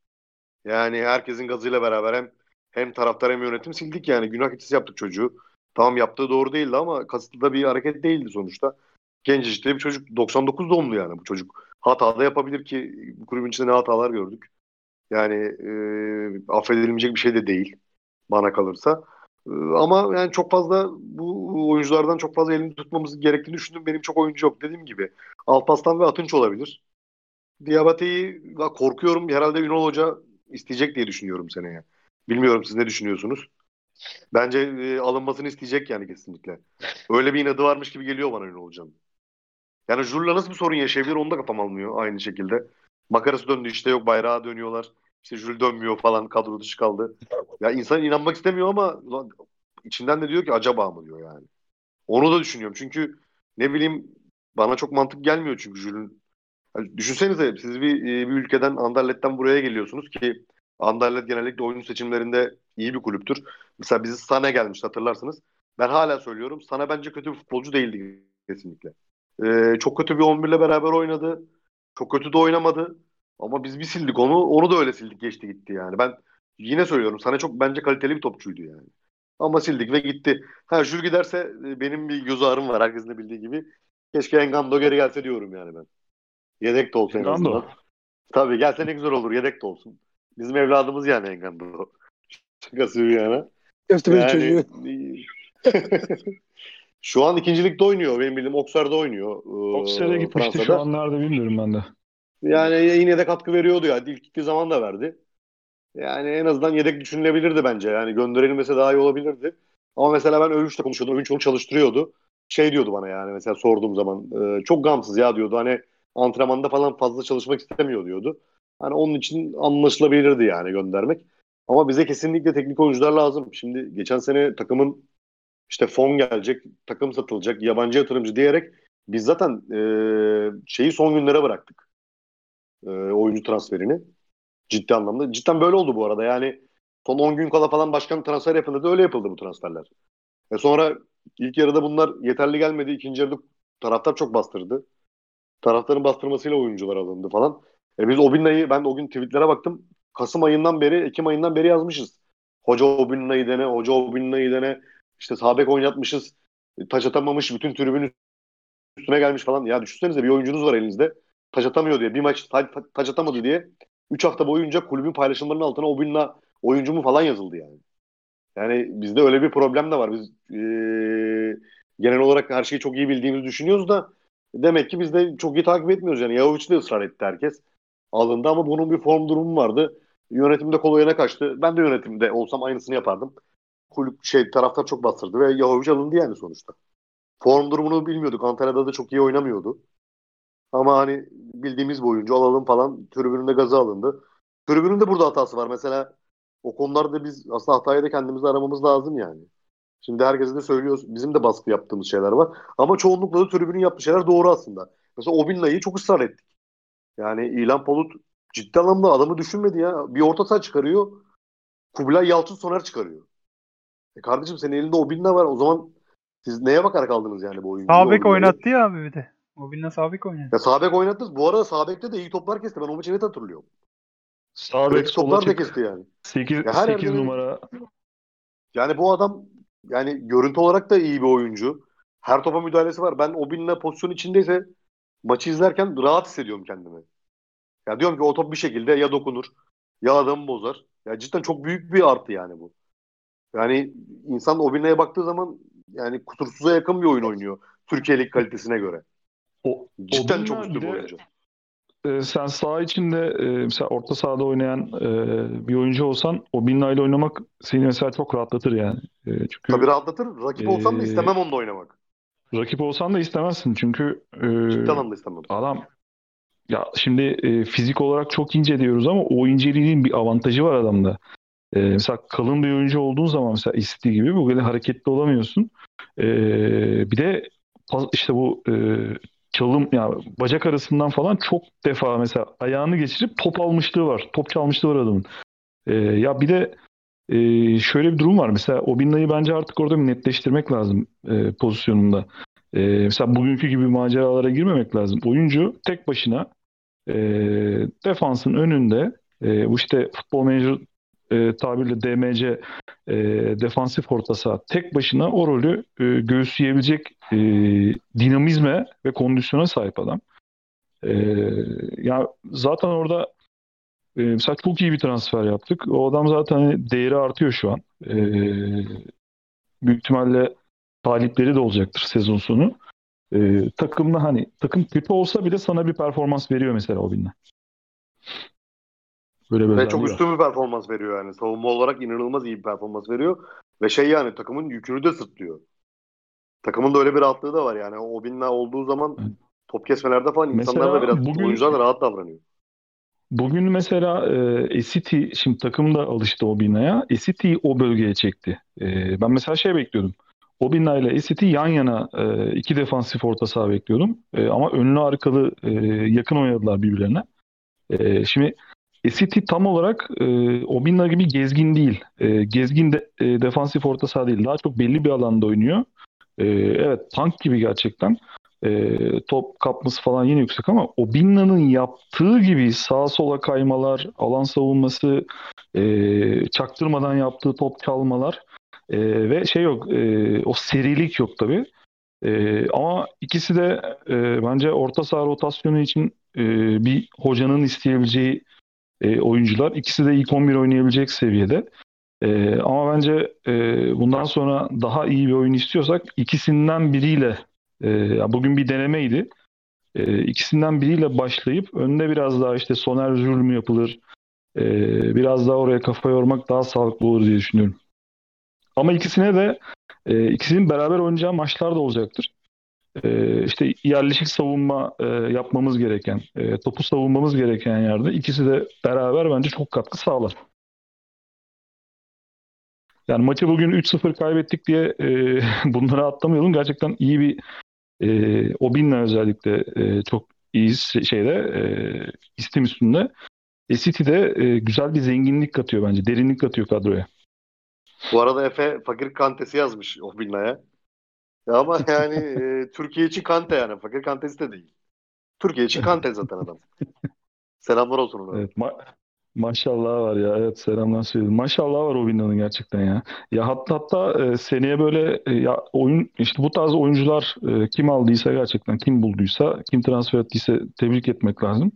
Yani herkesin gazıyla beraber hem hem taraftar hem yönetim sildik yani. Günah keçisi yaptık çocuğu. Tamam yaptığı doğru değildi ama kasıtlı da bir hareket değildi sonuçta. Gencecikte bir çocuk 99 doğumlu yani bu çocuk. Hata da yapabilir ki kulübün içinde ne hatalar gördük. Yani e, affedilmeyecek bir şey de değil bana kalırsa. E, ama yani çok fazla bu oyunculardan çok fazla elini tutmamız gerektiğini düşündüm. Benim çok oyuncu yok dediğim gibi. Alpaslan ve Atınç olabilir. Diabate'yi korkuyorum. Herhalde Ünal Hoca isteyecek diye düşünüyorum seneye. Bilmiyorum siz ne düşünüyorsunuz? Bence e, alınmasını isteyecek yani kesinlikle. Öyle bir inadı varmış gibi geliyor bana Ünal Hoca'nın. Yani Jur'la nasıl bir sorun yaşayabilir onu da kafam almıyor aynı şekilde. Makarası döndü işte yok bayrağa dönüyorlar. İşte Jül dönmüyor falan kadro dışı kaldı. Ya insan inanmak istemiyor ama içinden de diyor ki acaba mı diyor yani. Onu da düşünüyorum çünkü ne bileyim bana çok mantık gelmiyor çünkü Jül'ün. Yani düşünsenize siz bir, e, bir ülkeden Anderlet'ten buraya geliyorsunuz ki Anderlet genellikle oyun seçimlerinde iyi bir kulüptür. Mesela bizi Sana gelmiş hatırlarsınız. Ben hala söylüyorum Sana bence kötü bir futbolcu değildi kesinlikle. Ee, çok kötü bir 11 ile beraber oynadı. Çok kötü de oynamadı. Ama biz bir sildik onu. Onu da öyle sildik geçti gitti yani. Ben yine söylüyorum sana çok bence kaliteli bir topçuydu yani. Ama sildik ve gitti. Ha Jül giderse e, benim bir göz ağrım var herkesin de bildiği gibi. Keşke Engando geri gelse diyorum yani ben. Yedek de olsa en azından. Tabii gelse ne güzel olur. Yedek de olsun. Bizim evladımız yani Engando. Şakası bir yana. Göztepe'nin yani, çocuğu. şu an ikincilikte oynuyor. Benim bildiğim Oksar'da oynuyor. Oksar'a gitmişti şu anlarda bilmiyorum ben de. Yani yine de katkı veriyordu ya. İlk gittiği zaman da verdi. Yani en azından yedek düşünülebilirdi bence. Yani gönderilmesi daha iyi olabilirdi. Ama mesela ben Övünç'le konuşuyordum. Övünç onu çalıştırıyordu. Şey diyordu bana yani mesela sorduğum zaman. E, çok gamsız ya diyordu. Hani antrenmanda falan fazla çalışmak istemiyor diyordu. Hani onun için anlaşılabilirdi yani göndermek. Ama bize kesinlikle teknik oyuncular lazım. Şimdi geçen sene takımın işte fon gelecek, takım satılacak, yabancı yatırımcı diyerek biz zaten e, şeyi son günlere bıraktık. E, oyuncu transferini. Ciddi anlamda. Cidden böyle oldu bu arada. Yani son 10 gün kala falan başkan transfer yapıldı öyle yapıldı bu transferler. E sonra ilk yarıda bunlar yeterli gelmedi. İkinci yarıda taraftar çok bastırdı. Taraftarın bastırmasıyla oyuncular alındı falan. E biz Obinna'yı ben o gün tweetlere baktım. Kasım ayından beri, Ekim ayından beri yazmışız. Hoca Obinna'yı dene, hoca Obinna'yı dene. İşte sabek oynatmışız. Taç atamamış, bütün tribün üstüne gelmiş falan. Ya düşünsenize bir oyuncunuz var elinizde. Taç atamıyor diye. Bir maç taç, taç atamadı diye. 3 hafta boyunca kulübün paylaşımlarının altına Obinna oyuncu mu falan yazıldı yani. Yani bizde öyle bir problem de var. Biz e, genel olarak her şeyi çok iyi bildiğimizi düşünüyoruz da demek ki biz de çok iyi takip etmiyoruz. Yani Yahovic de ısrar etti herkes. Alındı ama bunun bir form durumu vardı. Yönetimde kol oyuna kaçtı. Ben de yönetimde olsam aynısını yapardım. Kulüp şey taraftar çok bastırdı ve Yahovic alındı yani sonuçta. Form durumunu bilmiyorduk. Antalya'da da çok iyi oynamıyordu. Ama hani bildiğimiz bir oyuncu alalım falan tribününde gazı alındı. Tribünün de burada hatası var. Mesela o konularda biz aslında hatayı da kendimizde aramamız lazım yani. Şimdi herkese de söylüyoruz. Bizim de baskı yaptığımız şeyler var. Ama çoğunlukla da tribünün yaptığı şeyler doğru aslında. Mesela Obinna'yı çok ısrar ettik. Yani İlan Polut ciddi anlamda adamı düşünmedi ya. Bir orta saha çıkarıyor. Kubilay Yalçın Soner çıkarıyor. E kardeşim senin elinde Obinna var. O zaman siz neye bakarak aldınız yani bu oyuncuyu? Sağ oynattı ya abi bir de. Mobil'le Sabek oynadı. Ya Sabek oynattı. Bu arada Sabek'te de iyi toplar kesti. Ben o maçı net hatırlıyorum. Sabek toplar da kesti yani. 8, ya 8 numara. Yani bu adam yani görüntü olarak da iyi bir oyuncu. Her topa müdahalesi var. Ben o binle pozisyon içindeyse maçı izlerken rahat hissediyorum kendimi. Ya diyorum ki o top bir şekilde ya dokunur ya adamı bozar. Ya cidden çok büyük bir artı yani bu. Yani insan o binaya baktığı zaman yani kusursuza yakın bir oyun oynuyor. Türkiye Lig kalitesine göre. O, Cidden çok üstün bir oyuncu. e, sen saha içinde e, mesela orta sahada oynayan e, bir oyuncu olsan o Binla ile oynamak seni mesela çok rahatlatır yani. E, çünkü Tabii rahatlatır. Rakip olsam da e, istemem onunla oynamak. rakip olsan da istemezsin çünkü e, anlamda istemem. adam ya şimdi e, fizik olarak çok ince diyoruz ama o inceliğin bir avantajı var adamda. E, mesela kalın bir oyuncu olduğun zaman mesela istediği gibi bu kadar hareketli olamıyorsun. E, bir de işte bu e, çalım ya bacak arasından falan çok defa mesela ayağını geçirip top almışlığı var. Top çalmışlığı var adamın. E, ya bir de e, şöyle bir durum var. Mesela Obinna'yı bence artık orada bir netleştirmek lazım e, pozisyonunda. E, mesela bugünkü gibi maceralara girmemek lazım. Oyuncu tek başına e, defansın önünde e, bu işte futbol menajer e, tabirle DMC e, defansif orta saha tek başına o rolü e, göğüsleyebilecek e, dinamizme ve kondisyona sahip adam. E, ya zaten orada e, mesela çok iyi bir transfer yaptık. O adam zaten hani değeri artıyor şu an. E, büyük ihtimalle talipleri de olacaktır sezon sonu. E, takımda hani takım kötü olsa bile sana bir performans veriyor mesela o binle. Böyle bir Ve çok üstün bir performans veriyor yani. Savunma olarak inanılmaz iyi bir performans veriyor. Ve şey yani takımın yükünü de sırtlıyor. Takımın da öyle bir rahatlığı da var yani. O binle olduğu zaman Evet. top kesmelerde falan insanlar da Mesela biraz bugün- oyuncular da rahat davranıyor. Bugün mesela e, Esiti şimdi takım da alıştı o binaya. Esiti'yi o bölgeye çekti. E, ben mesela şey bekliyordum. O binayla Esiti yan yana e, iki defansif orta saha bekliyordum. E, ama önlü arkalı e, yakın oynadılar birbirlerine. E, şimdi Esiti tam olarak e, Obinna gibi gezgin değil. E, gezgin de, e, defansif orta saha değil. Daha çok belli bir alanda oynuyor. E, evet tank gibi gerçekten. E, top kapması falan yine yüksek ama Obinna'nın yaptığı gibi sağa sola kaymalar, alan savunması, e, çaktırmadan yaptığı top çalmalar e, ve şey yok, e, o serilik yok tabii. E, ama ikisi de e, bence orta saha rotasyonu için e, bir hocanın isteyebileceği e, oyuncular. İkisi de ilk 11 oynayabilecek seviyede. E, ama bence e, bundan sonra daha iyi bir oyun istiyorsak ikisinden biriyle e, bugün bir denemeydi. E, ikisinden biriyle başlayıp önde biraz daha işte Soner Zül mü yapılır? E, biraz daha oraya kafa yormak daha sağlıklı olur diye düşünüyorum. Ama ikisine de e, ikisinin beraber oynayacağı maçlar da olacaktır. E, işte yerleşik savunma e, yapmamız gereken, e, topu savunmamız gereken yerde ikisi de beraber bence çok katkı sağlar. Yani maçı bugün 3-0 kaybettik diye e, bunları atlamayalım. Gerçekten iyi bir e, Obinna özellikle e, çok iyi şeyde e, istim üstünde. E, City de e, güzel bir zenginlik katıyor bence. Derinlik katıyor kadroya. Bu arada Efe fakir kantesi yazmış o binaya. Ya ama yani e, Türkiye için kante yani. Fakir kantesi de değil. Türkiye için kante zaten adam. Selamlar olsun ona. Evet, ma maşallah var ya. Evet selamlar söyledim. Maşallah var Obinna'nın gerçekten ya. Ya hatta hatta e, seneye böyle e, ya oyun işte bu tarz oyuncular e, kim aldıysa gerçekten kim bulduysa kim transfer ettiyse tebrik etmek lazım.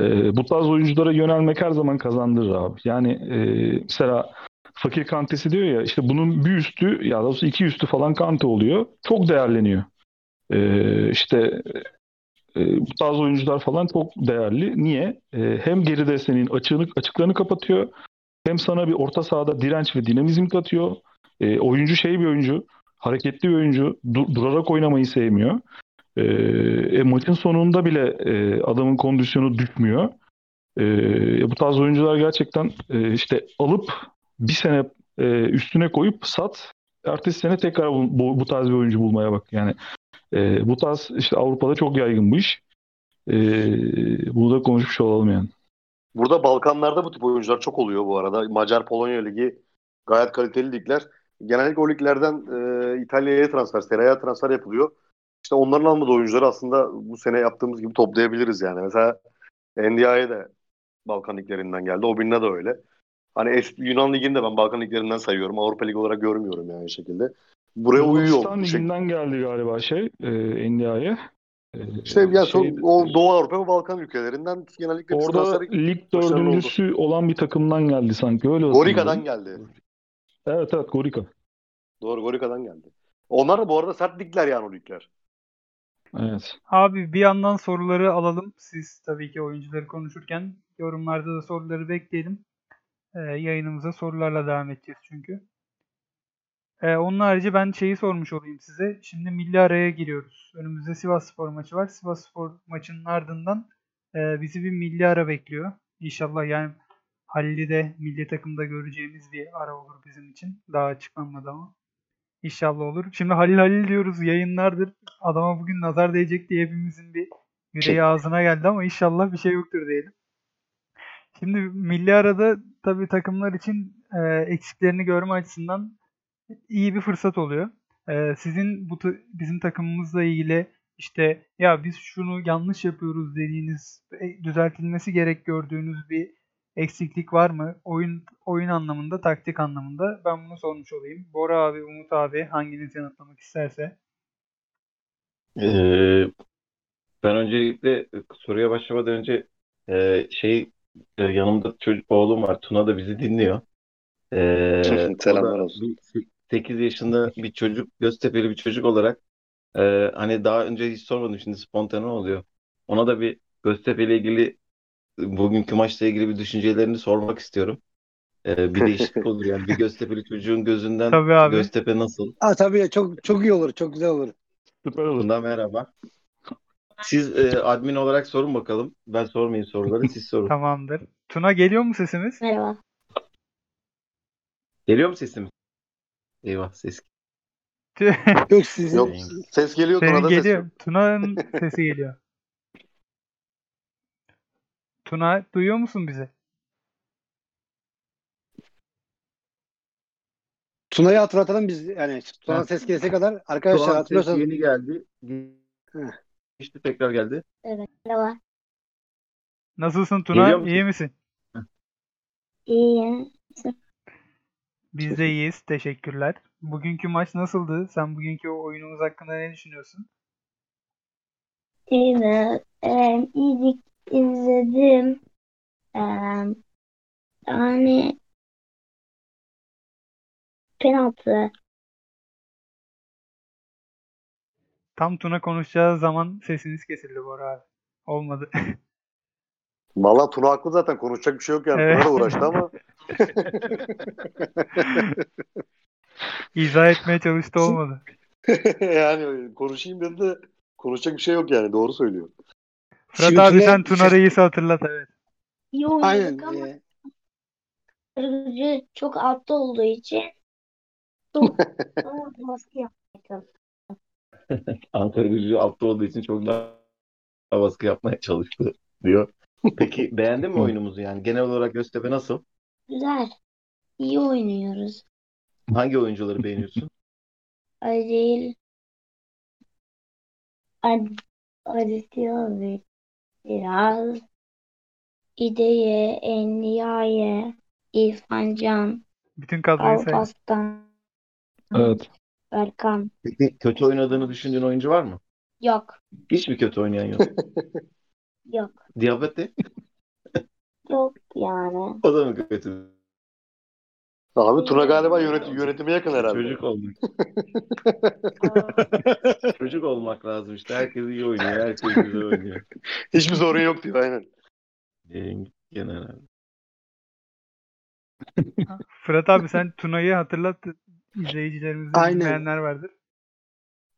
E, bu tarz oyunculara yönelmek her zaman kazandırır abi. Yani e, mesela fakir kantesi diyor ya işte bunun bir üstü ya doğrusu iki üstü falan kante oluyor. Çok değerleniyor. E, işte e, tarz oyuncular falan çok değerli. Niye? E, hem geride senin açığını, açıklarını kapatıyor. Hem sana bir orta sahada direnç ve dinamizm katıyor. E, oyuncu şey bir oyuncu. Hareketli bir oyuncu. du- durarak oynamayı sevmiyor. E, e, maçın sonunda bile e, adamın kondisyonu düşmüyor. E, bu tarz oyuncular gerçekten e, işte alıp bir sene e, üstüne koyup sat. Ertesi sene tekrar bu, bu, bu tarz bir oyuncu bulmaya bak. Yani e, bu tarz işte Avrupa'da çok yaygın bu iş. E, bunu da konuşmuş olalım yani. Burada Balkanlarda bu tip oyuncular çok oluyor bu arada. Macar Polonya Ligi gayet kaliteli ligler. Genellikle o liglerden e, İtalya'ya transfer, Serie transfer yapılıyor. İşte onların almadığı oyuncuları aslında bu sene yaptığımız gibi toplayabiliriz yani. Mesela NDI'ye de Balkan liglerinden geldi. Obinna da öyle. Hani eski Yunan ligini de ben Balkan liglerinden sayıyorum. Avrupa Ligi olarak görmüyorum yani şekilde. Buraya uyuyor. Yunanistan Bu şey- liginden geldi galiba şey e, NDI'ye. E, İşte ya şey, son- o Doğu Avrupa ve Balkan ülkelerinden genellikle orada lig oldu. dördüncüsü olan bir takımdan geldi sanki öyle Gorika'dan geldi. Evet evet Gorika. Doğru Gorika'dan geldi. Onlar da bu arada sert ligler yani o ligler. Evet. Abi bir yandan soruları alalım. Siz tabii ki oyuncuları konuşurken yorumlarda da soruları bekleyelim. Ee, yayınımıza sorularla devam edeceğiz çünkü. Ee, onun harici ben şeyi sormuş olayım size. Şimdi milli araya giriyoruz. Önümüzde Sivas Spor maçı var. Sivas Spor maçının ardından e, bizi bir milli ara bekliyor. İnşallah yani Halil'i de milli takımda göreceğimiz bir ara olur bizim için. Daha açıklanmadı ama. İnşallah olur. Şimdi Halil Halil diyoruz yayınlardır. Adama bugün nazar değecek diye hepimizin bir yüreği ağzına geldi ama inşallah bir şey yoktur diyelim. Şimdi milli arada tabii takımlar için e, eksiklerini görme açısından iyi bir fırsat oluyor. E, sizin bu bizim takımımızla ilgili işte ya biz şunu yanlış yapıyoruz dediğiniz, e, düzeltilmesi gerek gördüğünüz bir eksiklik var mı? Oyun oyun anlamında, taktik anlamında ben bunu sormuş olayım. Bora abi, Umut abi hanginiz yanıtlamak isterse. Ee, ben öncelikle soruya başlamadan önce e, şey e, yanımda çocuk oğlum var. Tuna da bizi dinliyor. Ee, Selamlar olsun. 8 yaşında bir çocuk, Göztepe'li bir çocuk olarak e, hani daha önce hiç sormadım şimdi spontane oluyor. Ona da bir Göztepe ile ilgili bugünkü maçla ilgili bir düşüncelerini sormak istiyorum. Ee, bir değişiklik olur yani bir Göztepe'li çocuğun gözünden Tabii abi. Göztepe nasıl? Aa, tabii çok çok iyi olur. Çok güzel olur. Süper olur. Bunda merhaba. Siz e, admin olarak sorun bakalım. Ben sormayayım soruları, siz sorun. Tamamdır. Tuna geliyor mu sesimiz? Merhaba. Geliyor mu sesim? Eyvah ses. Yok sizin Yok ses geliyor Senin Tuna'da ses geliyor. yok. Tuna'nın sesi geliyor. Tuna duyuyor musun bizi? Tuna'yı hatırlatalım biz yani Tuna'dan Ha. ses gelese kadar arkadaşlar an ses hatırlıyorsanız yeni geldi. Heh. İşte tekrar geldi. Evet. Merhaba. Nasılsın Geliyor Tuna? musun? İyi misin? İyiyim. Biz de iyiyiz. Teşekkürler. Bugünkü maç nasıldı? Sen bugünkü oyunumuz hakkında ne düşünüyorsun? İyiyim. Ee, iyilik izledim. Ee, yani penaltı. Tam Tuna konuşacağı zaman sesiniz kesildi Bora abi. Olmadı. Valla Tuna haklı zaten konuşacak bir şey yok yani. Evet. Tuna da uğraştı ama İzah etmeye çalıştı olmadı. yani konuşayım dedi de konuşacak bir şey yok yani doğru söylüyor. Fırat Şimdi abi Tuna- sen Tuna Reis'i hatırlat evet. İyi aynen oynadık ama e, çok altta olduğu için çok baskı yapmaya çalıştım. Ankara gücü altta olduğu için çok daha baskı yapmaya çalıştı diyor. Peki beğendin mi oyunumuzu yani? Genel olarak Göztepe nasıl? Güzel. İyi oynuyoruz. Hangi oyuncuları beğeniyorsun? Adil Ad Aditya ve biraz İdeye, Enliyaye, İrfan Can, Bütün kadroyu say. Evet. Berkan. Peki kötü oynadığını düşündüğün oyuncu var mı? Yok. Hiç mi kötü oynayan yok? Yok. Diabete? Yok yani. O da mı kötü? Abi Tuna galiba yönet yönetime yakın herhalde. Çocuk olmak. Çocuk olmak lazım işte. Herkes iyi oynuyor. Herkes güzel oynuyor. Hiçbir sorun yok diyor aynen. Genel abi. Fırat abi sen Tuna'yı hatırlat. İzleyicilerimizden Aynen. bilmeyenler vardır.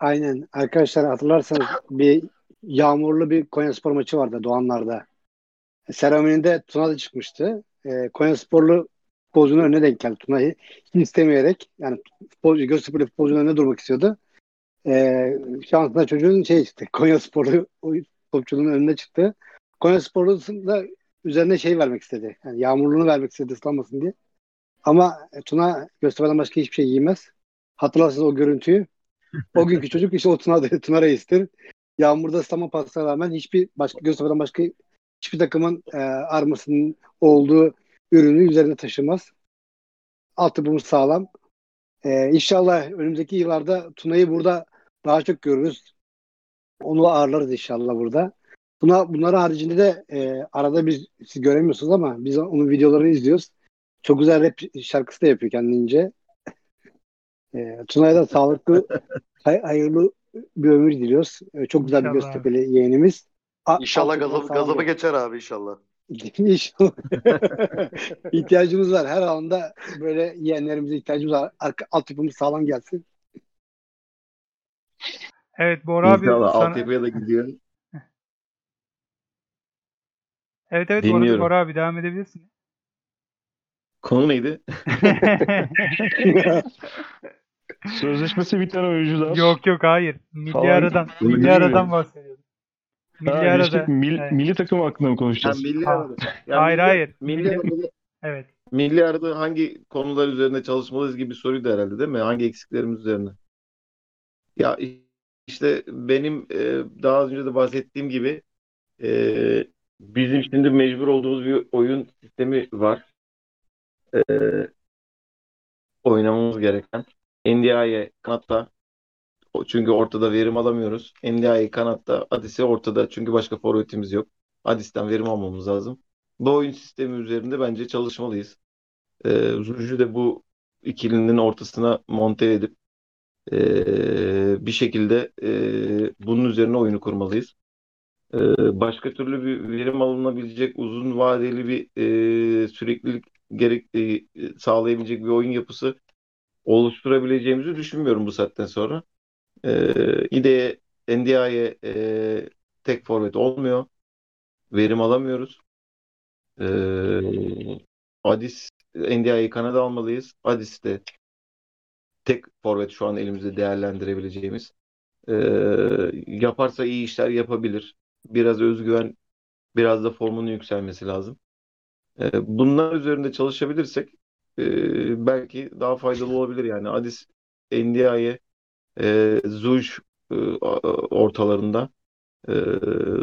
aynen arkadaşlar hatırlarsanız bir yağmurlu bir Konyaspor maçı vardı Doğanlar'da. Seremonide Tuna da çıkmıştı. E, Konyasporlu futbolcunun önüne denk geldi Tuna'yı. Hiç istemeyerek yani futbolcu, Göztepe'li futbolcunun önüne durmak istiyordu. E, şansına çocuğun şey çıktı. Konyasporlu topçunun önüne çıktı. Konyasporlu da üzerine şey vermek istedi. Yani yağmurluğunu vermek istedi ıslanmasın diye. Ama Tuna Göztepe'den başka hiçbir şey giymez. Hatırlarsınız o görüntüyü. O günkü çocuk işte o Tuna, Tuna Reis'tir. Yağmurda ıslama pasına rağmen hiçbir başka Göztepe'den başka hiçbir takımın e, armasının olduğu ürünü üzerine taşımaz. Altyapımız sağlam. E, inşallah önümüzdeki yıllarda Tuna'yı burada daha çok görürüz. Onu ağırlarız inşallah burada. Buna, bunların haricinde de e, arada biz siz göremiyorsunuz ama biz onun videolarını izliyoruz. Çok güzel rap şarkısı da yapıyor kendince. E, Tuna'ya da sağlıklı, hay- hayırlı bir ömür diliyoruz. E, çok güzel İnşallah bir Göztepe'li yeğenimiz. A- İnşallah gazabı, gazabı geçer abi inşallah. İnşallah. İhtiyacımız var. Her anda böyle yeğenlerimize ihtiyacımız var. Altyapımız sağlam gelsin. Evet Bora abi İnşallah sana... altyapıya da gidiyor. Evet evet Bora, Dinliyorum. Bora abi devam edebilirsin. Konu neydi? Sözleşmesi biten oyuncular. yok yok hayır. Milli Falan. aradan. Milli aradan bahsediyorum. Milli Ha, arada. geçtik. Mil- Evet. Milli takım hakkında mı konuşacağız? milli Ha. arada. Ya Hayır, milli- hayır. Milli Milli- Evet. milli arada hangi konular üzerine çalışmalıyız gibi bir soruydu herhalde değil mi? Hangi eksiklerimiz üzerine? Ya işte benim e, daha önce de bahsettiğim gibi e, bizim şimdi mecbur olduğumuz bir oyun sistemi var. E, oynamamız gereken. NDI'ye kanatta çünkü ortada verim alamıyoruz. NDI'ye kanatta, Adis'e ortada çünkü başka forvetimiz yok. Adis'ten verim almamız lazım. Bu oyun sistemi üzerinde bence çalışmalıyız. E, Zürcü de bu ikilinin ortasına monte edip e, bir şekilde e, bunun üzerine oyunu kurmalıyız. E, başka türlü bir verim alınabilecek uzun vadeli bir e, süreklilik gerek e, sağlayabilecek bir oyun yapısı oluşturabileceğimizi düşünmüyorum bu saatten sonra. E, İDE'ye, NDI'ye e, tek forvet olmuyor. Verim alamıyoruz. E, Adis, NDI'yi Kanada almalıyız. Adis de tek forvet şu an elimizde değerlendirebileceğimiz. E, yaparsa iyi işler yapabilir. Biraz özgüven, biraz da formunun yükselmesi lazım. E, bunlar üzerinde çalışabilirsek e, belki daha faydalı olabilir yani. Adis, NDI'ye, e, e, ortalarında, e,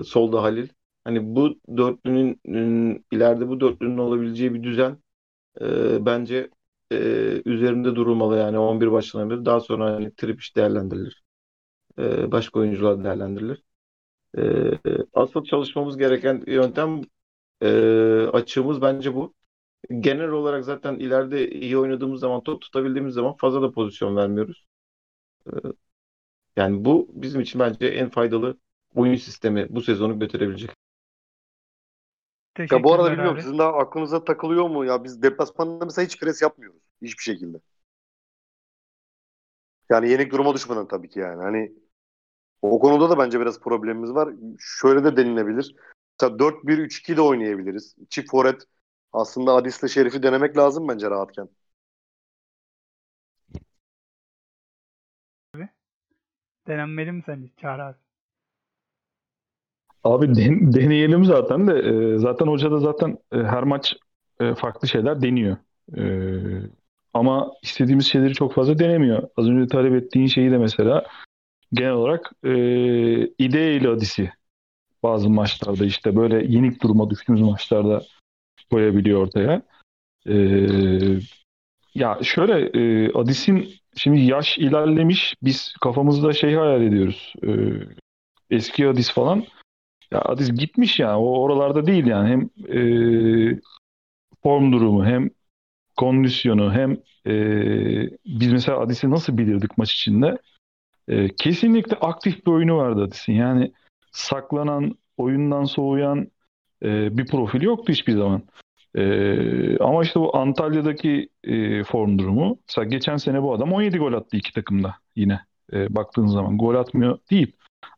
solda Halil. Hani bu dörtlünün ün, ileride bu dörtlünün olabileceği bir düzen bence üzerinde durulmalı yani 11 başlanabilir. Daha sonra hani trip iş değerlendirilir. Başka oyuncular değerlendirilir. Asıl çalışmamız gereken yöntem e, açığımız bence bu. Genel olarak zaten ileride iyi oynadığımız zaman, top tutabildiğimiz zaman fazla da pozisyon vermiyoruz. E, yani bu bizim için bence en faydalı oyun sistemi bu sezonu götürebilecek. Ya bu arada bilmiyorum abi. sizin de aklınıza takılıyor mu? Ya biz deplasmanda mesela hiç pres yapmıyoruz. Hiçbir şekilde. Yani yenik duruma düşmeden tabii ki yani. Hani o konuda da bence biraz problemimiz var. Şöyle de denilebilir. Mesela 4-1-3-2 de oynayabiliriz. Çift forvet aslında Adis'le Şerif'i denemek lazım bence rahatken. Denenmeli mi sence Çağrı abi? Abi den- deneyelim zaten de e, zaten hoca da zaten e, her maç e, farklı şeyler deniyor. E, ama istediğimiz şeyleri çok fazla denemiyor. Az önce talep ettiğin şeyi de mesela genel olarak e, İde ile Adis'i bazı maçlarda işte böyle yenik duruma düştüğümüz maçlarda koyabiliyor ortaya. E, ya şöyle e, Adis'in şimdi yaş ilerlemiş biz kafamızda şey hayal ediyoruz. E, eski Adis falan. Ya Adis gitmiş yani. O oralarda değil yani. Hem e, form durumu hem kondisyonu hem e, biz mesela Adis'i nasıl bilirdik maç içinde? E, kesinlikle aktif bir oyunu vardı Adis'in. Yani saklanan, oyundan soğuyan e, bir profili yoktu hiçbir zaman. E, ama işte bu Antalya'daki e, form durumu. Mesela geçen sene bu adam 17 gol attı iki takımda yine. E, baktığın zaman gol atmıyor değil.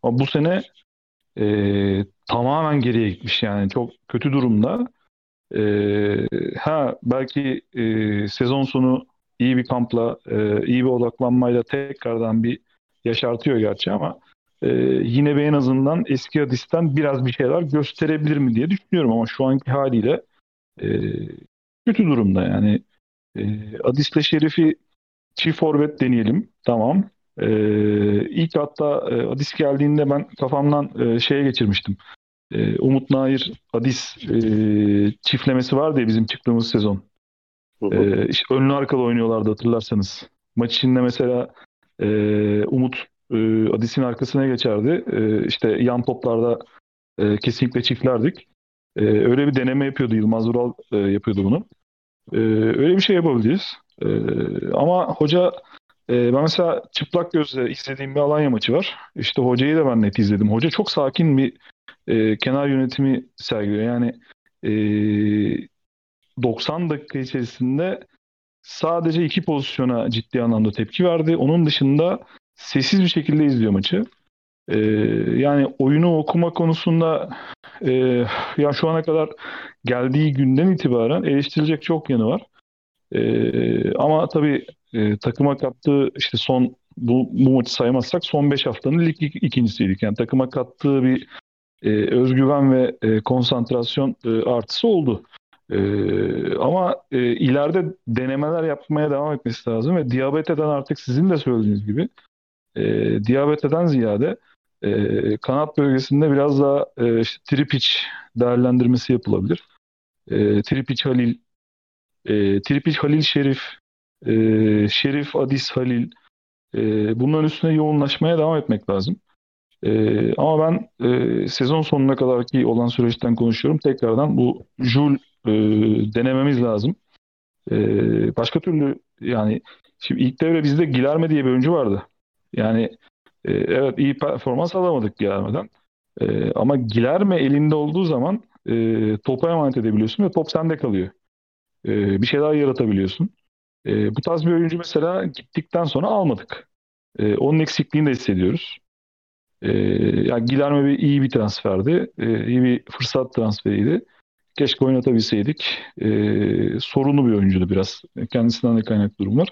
Ama bu sene e, tamamen geriye gitmiş yani çok kötü durumda. E, ha belki e, sezon sonu iyi bir kampla, e, iyi bir odaklanmayla tekrardan bir yaşartıyor gerçi ama e, yine bir en azından eski Hadis'ten biraz bir şeyler gösterebilir mi diye düşünüyorum ama şu anki haliyle e, kötü durumda yani. E, Adis'le Şerif'i çift forvet deneyelim. Tamam. Ee, ilk hatta e, Adis geldiğinde ben kafamdan e, şeye geçirmiştim. E, Umut Nair Adis e, çiftlemesi vardı ya bizim çıktığımız sezon. Hı hı. E, işte önlü arkalı oynuyorlardı hatırlarsanız. Maç içinde mesela e, Umut e, Adis'in arkasına geçerdi. E, işte yan toplarda e, kesinlikle çiftlerdik. E, öyle bir deneme yapıyordu. Yılmaz Vural e, yapıyordu bunu. E, öyle bir şey yapabiliriz. E, ama hoca E, ben mesela çıplak gözle izlediğim bir Alanya maçı var. İşte hocayı da ben net izledim. Hoca çok sakin bir e, kenar yönetimi sergiliyor. Yani e, 90 dakika içerisinde sadece iki pozisyona ciddi anlamda tepki verdi. Onun dışında sessiz bir şekilde izliyor maçı. Ee, yani oyunu okuma konusunda e, ya şu ana kadar geldiği günden itibaren eleştirilecek çok yanı var. Ee, ama tabii e, takıma kattığı işte son bu, bu maçı saymazsak son 5 haftanın lig ikincisiydik. Yani takıma kattığı bir e, özgüven ve e, konsantrasyon e, artısı oldu. E, ama e, ileride denemeler yapmaya devam etmesi lazım ve diyabeteden artık sizin de söylediğiniz gibi e, diyabeteden ziyade e, kanat bölgesinde biraz daha e, işte Tripic değerlendirmesi yapılabilir. E, Tripic Halil, e, Tripic Halil Şerif, e, Şerif Adis Halil e, bunların üstüne yoğunlaşmaya devam etmek lazım. E, ama ben e, sezon sonuna kadarki olan süreçten konuşuyorum. Tekrardan bu Jul e, denememiz lazım. E, başka türlü yani şimdi ilk devre bizde Gilerme diye bir oyuncu vardı. Yani e, evet iyi performans alamadık Gilerme'den. E, ama Gilerme elinde olduğu zaman e, topa emanet edebiliyorsun ve top sende kalıyor. E, bir şey daha yaratabiliyorsun. E, bu tarz bir oyuncu mesela gittikten sonra almadık. E, onun eksikliğini de hissediyoruz. E, yani Gilerme bir, iyi bir transferdi. E, iyi bir fırsat transferiydi. Keşke oynatabilseydik. E, sorunlu bir oyuncuydu biraz. Kendisinden de kaynak durumlar.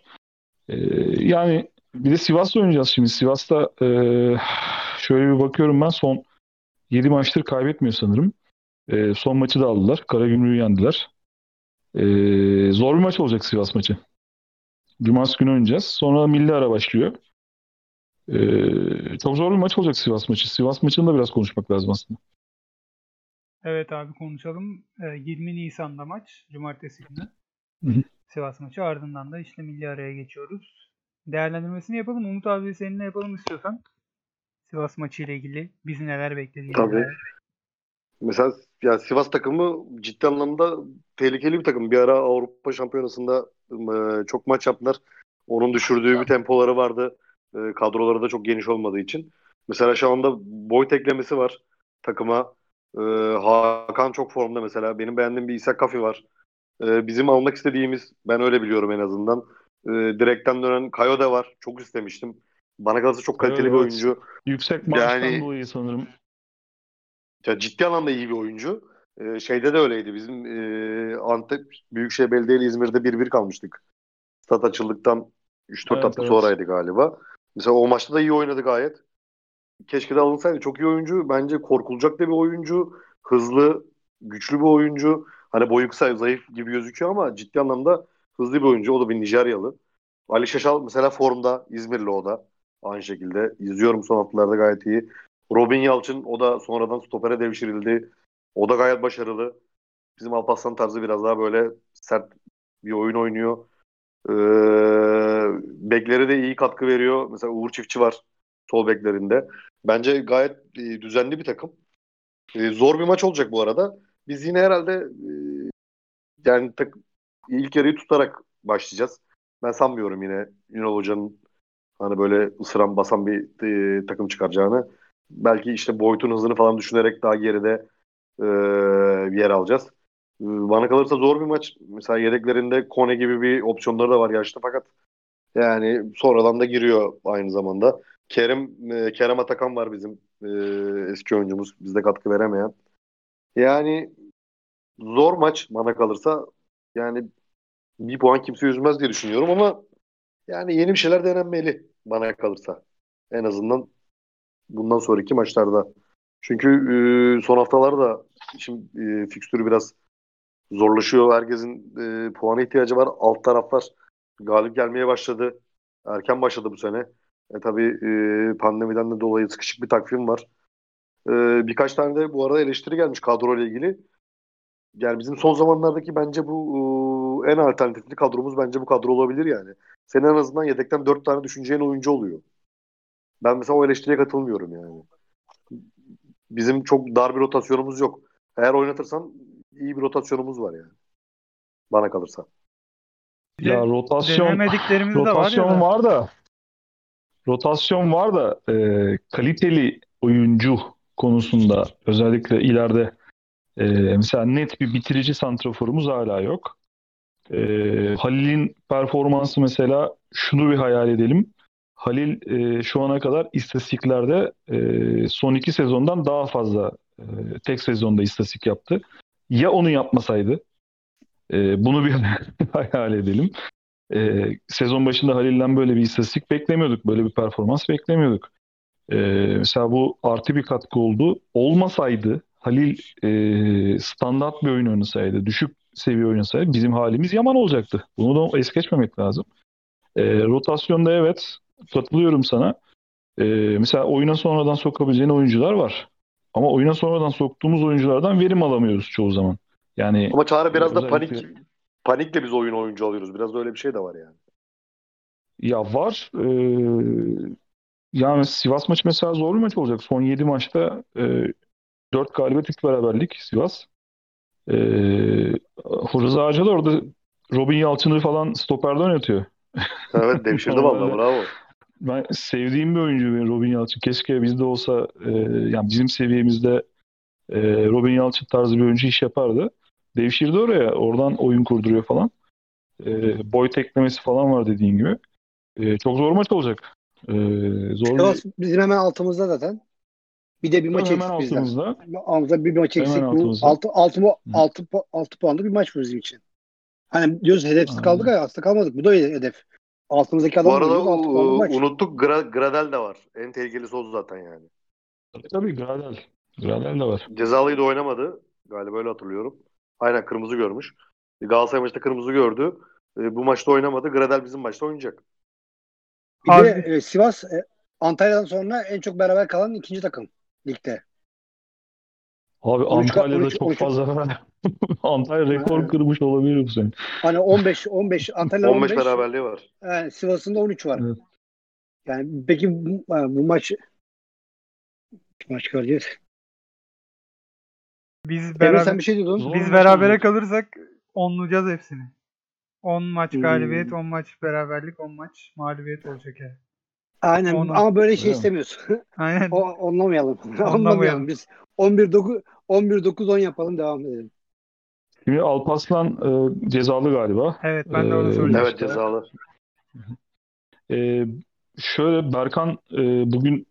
E, yani bir de Sivas'ta oynayacağız şimdi. Sivas'ta e, şöyle bir bakıyorum ben son 7 maçtır kaybetmiyor sanırım. E, son maçı da aldılar. Karagümrük'ü yendiler. E, zor bir maç olacak Sivas maçı. Cumartesi günü oynayacağız. Sonra milli ara başlıyor. E, çok zor bir maç olacak Sivas maçı. Sivas maçını da biraz konuşmak lazım aslında. Evet abi konuşalım. 20 Nisan'da maç. Cumartesi günü. Sivas maçı. Ardından da işte milli araya geçiyoruz değerlendirmesini yapalım. Umut abi seninle yapalım istiyorsan. Sivas maçı ile ilgili bizi neler beklediğini. Tabii. Mesela ya Sivas takımı ciddi anlamda tehlikeli bir takım. Bir ara Avrupa Şampiyonası'nda e, çok maç yaptılar. Onun düşürdüğü bir tempoları vardı. E, kadroları da çok geniş olmadığı için. Mesela şu anda boy teklemesi var takıma. E, Hakan çok formda mesela. Benim beğendiğim bir İsa Kafi var. E, bizim almak istediğimiz, ben öyle biliyorum en azından. E, direkten dönen Kayo da var. Çok istemiştim. Bana kalırsa çok kaliteli evet, bir oyuncu. Yüksek maaştan yani, dolayı sanırım. Ya ciddi anlamda iyi bir oyuncu. Ee, şeyde de öyleydi. Bizim e, Antep Büyükşehir Belediye İzmir'de 1-1 kalmıştık. Stat açıldıktan 3-4 evet, hafta evet. sonraydı galiba. Mesela o maçta da iyi oynadı gayet. Keşke de alınsaydı. Çok iyi oyuncu. Bence korkulacak da bir oyuncu. Hızlı, güçlü bir oyuncu. Hani boyu kısa, zayıf gibi gözüküyor ama ciddi anlamda hızlı bir oyuncu. O da bir Nijeryalı. Ali Şaşal mesela formda. İzmirli o da. Aynı şekilde. İzliyorum son haftalarda gayet iyi. Robin Yalçın o da sonradan stopere devşirildi. O da gayet başarılı. Bizim Alparslan tarzı biraz daha böyle sert bir oyun oynuyor. Ee, bekleri de iyi katkı veriyor. Mesela Uğur Çiftçi var sol beklerinde. Bence gayet e, düzenli bir takım. E, zor bir maç olacak bu arada. Biz yine herhalde e, yani tak, ilk yarıyı tutarak başlayacağız. Ben sanmıyorum yine Ünal Hoca'nın hani böyle ısıran basan bir e, takım çıkaracağını. Belki işte boyutun hızını falan düşünerek daha geride e, yer alacağız. E, bana kalırsa zor bir maç. Mesela yedeklerinde Kone gibi bir opsiyonları da var yaşta fakat yani sonradan da giriyor aynı zamanda. Kerem e, Kerem Atakan var bizim e, eski oyuncumuz. Bizde katkı veremeyen. Yani zor maç bana kalırsa. Yani bir puan kimse üzmez diye düşünüyorum ama yani yeni bir şeyler denenmeli bana kalırsa. En azından bundan sonraki maçlarda. Çünkü e, son haftalarda şimdi e, fikstürü biraz zorlaşıyor. Herkesin e, puana ihtiyacı var. Alt taraflar galip gelmeye başladı. Erken başladı bu sene. E tabii e, pandemiden de dolayı sıkışık bir takvim var. E, birkaç tane de bu arada eleştiri gelmiş kadro ile ilgili. Yani bizim son zamanlardaki bence bu e, en alternatifli kadromuz bence bu kadro olabilir yani. Senin en azından yedekten dört tane düşüneceğin oyuncu oluyor. Ben mesela o eleştiriye katılmıyorum yani. Bizim çok dar bir rotasyonumuz yok. Eğer oynatırsan iyi bir rotasyonumuz var yani. Bana kalırsa. Ya rotasyon rotasyon var, ya var da rotasyon var da e, kaliteli oyuncu konusunda özellikle ileride e, mesela net bir bitirici santraforumuz hala yok. E, Halil'in performansı mesela şunu bir hayal edelim. Halil e, şu ana kadar istatistiklerde e, son iki sezondan daha fazla e, tek sezonda istatistik yaptı. Ya onu yapmasaydı? E, bunu bir hayal edelim. E, sezon başında Halil'den böyle bir istatistik beklemiyorduk. Böyle bir performans beklemiyorduk. E, mesela bu artı bir katkı oldu. Olmasaydı Halil e, standart bir oyun oynasaydı, düşük seviye oynasaydı bizim halimiz yaman olacaktı. Bunu da es geçmemek lazım. E, rotasyonda evet katılıyorum sana. E, mesela oyuna sonradan sokabileceğin oyuncular var. Ama oyuna sonradan soktuğumuz oyunculardan verim alamıyoruz çoğu zaman. Yani Ama Çağrı biraz da panik panikle biz oyun oyuncu alıyoruz. Biraz da öyle bir şey de var yani. Ya var. Ee, yani Sivas maçı mesela zor bir maç olacak. Son 7 maçta e, 4 galibiyet 3 beraberlik Sivas. Ee, Rıza da orada Robin Yalçın'ı falan stoperde oynatıyor. Evet devşirdi vallahi bravo. Ben sevdiğim bir oyuncu benim Robin Yalçın. Keşke bizde olsa e, yani bizim seviyemizde e, Robin Yalçın tarzı bir oyuncu iş yapardı. Devşirdi oraya. Oradan oyun kurduruyor falan. E, boy teklemesi falan var dediğin gibi. E, çok zor maç olacak. E, zor bir- Sivas bizim hemen altımızda zaten. Bir de bir maç eksik bizden. altımızda. Bir maç eksik. Bu altımızda. 6 6 6 6 puanlı bir maç bu bizim için. Hani diyoruz hedefsiz Aynen. kaldık ya aslında kalmadık. Bu da hedef. Altımızdaki Bu adam arada vuruyoruz, altı puanlı u- maç. unuttuk Gra- Gradel de var. En tehlikelisi o zaten yani. Tabii Gradel. Gradel de var. Cezalıyı da oynamadı. Galiba öyle hatırlıyorum. Aynen kırmızı görmüş. Galatasaray maçta kırmızı gördü. E, bu maçta oynamadı. Gradel bizim maçta oynayacak. Bir Abi- de e, Sivas e, Antalya'dan sonra en çok beraber kalan ikinci takım ligde. Abi 13 Antalya'da 13 çok 13 fazla. Antalya rekor kırmış olabilir bu sene. Hani 15 15 Antalya'da 15, 15, beraberliği var. yani Sivas'ın da 13 var. Evet. Yani peki bu, bu maç maç göreceğiz. Biz Emre beraber sen bir şey diyordun. Zor biz berabere kalırsak onlayacağız hepsini. 10 maç Hmm. galibiyet, 10 maç beraberlik, 10 maç mağlubiyet olacak yani. Aynen Onu- ama böyle şey istemiyoruz. Aynen. o, onlamayalım. Onlamayalım. onlamayalım. Biz 11 9 11 9 10 yapalım devam edelim. Şimdi Alpaslan e, cezalı galiba. Evet ben de onu Ee, söyleyeceğim. Evet cezalı. E, şöyle Berkan e, bugün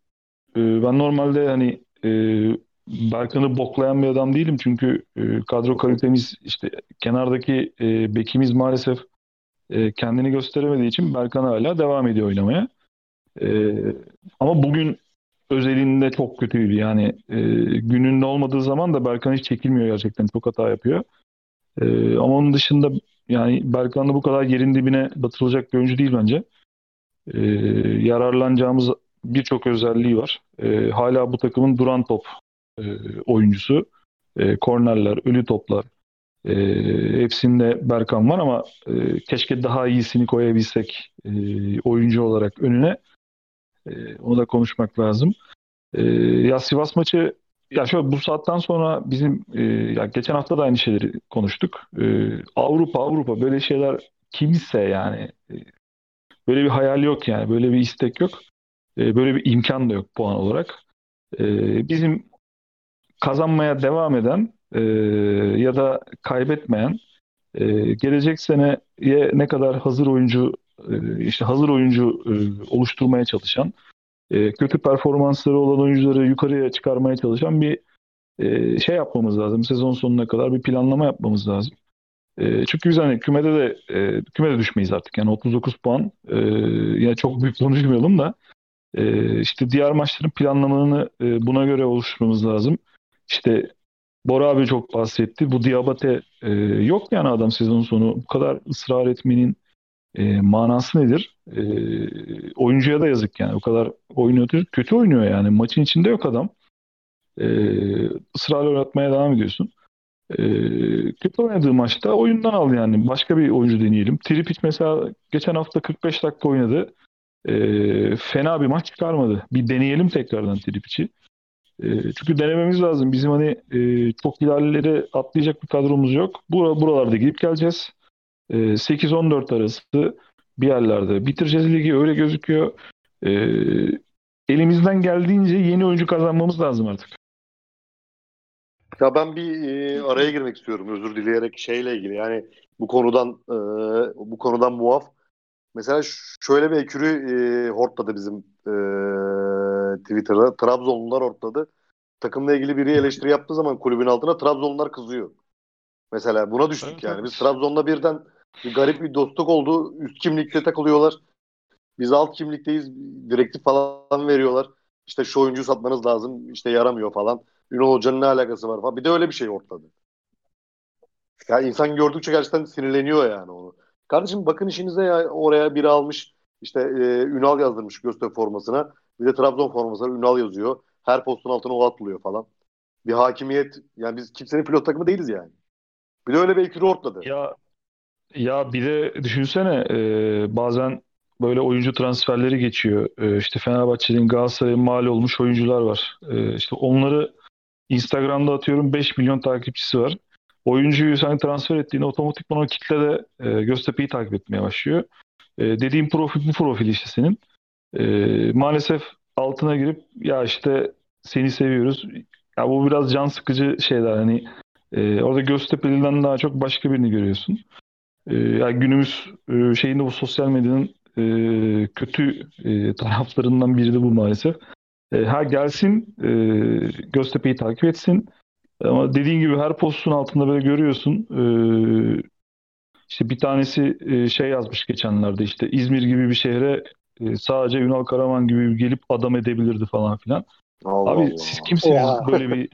e, ben normalde hani e, Berkan'ı boklayan bir adam değilim çünkü e, kadro kalitemiz işte kenardaki e, bekimiz maalesef e, kendini gösteremediği için Berkan hala devam ediyor oynamaya. E, ama bugün özelinde çok kötüydü. Yani e, gününde olmadığı zaman da Berkan hiç çekilmiyor gerçekten. Çok hata yapıyor. E, ama onun dışında yani Berkan'da bu kadar yerin dibine batırılacak bir oyuncu değil bence. E, yararlanacağımız birçok özelliği var. E, hala bu takımın duran top e, oyuncusu. E, kornerler, ölü toplar. E, hepsinde Berkan var ama e, keşke daha iyisini koyabilsek e, oyuncu olarak önüne. E, onu da konuşmak lazım. E, ya Sivas maçı ya şöyle bu saatten sonra bizim e, ya geçen hafta da aynı şeyleri konuştuk. E, Avrupa Avrupa böyle şeyler kimse yani e, böyle bir hayal yok yani böyle bir istek yok. E, böyle bir imkan da yok puan olarak. E, bizim kazanmaya devam eden e, ya da kaybetmeyen e, gelecek seneye ne kadar hazır oyuncu e, işte hazır oyuncu e, oluşturmaya çalışan e, kötü performansları olan oyuncuları yukarıya çıkarmaya çalışan bir e, şey yapmamız lazım. Sezon sonuna kadar bir planlama yapmamız lazım. Çünkü biz hani kümede de kümede düşmeyiz artık. Yani 39 puan yani çok büyük konuşmayalım da e, işte diğer maçların planlamalarını e, buna göre oluşturmamız lazım. İşte Bora abi çok bahsetti. Bu Diabate e, yok yani adam sezon sonu. Bu kadar ısrar etmenin e, manası nedir? E, oyuncuya da yazık yani. O kadar oynuyor. Kötü oynuyor yani. Maçın içinde yok adam. E, ısrarla oynatmaya devam ediyorsun. E, kötü oynadığı maçta oyundan al yani. Başka bir oyuncu deneyelim. Tripic mesela geçen hafta 45 dakika oynadı. E, fena bir maç çıkarmadı. Bir deneyelim tekrardan Tripic'i. E, çünkü denememiz lazım. Bizim hani e, çok ilerlere atlayacak bir kadromuz yok. Bura, buralarda gidip geleceğiz. E, 8-14 arası bir yerlerde bitireceğiz ligi öyle gözüküyor. e, elimizden geldiğince yeni oyuncu kazanmamız lazım artık. Ya ben bir e, araya girmek istiyorum özür dileyerek şeyle ilgili yani bu konudan e, bu konudan muaf. Mesela şöyle bir ekürü e, hortladı bizim e, Twitter'da. Trabzonlular hortladı. Takımla ilgili biri eleştiri yaptığı zaman kulübün altına Trabzonlular kızıyor. Mesela buna düştük evet, yani. Evet. Biz Trabzon'da birden bir garip bir dostluk oldu. Üst kimlikte takılıyorlar. Biz alt kimlikteyiz. Direktif falan veriyorlar. İşte şu oyuncuyu satmanız lazım. İşte yaramıyor falan. Ünal Hoca'nın ne alakası var falan. Bir de öyle bir şey ortada. Ya insan gördükçe gerçekten sinirleniyor yani onu. Kardeşim bakın işinize ya oraya biri almış işte e, Ünal yazdırmış Göztepe formasına. Bir de Trabzon formasına Ünal yazıyor. Her postun altına o atılıyor falan. Bir hakimiyet yani biz kimsenin pilot takımı değiliz yani. Bir de öyle bir ekürü ortladı. Ya ya bir de düşünsene e, bazen böyle oyuncu transferleri geçiyor. E, işte Fenerbahçe'nin Galatasaray'ın mal olmuş oyuncular var. E, işte onları Instagram'da atıyorum 5 milyon takipçisi var. Oyuncuyu sen transfer ettiğinde otomatikman o kitle de e, Göztepe'yi takip etmeye başlıyor. E, dediğim profil bu profil işte senin. E, maalesef altına girip ya işte seni seviyoruz. Ya bu biraz can sıkıcı şeyler. Hani e, orada Göztepe'liden daha çok başka birini görüyorsun. E, yani günümüz e, şeyinde bu sosyal medyanın e, kötü e, taraflarından biri de bu maalesef. E, ha gelsin e, Göztepe'yi takip etsin. Ama dediğin gibi her postun altında böyle görüyorsun. E, işte bir tanesi e, şey yazmış geçenlerde işte İzmir gibi bir şehre e, sadece Ünal Karaman gibi gelip adam edebilirdi falan filan. Allah Abi Allah. siz kimsiniz böyle bir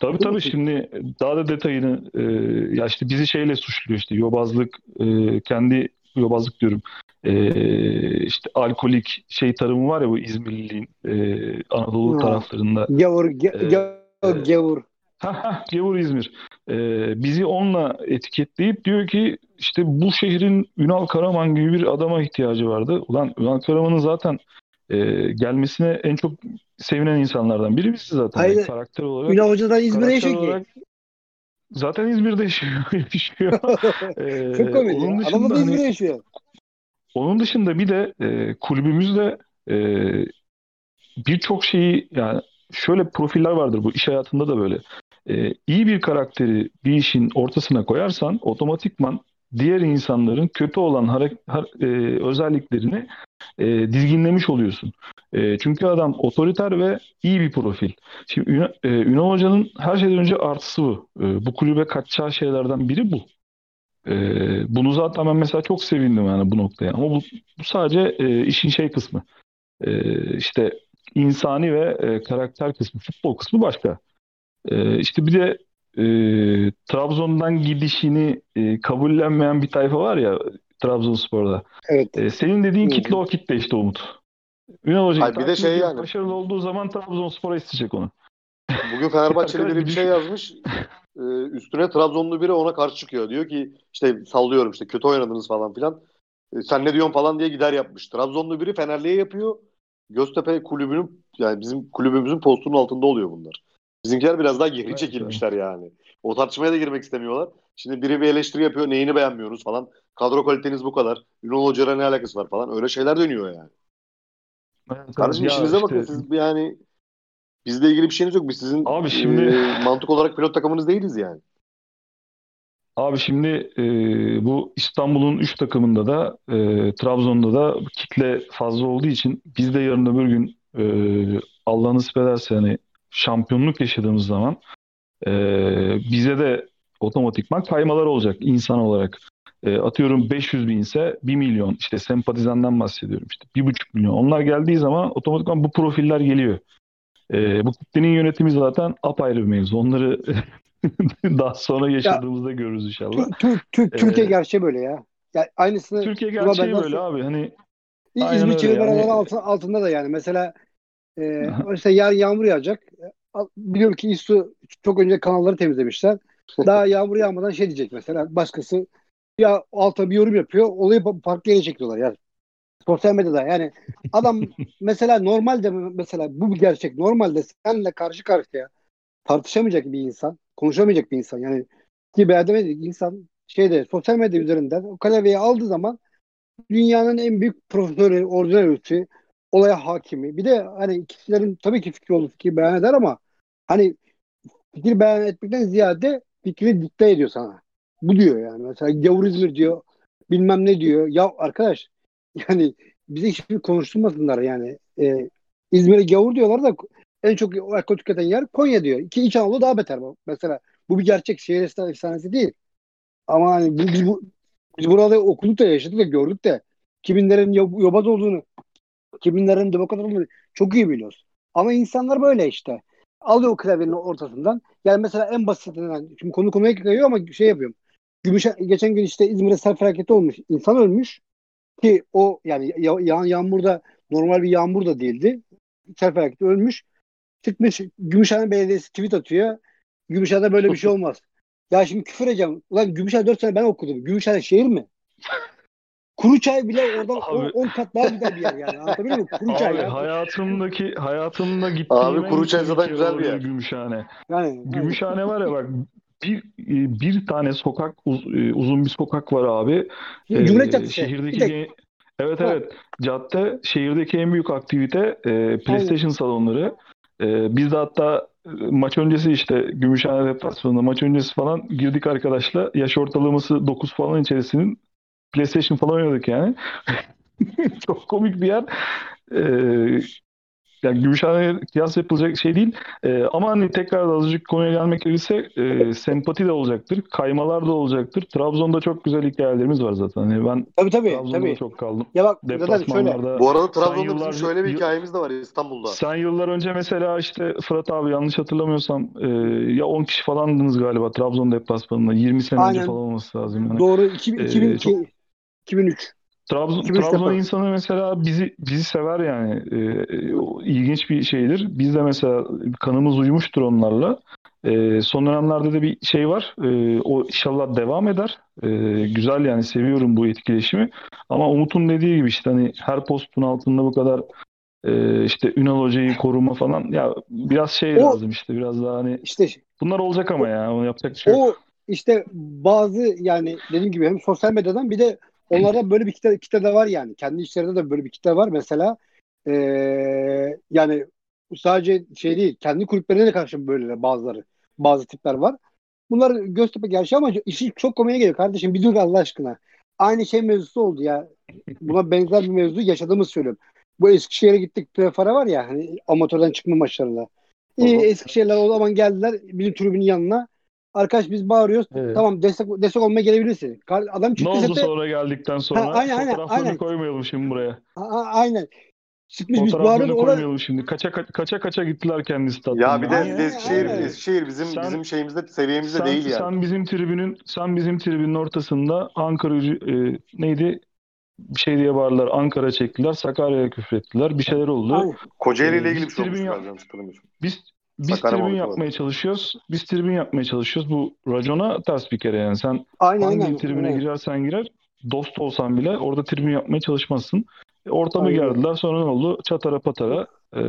Tabii tabii şimdi daha da detayını e, ya işte bizi şeyle suçluyor işte yobazlık e, kendi yobazlık diyorum e, işte alkolik şey tarımı var ya bu İzmirli'nin e, Anadolu ha. taraflarında. Gavur, ge, gavur, gavur. Gavur İzmir. E, bizi onunla etiketleyip diyor ki işte bu şehrin Ünal Karaman gibi bir adama ihtiyacı vardı. Ulan Ünal Karaman'ın zaten e, gelmesine en çok sevinen insanlardan biri biziz zaten. Hayır. karakter olarak. Ünal Hoca'dan İzmir'e yaşıyor. Zaten İzmir'de yaşıyor. yaşıyor. ee, Çok komik. Onun dışında, Adamı da İzmir'de hani, yaşıyor. Onun dışında bir de e, kulübümüzde e, birçok şeyi yani şöyle profiller vardır bu iş hayatında da böyle. E, iyi bir karakteri bir işin ortasına koyarsan otomatikman diğer insanların kötü olan hare, har, e, özelliklerini e, dizginlemiş oluyorsun. E, çünkü adam otoriter ve iyi bir profil. Şimdi Ünal, e, Ünal Hoca'nın her şeyden önce artısı bu. E, bu kulübe kaçacağı şeylerden biri bu. E, bunu zaten ben mesela çok sevindim yani bu noktaya. Ama bu, bu sadece e, işin şey kısmı. E, işte insani ve e, karakter kısmı, futbol kısmı başka. E, işte bir de e, Trabzon'dan gidişini e, kabullenmeyen bir tayfa var ya Trabzonspor'da. Evet. E, senin dediğin Hı. kitle o kitle işte Umut. Ünal Hoca'yı Hayır, bir de şey yani. başarılı olduğu zaman Trabzonspor'a isteyecek onu. Bugün Fenerbahçeli biri bir şey yazmış. Ee, üstüne Trabzonlu biri ona karşı çıkıyor. Diyor ki işte sallıyorum işte kötü oynadınız falan filan. Ee, sen ne diyorsun falan diye gider yapmış. Trabzonlu biri Fenerli'ye yapıyor. Göztepe kulübünün yani bizim kulübümüzün postunun altında oluyor bunlar. Bizimkiler biraz daha geri çekilmişler yani. O tartışmaya da girmek istemiyorlar. Şimdi biri bir eleştiri yapıyor. Neyini beğenmiyoruz falan. Kadro kaliteniz bu kadar. Ünal Hoca'yla ne alakası var falan. Öyle şeyler dönüyor yani. Evet, Kardeşim ya işinize işte... bakın. Siz yani bizle ilgili bir şeyiniz yok. Biz sizin Abi şimdi... e, mantık olarak pilot takımınız değiliz yani. Abi şimdi e, bu İstanbul'un 3 takımında da e, Trabzon'da da kitle fazla olduğu için biz de yarın öbür gün e, Allah nasip ederse hani şampiyonluk yaşadığımız zaman e, bize de otomatikman kaymalar olacak insan olarak. E, atıyorum 500 bin ise 1 milyon işte sempatizandan bahsediyorum işte 1,5 milyon. Onlar geldiği zaman otomatikman bu profiller geliyor. E, bu kitlenin yönetimi zaten apayrı bir mevzu. Onları daha sonra yaşadığımızda ya, görürüz inşallah. Türkiye ee, gerçeği böyle ya. ya aynısını Türkiye gerçeği böyle abi. Hani İzmir çeviri yani. altında, altında da yani. Mesela e, işte yarın yağmur yağacak. Biliyorum ki İSU çok önce kanalları temizlemişler. Daha yağmur yağmadan şey diyecek mesela. Başkası ya alta bir yorum yapıyor. Olayı farklı yere çekiyorlar yani. Sosyal medyada yani adam mesela normalde mesela bu bir gerçek. Normalde senle karşı karşıya tartışamayacak bir insan, konuşamayacak bir insan yani ki beğenemeyecek insan şeyde sosyal medya üzerinden o klavyeyi aldığı zaman dünyanın en büyük profesörü, orijinal ölçü olaya hakimi. Bir de hani kişilerin tabii ki fikri olur, fikri beyan eder ama hani fikir beyan etmekten ziyade fikrini dikte ediyor sana. Bu diyor yani. Mesela gavur İzmir diyor. Bilmem ne diyor. Ya arkadaş yani bize hiçbir konuşturmasınlar yani. E, İzmir'e gavur diyorlar da en çok alkol tüketen yer Konya diyor. Ki İç Anadolu daha beter. Mesela bu bir gerçek şehir efsanesi değil. Ama hani biz, bu, biz burada okuduk da yaşadık da gördük de kiminlerin yobaz olduğunu, kiminlerin demokrat olduğunu çok iyi biliyoruz. Ama insanlar böyle işte. Alıyor klavyenin ortasından. Yani mesela en basitinden, şimdi konu konuya kayıyor ama şey yapıyorum. Gümüş, geçen gün işte İzmir'de sel felaketi olmuş. İnsan ölmüş. Ki o yani yağan yağmur da normal bir yağmur da değildi. Sel felaketi ölmüş. Çıkmış Gümüşhane Belediyesi tweet atıyor. Gümüşhane'de böyle bir şey olmaz. Ya şimdi küfür edeceğim. Ulan Gümüşhane 4 sene ben okudum. Gümüşhane şehir mi? Kuru çay bile oradan 10 kat daha güzel bir yer yani. Anlatabiliyor muyum? Kuru çay Abi ya. hayatımdaki hayatımda gittiğim Abi en kuru çay zaten güzel bir yer. Gümüşhane. Yani, Gümüşhane var ya bak bir bir tane sokak uz- uzun bir sokak var abi. yani. Cumhuriyet Ee, Caddesi. şehirdeki Bir evet Ha. evet cadde şehirdeki en büyük aktivite e, PlayStation salonları. E, biz de hatta e, maç öncesi işte Gümüşhane deplasmanında maç öncesi falan girdik arkadaşla. Yaş ortalaması 9 falan içerisinin PlayStation falan oynadık yani. Çok komik bir yer. E, yani Gümüşhane'ye kıyas yapılacak şey değil. Ee, ama hani tekrar da azıcık konuya gelmek gerekirse e, sempati de olacaktır. Kaymalar da olacaktır. Trabzon'da çok güzel hikayelerimiz var zaten. Hani ben tabii tabii. Trabzon'da da tabii. çok kaldım. Ya bak zaten şöyle. Bu arada sen Trabzon'da bizim yıllarca- şöyle bir hikayemiz de var İstanbul'da. sen yıllar önce mesela işte Fırat abi yanlış hatırlamıyorsam e, ya 10 kişi falandınız galiba Trabzon deplasmanında. 20 sene önce Aynen. falan olması lazım. Yani. Doğru 2000, Ee, 2002, çok- 2003. Trabzon, 2003 Trabzon insanı mesela bizi bizi sever yani. Ee, o ilginç bir şeydir. Biz de mesela kanımız uyumuştur onlarla. Ee, son dönemlerde de bir şey var. Ee, o inşallah devam eder. Ee, güzel yani seviyorum bu etkileşimi. Ama Umut'un dediği gibi işte hani her postun altında bu kadar e, işte Ünal Hoca'yı koruma falan ya biraz şey O- lazım işte biraz daha hani İşte bunlar olacak ama ya onu yapacak bir şey yok. o işte bazı yani dediğim gibi hem sosyal medyadan bir de onlarda böyle bir kitle, kitle de var yani. Kendi içlerinde de böyle bir kitle var. Mesela ee, yani sadece şey değil kendi kulüplerine de karşı böyle bazıları bazı tipler var. Bunlar Göztepe gerçi ama işi çok komiğe geliyor kardeşim. Bir dur Allah aşkına. Aynı şey mevzusu oldu ya. Buna benzer bir mevzu yaşadığımız söylüyorum. Bu Eskişehir'e gittik Prefara var ya hani amatörden çıkma maçlarında. Hı. Eskişehirler o zaman geldiler bizim tribünün yanına. Arkadaş biz bağırıyoruz. Evet. Tamam destek destek olmaya gelebilirsin. Adam Ne çıktı oldu sete. sonra geldikten sonra? Ha, aynen, aynen, Fotoğraflarını aynen. koymayalım şimdi buraya. A- aynen. Çıkmış biz bağırıyoruz. Koymayalım şimdi. Kaça kaça kaça gittiler kendi statlarına. Ya bir de Aynen, Eskişehir, aynen. Eskişehir bizim Sen- bizim şeyimizde seviyemizde sen, değil yani. sen bizim tribünün sen bizim tribünün ortasında Ankara e, neydi? Bir şey diye bağırdılar. Ankara çektiler. Sakarya'ya küfrettiler. Bir şeyler oldu. Kocaeli Ee, ile ilgili biz bir şey olmuş hatırlamıyorsam. Biz biz Sakarya tribün yapmaya çalışıyoruz. Biz tribün yapmaya çalışıyoruz. Bu racona ters bir kere yani. Sen Aynen hangi aynen. tribüne aynen. girersen girer dost olsan bile orada tribün yapmaya çalışmazsın. E, Ortamı Aynen. gerdiler. Sonra ne oldu? Çatara patara. E,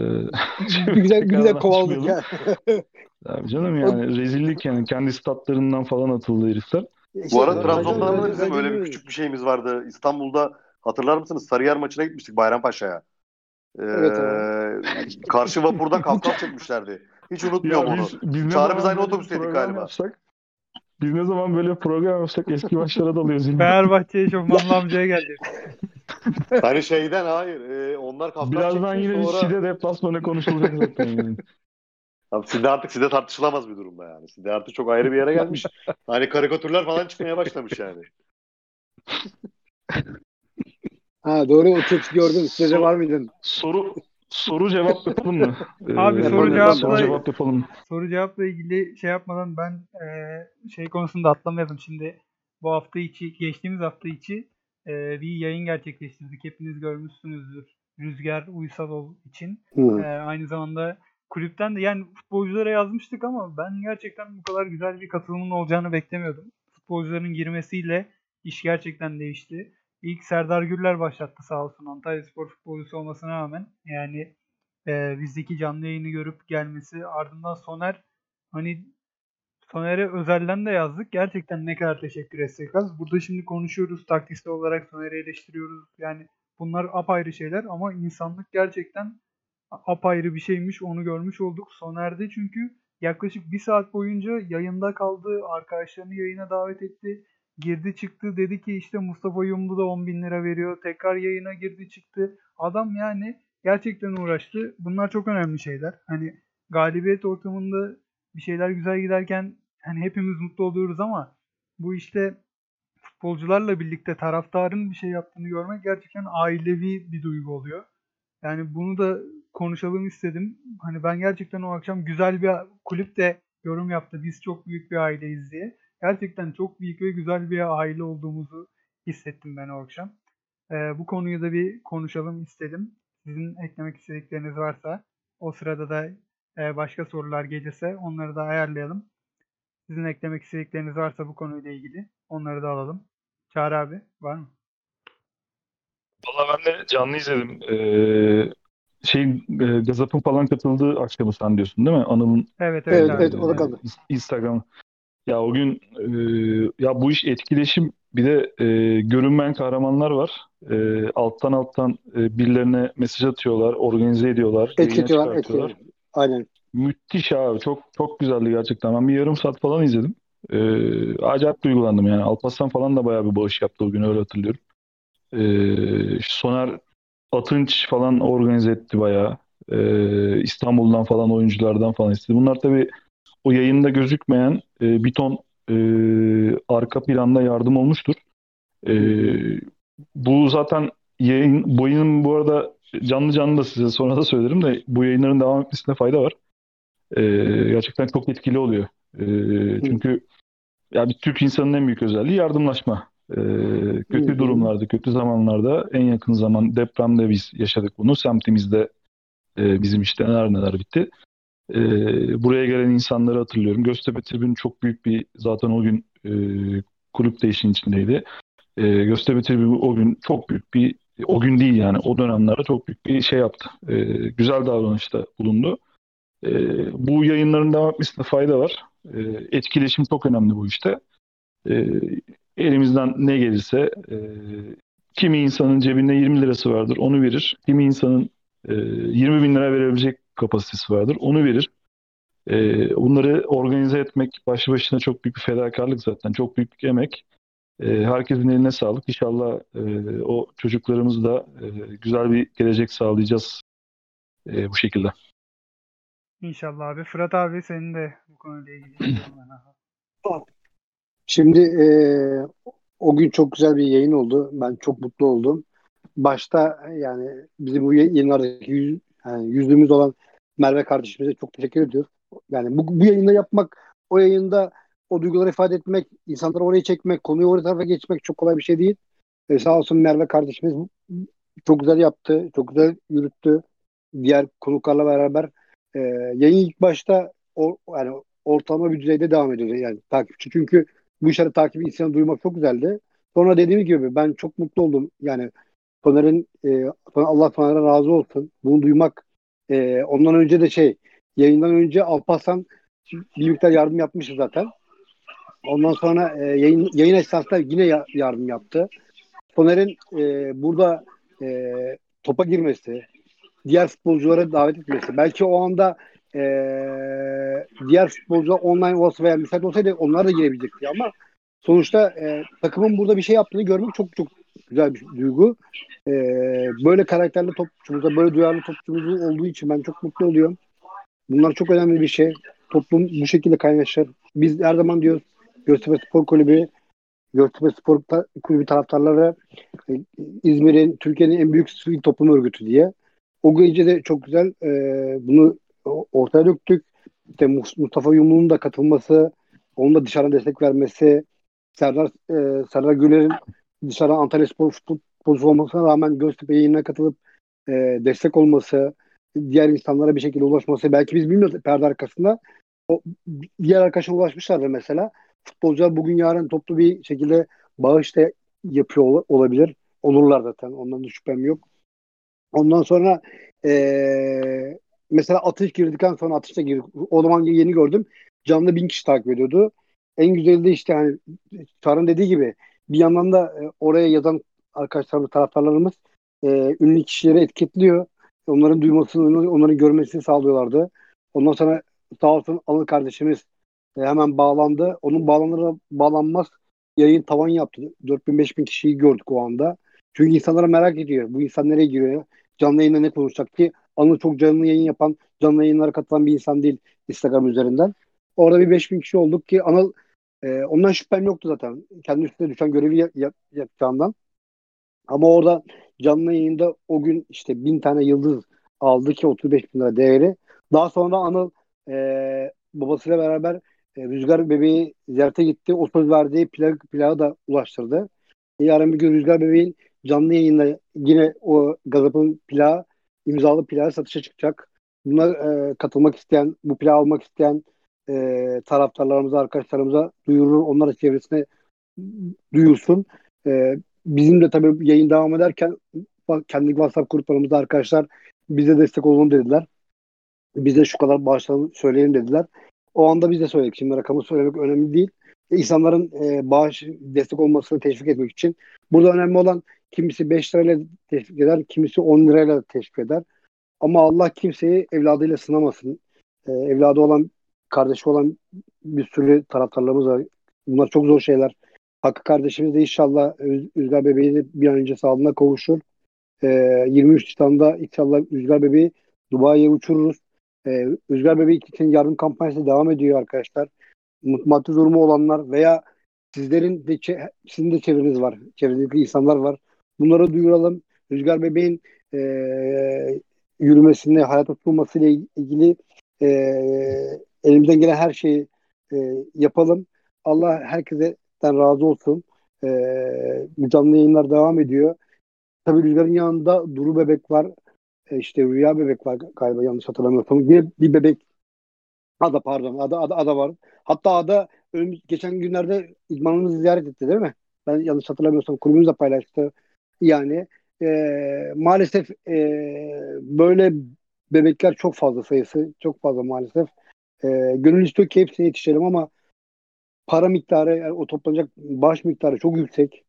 güzel güzel kovaladık ya. Abi canım yani rezillik yani kendi statlarından falan atıldı herifler. Bu arada Trabzon'da Racon- da bizim öyle bir küçük bir şeyimiz vardı. İstanbul'da hatırlar mısınız? Sarıyer maçına gitmiştik Bayrampaşa'ya. Ee, Evet, karşı vapurda kavkaf çekmişlerdi. Hiç unutmuyorum Ya onu. biz, biz ne Çağrı biz aynı otobüsteydik galiba. Yapsak, biz ne zaman böyle program yapsak eski maçlara dalıyoruz yine. Fenerbahçe eşofmanlı amcaya geldi. Hani şeyden hayır. e, onlar kavkaf Birazdan yine sonra... Side deplasmanı konuşulacak zaten. Yani. Abi Side artık Side tartışılamaz bir durumda yani. Side artık çok ayrı bir yere gelmiş. Hani karikatürler falan çıkmaya başlamış yani. Ha doğru o tepki gördüm. Size var mıydın? Soru soru cevap yapalım mı? Abi Ee, soru yapalım. cevapla- soru cevap yapalım. Soru cevapla ilgili şey yapmadan ben eee, şey konusunda atlamayalım. Şimdi bu hafta içi, geçtiğimiz hafta içi eee, bir yayın gerçekleştirdik. Hepiniz görmüşsünüzdür. Rüzgar Uysalol için. Hı. Eee, aynı zamanda kulüpten de yani futbolculara yazmıştık ama ben gerçekten bu kadar güzel bir katılımın olacağını beklemiyordum. Futbolcuların girmesiyle iş gerçekten değişti. İlk Serdar Gürler başlattı sağ olsun Antalya Spor futbolcusu olmasına rağmen. Yani e, bizdeki canlı yayını görüp gelmesi ardından Soner hani Soner'e özelden de yazdık. Gerçekten ne kadar teşekkür etsek az. Burada şimdi konuşuyoruz. Taktiksel olarak Soner'i eleştiriyoruz. Yani Bunlar apayrı şeyler ama insanlık gerçekten apayrı bir şeymiş. Onu görmüş olduk. Soner'de çünkü yaklaşık bir saat boyunca yayında kaldı. Arkadaşlarını yayına davet etti. Girdi çıktı dedi ki işte Mustafa Yumlu da 10 bin lira veriyor. Tekrar yayına girdi çıktı. Adam yani gerçekten uğraştı. Bunlar çok önemli şeyler. Hani galibiyet ortamında bir şeyler güzel giderken hani hepimiz mutlu oluyoruz ama bu işte futbolcularla birlikte taraftarın bir şey yaptığını görmek gerçekten ailevi bir duygu oluyor. Yani bunu da konuşalım istedim. Hani ben gerçekten o akşam güzel bir kulüp de yorum yaptı. Biz çok büyük bir aileyiz diye. Gerçekten çok büyük ve güzel bir aile olduğumuzu hissettim ben o akşam. Ee, bu konuyu da bir konuşalım istedim. Sizin eklemek istedikleriniz varsa o sırada da e, başka sorular gelirse onları da ayarlayalım. Sizin eklemek istedikleriniz varsa bu konuyla ilgili onları da alalım. Çağrı abi var mı? Valla ben de canlı izledim. Ee, şey e, Gazap'ın falan katıldığı akşamı sen diyorsun değil mi? Anıl'ın Evet Evet, evet, evet, abi. o da kaldı. Instagram. Ya o gün e, ya bu iş etkileşim bir de e, görünmeyen kahramanlar var. E, alttan alttan e, birilerine mesaj atıyorlar, organize ediyorlar, yayına çekiyorlar, et çıkartıyorlar. çekiyorlar. Aynen. Müthiş abi. Çok çok güzeldi gerçekten. Ben bir yarım saat falan izledim. Ee, acayip duygulandım yani. Alparslan falan da bayağı bir bağış yaptı o gün öyle hatırlıyorum. Ee, Soner Atınç falan organize etti bayağı. Ee, İstanbul'dan falan oyunculardan falan istedi. Bunlar tabii o yayında gözükmeyen e, bir ton e, arka planda yardım olmuştur. E, bu zaten yayın, bu yayının bu arada canlı canlı da size sonra da söylerim de bu yayınların devam etmesine fayda var. E, gerçekten çok etkili oluyor. E, çünkü ya bir Türk insanının en büyük özelliği yardımlaşma. E, kötü hı. durumlarda, kötü zamanlarda en yakın zaman depremde biz yaşadık bunu. Semtimizde e, bizim işte neler neler bitti. E, buraya gelen insanları hatırlıyorum. Göztepe Tribünü çok büyük bir zaten o gün e, kulüp de içindeydi. E, Göztepe Tribünü o gün çok büyük bir o gün değil yani o dönemlerde çok büyük bir şey yaptı. E, güzel davranışta bulundu. E, bu yayınların devam etmesine fayda var. E, etkileşim çok önemli bu işte. E, elimizden ne gelirse e, kimi insanın cebinde 20 lirası vardır onu verir. Kimi insanın e, 20 bin lira verebilecek kapasitesi vardır onu verir. E, bunları organize etmek başlı başına çok büyük bir fedakarlık zaten. Çok büyük bir emek. E, herkesin eline sağlık. İnşallah e, o çocuklarımız da e, güzel bir gelecek sağlayacağız e, bu şekilde. İnşallah abi. Fırat abi senin de bu konuyla ilgili. Şimdi e, o gün çok güzel bir yayın oldu. Ben çok mutlu oldum. Başta yani bizim bu yayınlardaki yüz, yani yüzlüğümüz olan Merve kardeşimize çok teşekkür ediyoruz. Yani bu, bu yayında yapmak, o yayında o duyguları ifade etmek, insanları oraya çekmek, konuyu oraya tarafa geçmek çok kolay bir şey değil. E, sağ olsun Merve kardeşimiz çok güzel yaptı, çok güzel yürüttü. Diğer konuklarla beraber e, yayın ilk başta o, yani ortalama bir düzeyde devam ediyordu yani takipçi. Çünkü bu işleri takip insanı duymak çok güzeldi. Sonra dediğim gibi ben çok mutlu oldum. Yani Soner'in e, Allah Soner'e razı olsun. Bunu duymak e, ondan önce de şey yayından önce Alparslan bir miktar yardım yapmıştı zaten. Ondan sonra e, yayın, yayın esnasında yine ya- yardım yaptı. Soner'in e, burada e, topa girmesi, diğer futbolculara davet etmesi. Belki o anda e, diğer futbolcular online olsa veya müsait olsaydı onlar da girebilecekti ama sonuçta e, takımın burada bir şey yaptığını görmek çok çok güzel bir duygu. E, böyle karakterli topçumuzda, böyle duyarlı topçumuz olduğu için ben çok mutlu oluyorum. Bunlar çok önemli bir şey. Toplum bu şekilde kaynaşır. Biz her zaman diyoruz Göztepe Spor Kulübü Göztepe Spor Kulübü taraftarları e, İzmir'in, Türkiye'nin en büyük sivil toplum örgütü diye. O gece de çok güzel e, bunu ortaya döktük. İşte Mus- Mustafa Yumlu'nun da katılması, onun da dışarıdan destek vermesi, Serdar e, Serdar Güler'in dışarıdan Antalya Spor futbolcusu olmasına rağmen Göztepe yayınına katılıp e, destek olması, diğer insanlara bir şekilde ulaşması. Belki biz bilmiyoruz perde arkasında. O, diğer arkadaşa ulaşmışlardır mesela. Futbolcular bugün yarın toplu bir şekilde bağış da yapıyor ol- olabilir. Olurlar zaten. Ondan da şüphem yok. Ondan sonra eee, mesela atış girdikten sonra atışta girdik. O zaman yeni gördüm. Canlı bin kişi takip ediyordu. En güzeli de işte hani Çağrı'nın dediği gibi bir yandan da e, oraya yazan arkadaşlarımız, taraftarlarımız e, ünlü kişileri etiketliyor. Onların duymasını, onların görmesini sağlıyorlardı. Ondan sonra sağ olsun Anıl kardeşimiz e, hemen bağlandı. Onun bağlanır bağlanmaz yayın tavan yaptı. 4000-5000 kişiyi gördük o anda. Çünkü insanlara merak ediyor. Bu insan nereye giriyor? Canlı yayında ne konuşacak ki? Anıl çok canlı yayın yapan, canlı yayınlara katılan bir insan değil Instagram üzerinden. Orada bir 5000 kişi olduk ki Anıl e, ondan şüphem yoktu zaten. Kendi üstüne düşen görevi yap, yap, yapacağından. Ama orada canlı yayında o gün işte bin tane yıldız aldı ki 35 bin lira değeri. Daha sonra Anıl e, babasıyla beraber e, Rüzgar bebeği ziyarete gitti. O söz verdiği plak, plağı da ulaştırdı. E, yarın bir gün Rüzgar bebeğin canlı yayında yine o Gazap'ın plağı imzalı plağı satışa çıkacak. Buna e, katılmak isteyen, bu plağı almak isteyen e, taraftarlarımıza, arkadaşlarımıza duyurur. Onların çevresine duyursun. E, bizim de tabii yayın devam ederken kendi WhatsApp gruplarımızda arkadaşlar bize destek olun dediler. Bize şu kadar bağışlayalım söyleyin dediler. O anda biz de söyledik. Şimdi rakamı söylemek önemli değil. İnsanların e, bağış destek olmasını teşvik etmek için. Burada önemli olan kimisi 5 lirayla teşvik eder, kimisi 10 lirayla teşvik eder. Ama Allah kimseyi evladıyla sınamasın. E, evladı olan, kardeşi olan bir sürü taraftarlarımız var. Bunlar çok zor şeyler. Hakkı kardeşimiz de inşallah Rüzgar Bebeği de bir an önce sağlığına kavuşur. E, 23 Nisan'da inşallah Rüzgar Bebeği Dubai'ye uçururuz. E, Rüzgar Bebeği için yardım kampanyası devam ediyor arkadaşlar. Maddi durumu olanlar veya sizlerin de sizin de çevreniz var. Çevrenizde insanlar var. Bunları duyuralım. Rüzgar Bebeğin e, yürümesini, hayata tutulmasıyla ilgili e, elimizden gelen her şeyi e, yapalım. Allah herkese razı olsun. E, canlı yayınlar devam ediyor. Tabii Rüzgar'ın yanında Duru Bebek var. E, işte Rüya Bebek var galiba yanlış hatırlamıyorsam. Bir, bir bebek Ada pardon. Ada, ada, ada var. Hatta Ada geçen günlerde idmanımızı ziyaret etti değil mi? Ben yanlış hatırlamıyorsam kulübümüz de paylaştı. Yani e, maalesef e, böyle bebekler çok fazla sayısı. Çok fazla maalesef. E, gönül istiyor ki hepsine yetişelim ama para miktarı, yani o toplanacak baş miktarı çok yüksek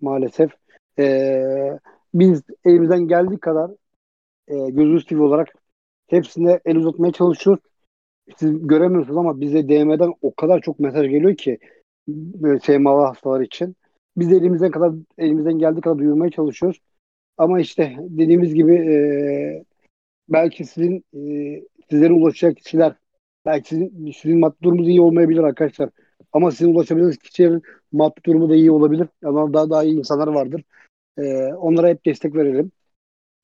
maalesef. E, biz elimizden geldiği kadar e, gözümüz TV olarak hepsine el uzatmaya çalışıyoruz. Siz göremiyorsunuz ama bize DM'den o kadar çok mesaj geliyor ki SMA'lı hastalar için. Biz de elimizden kadar elimizden geldiği kadar duyurmaya çalışıyoruz. Ama işte dediğimiz gibi e, belki sizin e, sizlere ulaşacak kişiler belki sizin, sizin maddi durumunuz iyi olmayabilir arkadaşlar. Ama sizin ulaşabildiğiniz kişilerin maddi durumu da iyi olabilir. Ama daha daha iyi insanlar vardır. E, onlara hep destek verelim.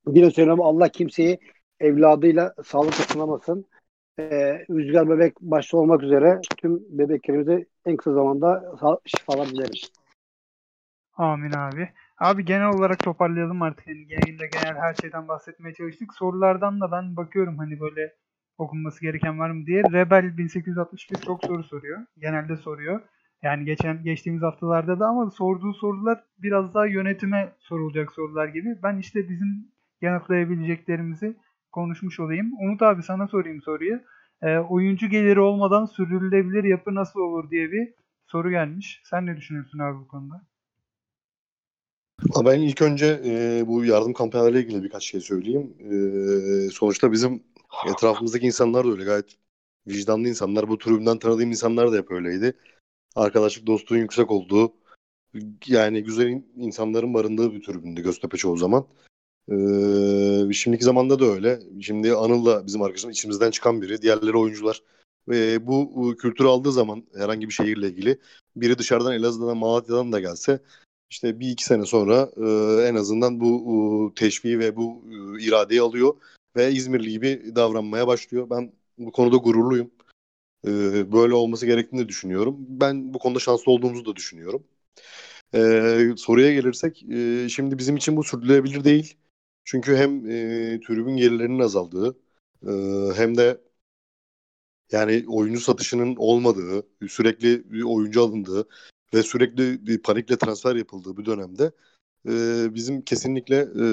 Yine söylüyorum Allah kimseyi evladıyla sağlık sınamasın. Ee, Rüzgar Bebek başta olmak üzere tüm bebeklerimize en kısa zamanda şifalar dileriz. Amin abi. Abi genel olarak toparlayalım artık. Yani yayında genel her şeyden bahsetmeye çalıştık. Sorulardan da ben bakıyorum hani böyle okunması gereken var mı diye. Rebel 1861 çok soru soruyor. Genelde soruyor. Yani geçen geçtiğimiz haftalarda da ama sorduğu sorular biraz daha yönetime sorulacak sorular gibi. Ben işte bizim yanıtlayabileceklerimizi konuşmuş olayım. Umut abi sana sorayım soruyu. E, oyuncu geliri olmadan sürdürülebilir yapı nasıl olur diye bir soru gelmiş. Sen ne düşünüyorsun abi bu konuda? Ben ilk önce e, bu yardım kampanyalarıyla ilgili birkaç şey söyleyeyim. E, sonuçta bizim etrafımızdaki insanlar da öyle gayet vicdanlı insanlar. Bu tribünden tanıdığım insanlar da hep öyleydi. Arkadaşlık dostluğun yüksek olduğu yani güzel insanların barındığı bir tribündü Göztepe çoğu zaman. Ee, şimdiki zamanda da öyle. Şimdi Anıl da bizim arkadaşımız içimizden çıkan biri. Diğerleri oyuncular. Ve bu kültürü aldığı zaman herhangi bir şehirle ilgili biri dışarıdan Elazığ'dan Malatya'dan da gelse işte bir iki sene sonra e, en azından bu e, teşviği ve bu e, iradeyi alıyor ve İzmirli gibi davranmaya başlıyor. Ben bu konuda gururluyum. E, böyle olması gerektiğini düşünüyorum. Ben bu konuda şanslı olduğumuzu da düşünüyorum. E, soruya gelirsek e, şimdi bizim için bu sürdürülebilir değil. Çünkü hem e, tribün gelirlerinin azaldığı e, hem de yani oyuncu satışının olmadığı, sürekli bir oyuncu alındığı ve sürekli bir panikle transfer yapıldığı bir dönemde e, bizim kesinlikle e,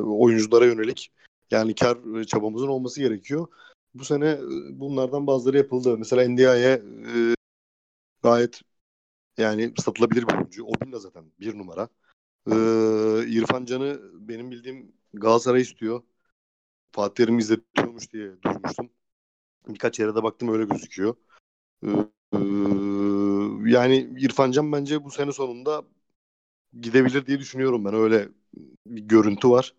oyunculara yönelik yani kar çabamızın olması gerekiyor. Bu sene bunlardan bazıları yapıldı. Mesela NDI'ye e, gayet yani satılabilir bir oyuncu. Obin de zaten bir numara. Ee, İrfan Can'ı benim bildiğim Galatasaray istiyor. Fatih Terim izletiyormuş diye duymuştum. Birkaç yere de baktım öyle gözüküyor. Ee, yani İrfan Can bence bu sene sonunda gidebilir diye düşünüyorum ben. Öyle bir görüntü var.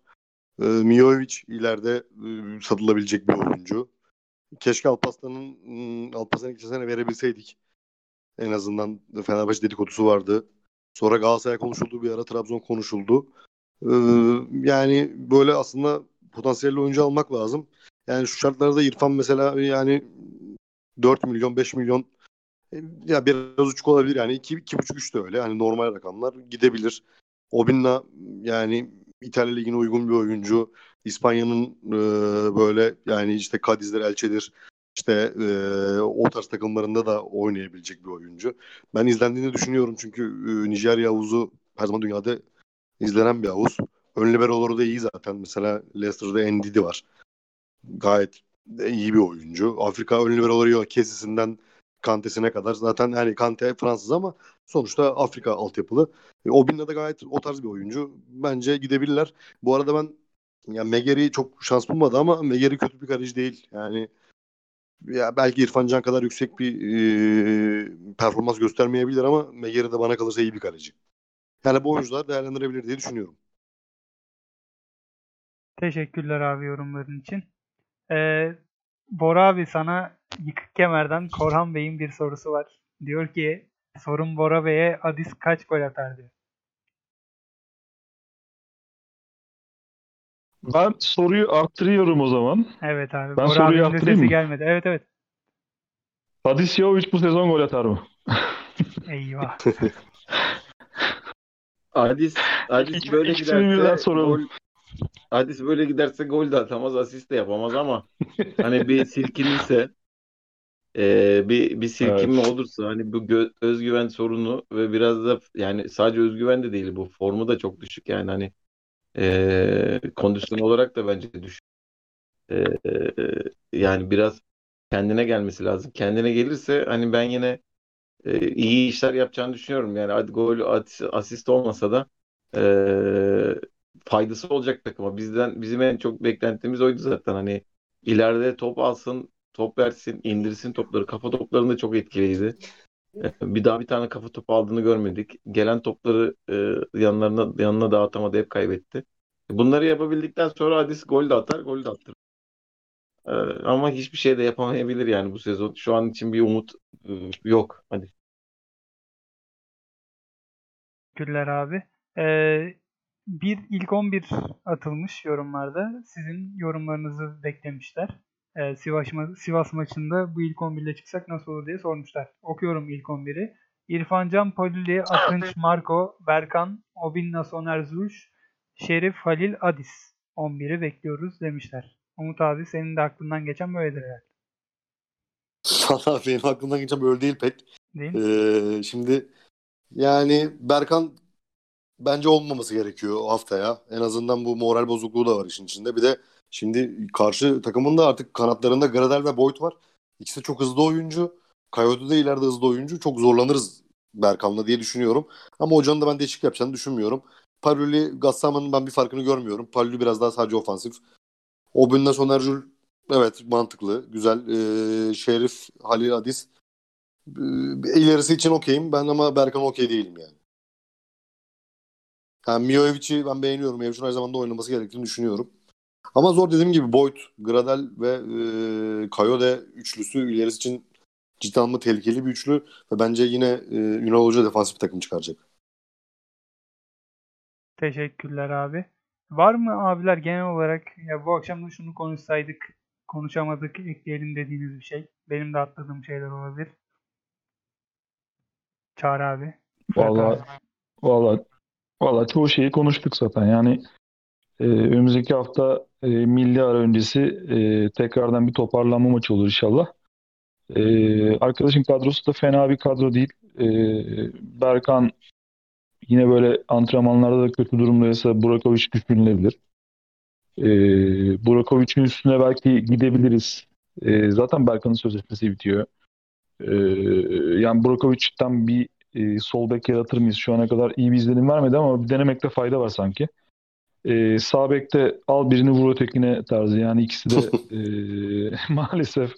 Ee, Mijovic ileride e, satılabilecek bir oyuncu. Keşke Alpaslan'ın ıı, Alpaslan'ı geçen sene verebilseydik. En azından Fenerbahçe dedikodusu vardı. Sonra Galatasaray konuşuldu bir ara Trabzon konuşuldu. Ee, yani böyle aslında potansiyelli oyuncu almak lazım. Yani şu şartlarda İrfan mesela yani 4 milyon 5 milyon e, ya biraz uçuk olabilir yani 2 2,5 3 de öyle. Yani normal rakamlar gidebilir. Obinna yani İtalya Ligi'ne uygun bir oyuncu. İspanya'nın e, böyle yani işte Cadiz'dir, Elche'dir işte e, o tarz takımlarında da oynayabilecek bir oyuncu. Ben izlendiğini düşünüyorum çünkü e, Nijerya havuzu her zaman dünyada izlenen bir havuz. Ön liberoları da iyi zaten. Mesela Leicester'da Ndidi var. Gayet iyi bir oyuncu. Afrika ön liberoları yok. Kesisinden Kante'sine kadar. Zaten yani Kante Fransız ama sonuçta Afrika altyapılı. E, Obinna da gayet o tarz bir oyuncu. Bence gidebilirler. Bu arada ben ya Megeri çok şans bulmadı ama Megeri kötü bir kaleci değil. Yani ya belki İrfan Can kadar yüksek bir e, performans göstermeyebilir ama Megeri de bana kalırsa iyi bir kaleci. Yani bu oyuncular değerlendirebilir diye düşünüyorum. Teşekkürler abi yorumların için. Ee, Bora abi sana yıkık kemerden Korhan Bey'in bir sorusu var. Diyor ki sorun Bora Bey'e Adis kaç gol atar diyor. Ben soruyu arttırıyorum o zaman. Evet abi. Ben Bora soruyu arttırayım sesi mı? gelmedi. Evet evet. Hadis Jovic bu sezon gol atar mı? Eyvah. Adis, Adis böyle giderse gol Adis böyle giderse gol de atamaz, asist de yapamaz ama hani bir silkinirse e, bir bir silkinme Evet. olursa hani bu gö- özgüven sorunu ve biraz da yani sadece özgüven de değil bu formu da çok düşük yani hani e, kondisyon olarak da bence düşük. E, yani biraz kendine gelmesi lazım. Kendine gelirse hani ben yine e, iyi işler yapacağını düşünüyorum. Yani hadi gol, at- asist olmasa da e, faydası olacak takıma. Bizden bizim en çok beklentimiz oydu zaten. Hani ileride top alsın, top versin, indirsin topları. Kafa toplarında çok etkiliydi. E, bir daha bir tane kafa topu aldığını görmedik. Gelen topları e, yanlarına yanına dağıtamadı, hep kaybetti. Bunları yapabildikten sonra Adis gol de atar, gol de attırır. E, ama hiçbir şey de yapamayabilir yani bu sezon. Şu an için bir umut e, yok. Hadi. Teşekkürler abi. Ee, bir ilk 11 atılmış yorumlarda. Sizin yorumlarınızı beklemişler. Ee, Sivas, ma- Sivas maçında bu ilk 11 ile çıksak nasıl olur diye sormuşlar. Okuyorum ilk 11'i. İrfan Can, Polili, Akınç, Marco, Berkan, Obinna, Soner Zuş, Şerif, Halil, Adis. 11'i bekliyoruz demişler. Umut abi senin de aklından geçen böyledir herhalde. Valla benim aklımdan geçen böyle değil pek. Değil mi? Ee, şimdi yani Berkan bence olmaması gerekiyor o haftaya. En azından bu moral bozukluğu da var işin içinde. Bir de şimdi karşı takımın da artık kanatlarında Gradel ve Boyd var. İkisi çok hızlı oyuncu. Coyote de ileride hızlı oyuncu. Çok zorlanırız Berkan'la diye düşünüyorum. Ama hocanın da ben değişik yapacağını düşünmüyorum. Paluli, Gassaman'ın ben bir farkını görmüyorum. Paluli biraz daha sadece ofansif. Obün'le Sonerjul evet mantıklı. Güzel. Ee, Şerif, Halil Adis. Ee, ilerisi için okeyim. Ben ama Berkan okey değilim yani. Yani Mijovic'i ben beğeniyorum. Mijovic'in her zaman da oynaması gerektiğini düşünüyorum. Ama zor dediğim gibi Boyd, Gradel ve e, Kayode üçlüsü ilerisi için ciddi anlamda tehlikeli bir üçlü ve bence yine e, Ünal Hoca defansif bir takım çıkaracak. Teşekkürler abi. Var mı abiler genel olarak ya bu akşam da şunu konuşsaydık, konuşamadık, ekleyelim dediğiniz bir şey? Benim de atladığım şeyler olabilir. Çağrı abi. Abi. Valla valla çoğu şeyi konuştuk zaten. Yani e, önümüzdeki hafta e, milli ara öncesi e, tekrardan bir toparlanma maçı olur inşallah. E, arkadaşın kadrosu da fena bir kadro değil. E, Berkan yine böyle antrenmanlarda da kötü durumdaysa Burakovic düşünülebilir. E, Burakovic'in üstüne belki gidebiliriz. E, zaten Berkan'ın sözleşmesi bitiyor. E, yani Burakovic'ten bir e, sol bek yaratır mıyız? Şu ana kadar iyi bir izlenim vermedi ama bir denemekte fayda var sanki. E, sağ bekte al birini vur ötekine tarzı. Yani ikisi de e, maalesef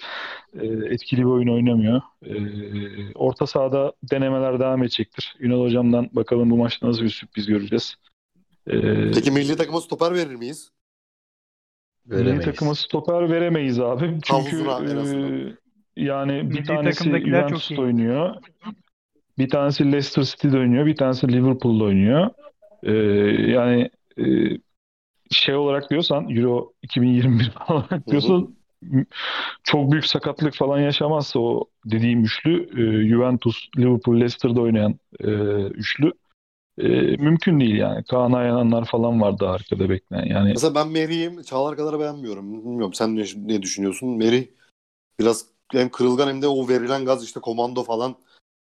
e, etkili bir oyun oynamıyor. E, orta sahada denemeler devam edecektir. Ünal Hocam'dan bakalım bu maçta nasıl bir sürpriz göreceğiz. E, Peki milli takıma stoper verir miyiz? Veremeyiz. Milli takıma stoper veremeyiz abi. Çünkü e, yani bir milli tanesi Juventus'ta oynuyor. Bir tanesi Leicester City'de oynuyor. Bir tanesi Liverpool'da oynuyor. Ee, yani e, şey olarak diyorsan Euro 2021 olarak diyorsan çok büyük sakatlık falan yaşamazsa o dediğim üçlü e, Juventus, Liverpool, Leicester'da oynayan e, üçlü e, mümkün değil yani. Kaan Ayhanlar falan vardı arkada bekleyen. Yani Mesela ben Merih'i Çağlar kadar beğenmiyorum. Bilmiyorum sen ne, ne düşünüyorsun? Merih biraz hem kırılgan hem de o verilen gaz işte komando falan.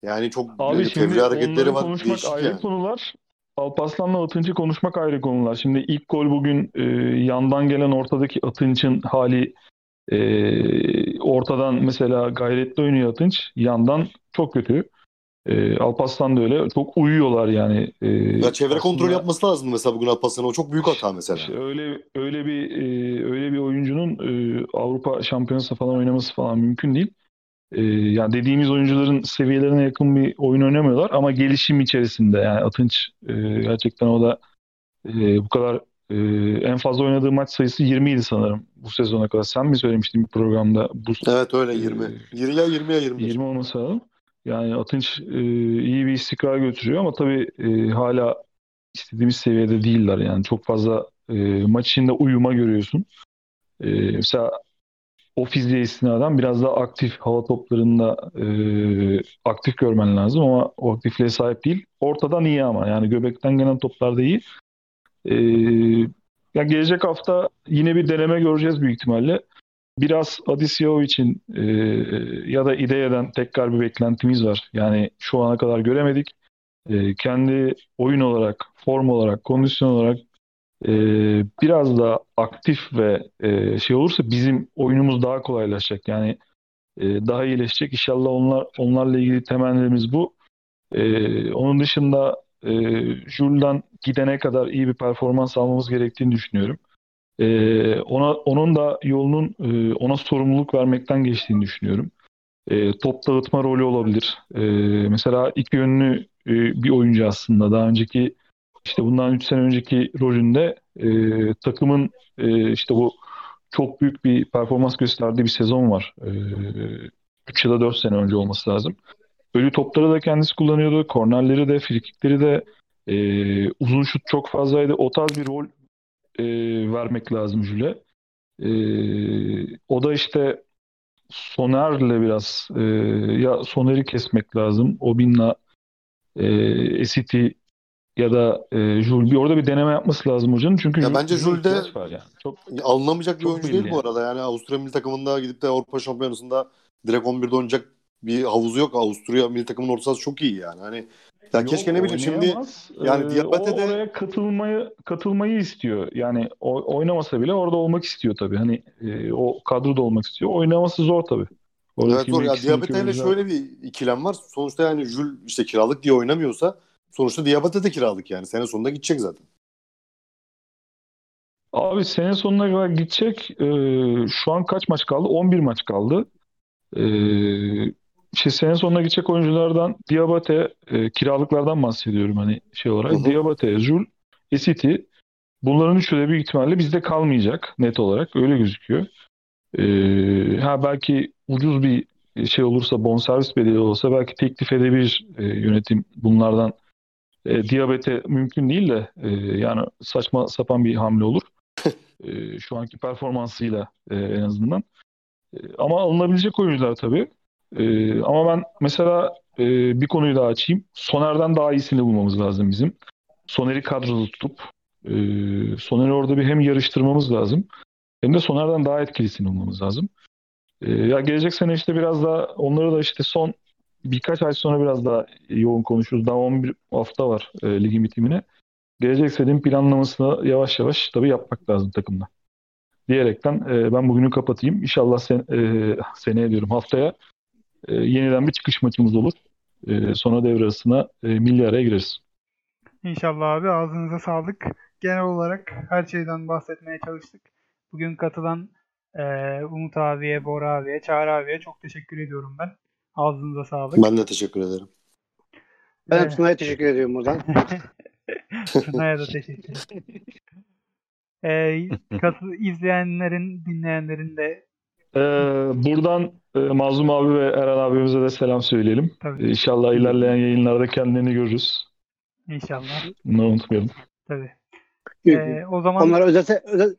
Yani çok Abi fevri hareketleri var. konuşmak ayrı yani. konular. Alpaslan'la Atınç'ı konuşmak ayrı konular. Şimdi ilk gol bugün e, yandan gelen ortadaki Atınç'ın hali e, ortadan mesela gayretli oynuyor Atınç. Yandan çok kötü. E, Alpaslan da öyle. Çok uyuyorlar yani. E, ya çevre aslında, kontrol yapması lazım mesela bugün Alpaslan'a. O çok büyük hata mesela. Işte öyle öyle bir e, öyle bir oyuncunun e, Avrupa Şampiyonası falan oynaması falan mümkün değil. E, yani dediğimiz oyuncuların seviyelerine yakın bir oyun oynamıyorlar ama gelişim içerisinde yani Atınç e, gerçekten o da e, bu kadar e, en fazla oynadığı maç sayısı 20 idi sanırım bu sezona kadar. Sen mi söylemiştin bir programda? Bu, evet öyle 20. E, ya 20 ya 20. 20 olması lazım. Yani Atınç e, iyi bir istikrar götürüyor ama tabii e, hala istediğimiz seviyede değiller. Yani çok fazla e, maç içinde uyuma görüyorsun. E, mesela o fiziğe istinaden biraz daha aktif hava toplarında e, aktif görmen lazım ama o aktifliğe sahip değil. Ortadan iyi ama yani göbekten gelen toplarda iyi. E, ya gelecek hafta yine bir deneme göreceğiz büyük ihtimalle. Biraz Adisio için e, ya da İdeye'den tekrar bir beklentimiz var. Yani şu ana kadar göremedik. E, kendi oyun olarak, form olarak, kondisyon olarak e, biraz daha aktif ve e, şey olursa bizim oyunumuz daha kolaylaşacak. Yani e, daha iyileşecek. İnşallah onlar onlarla ilgili temennilerimiz bu. E, onun dışında e, Jules'dan gidene kadar iyi bir performans almamız gerektiğini düşünüyorum. E, ona onun da yolunun e, ona sorumluluk vermekten geçtiğini düşünüyorum. E, top dağıtma rolü olabilir. E, mesela iki yönlü e, bir oyuncu aslında. Daha önceki işte bundan 3 sene önceki rolünde e, takımın e, işte bu çok büyük bir performans gösterdiği bir sezon var. E, 3 ya da 4 sene önce olması lazım. Ölü topları da kendisi kullanıyordu. Kornerleri de, frikikleri de e, uzun şut çok fazlaydı. O tarz bir rol e, vermek lazım Jüle. E, o da işte Soner'le biraz e, ya Soner'i kesmek lazım. Obin'la e, Esiti ya da e, Jules bir orada bir deneme yapması lazım hocanın. Çünkü ya bence Jules de yani. çok alınamayacak bir oyuncu değil yani. bu arada. Yani Avusturya milli takımında gidip de Avrupa Şampiyonası'nda direkt 11'de oynayacak bir havuzu yok. Avusturya milli takımının orta çok iyi yani. Hani ya Yok, keşke ne bileyim şimdi yani ee, Diabate de oraya katılmayı katılmayı istiyor. Yani o, oynamasa bile orada olmak istiyor tabii. Hani e, o kadroda olmak istiyor. Oynaması zor tabii. evet zor ya Diabate ile şöyle bir ikilem var. Sonuçta yani Jul işte kiralık diye oynamıyorsa sonuçta Diabate de kiralık yani. Sene sonunda gidecek zaten. Abi sene sonuna kadar gidecek. Ee, şu an kaç maç kaldı? 11 maç kaldı. Ee, şey sene sonuna gidecek oyunculardan Diabate e, kiralıklardan bahsediyorum hani şey olarak. Hı hı. Diabate, Jul, Esiti bunların üçü de büyük ihtimalle bizde kalmayacak net olarak öyle gözüküyor. Ee, ha belki ucuz bir şey olursa bonservis bedeli olursa belki teklif edebilir e, yönetim bunlardan e, diyabete mümkün değil de e, yani saçma sapan bir hamle olur. e, şu anki performansıyla e, en azından. E, ama alınabilecek oyuncular tabii. Ee, ama ben mesela e, bir konuyu daha açayım. Soner'den daha iyisini bulmamız lazım bizim. Soner'i kadroda tutup e, Soner'i orada bir hem yarıştırmamız lazım hem de Soner'den daha etkilisini bulmamız lazım. E, ya gelecek sene işte biraz daha onları da işte son birkaç ay sonra biraz daha yoğun konuşuruz. Daha 11 hafta var e, ligin bitimine. Gelecek senenin planlamasını yavaş yavaş tabii yapmak lazım takımda. Diyerekten e, ben bugünü kapatayım. İnşallah sen, e, seneye diyorum haftaya e, yeniden bir çıkış maçımız olur. e, sonra devre arasına e, milli araya gireriz. İnşallah abi ağzınıza sağlık. Genel olarak her şeyden bahsetmeye çalıştık. Bugün katılan e, Umut abiye, Bora abiye, Çağrı abiye çok teşekkür ediyorum ben. Ağzınıza sağlık. Ben de teşekkür ederim. Ben Ee, de Tuna'ya teşekkür ediyorum buradan. Tuna'ya da teşekkür ederim. Ee, katı- izleyenlerin, dinleyenlerin de Ee, buradan e, Mazlum abi ve Eren abimize de selam söyleyelim. tabii İnşallah ilerleyen yayınlarda kendilerini görürüz. inşallah Bunları unutmayalım. tabii. Ee, o zaman Onlar özel, özel,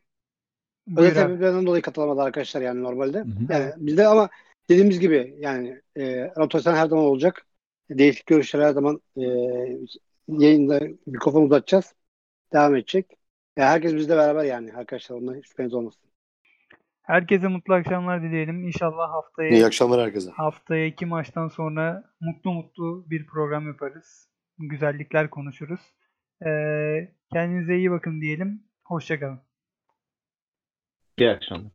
özel sebeplerden dolayı katılamadı arkadaşlar yani normalde. Hı hı. Yani bizde ama dediğimiz gibi yani e, rotasyon her zaman olacak. Değişik görüşler her zaman e, yayında mikrofon uzatacağız. Devam edecek. Ya herkes bizle beraber yani arkadaşlar ondan şüpheniz olmasın. Herkese mutlu akşamlar dileyelim. İnşallah haftaya İyi akşamlar herkese. haftaya iki maçtan sonra mutlu mutlu bir program yaparız. Güzellikler konuşuruz. Ee, kendinize iyi bakın diyelim. Hoşçakalın. İyi akşamlar.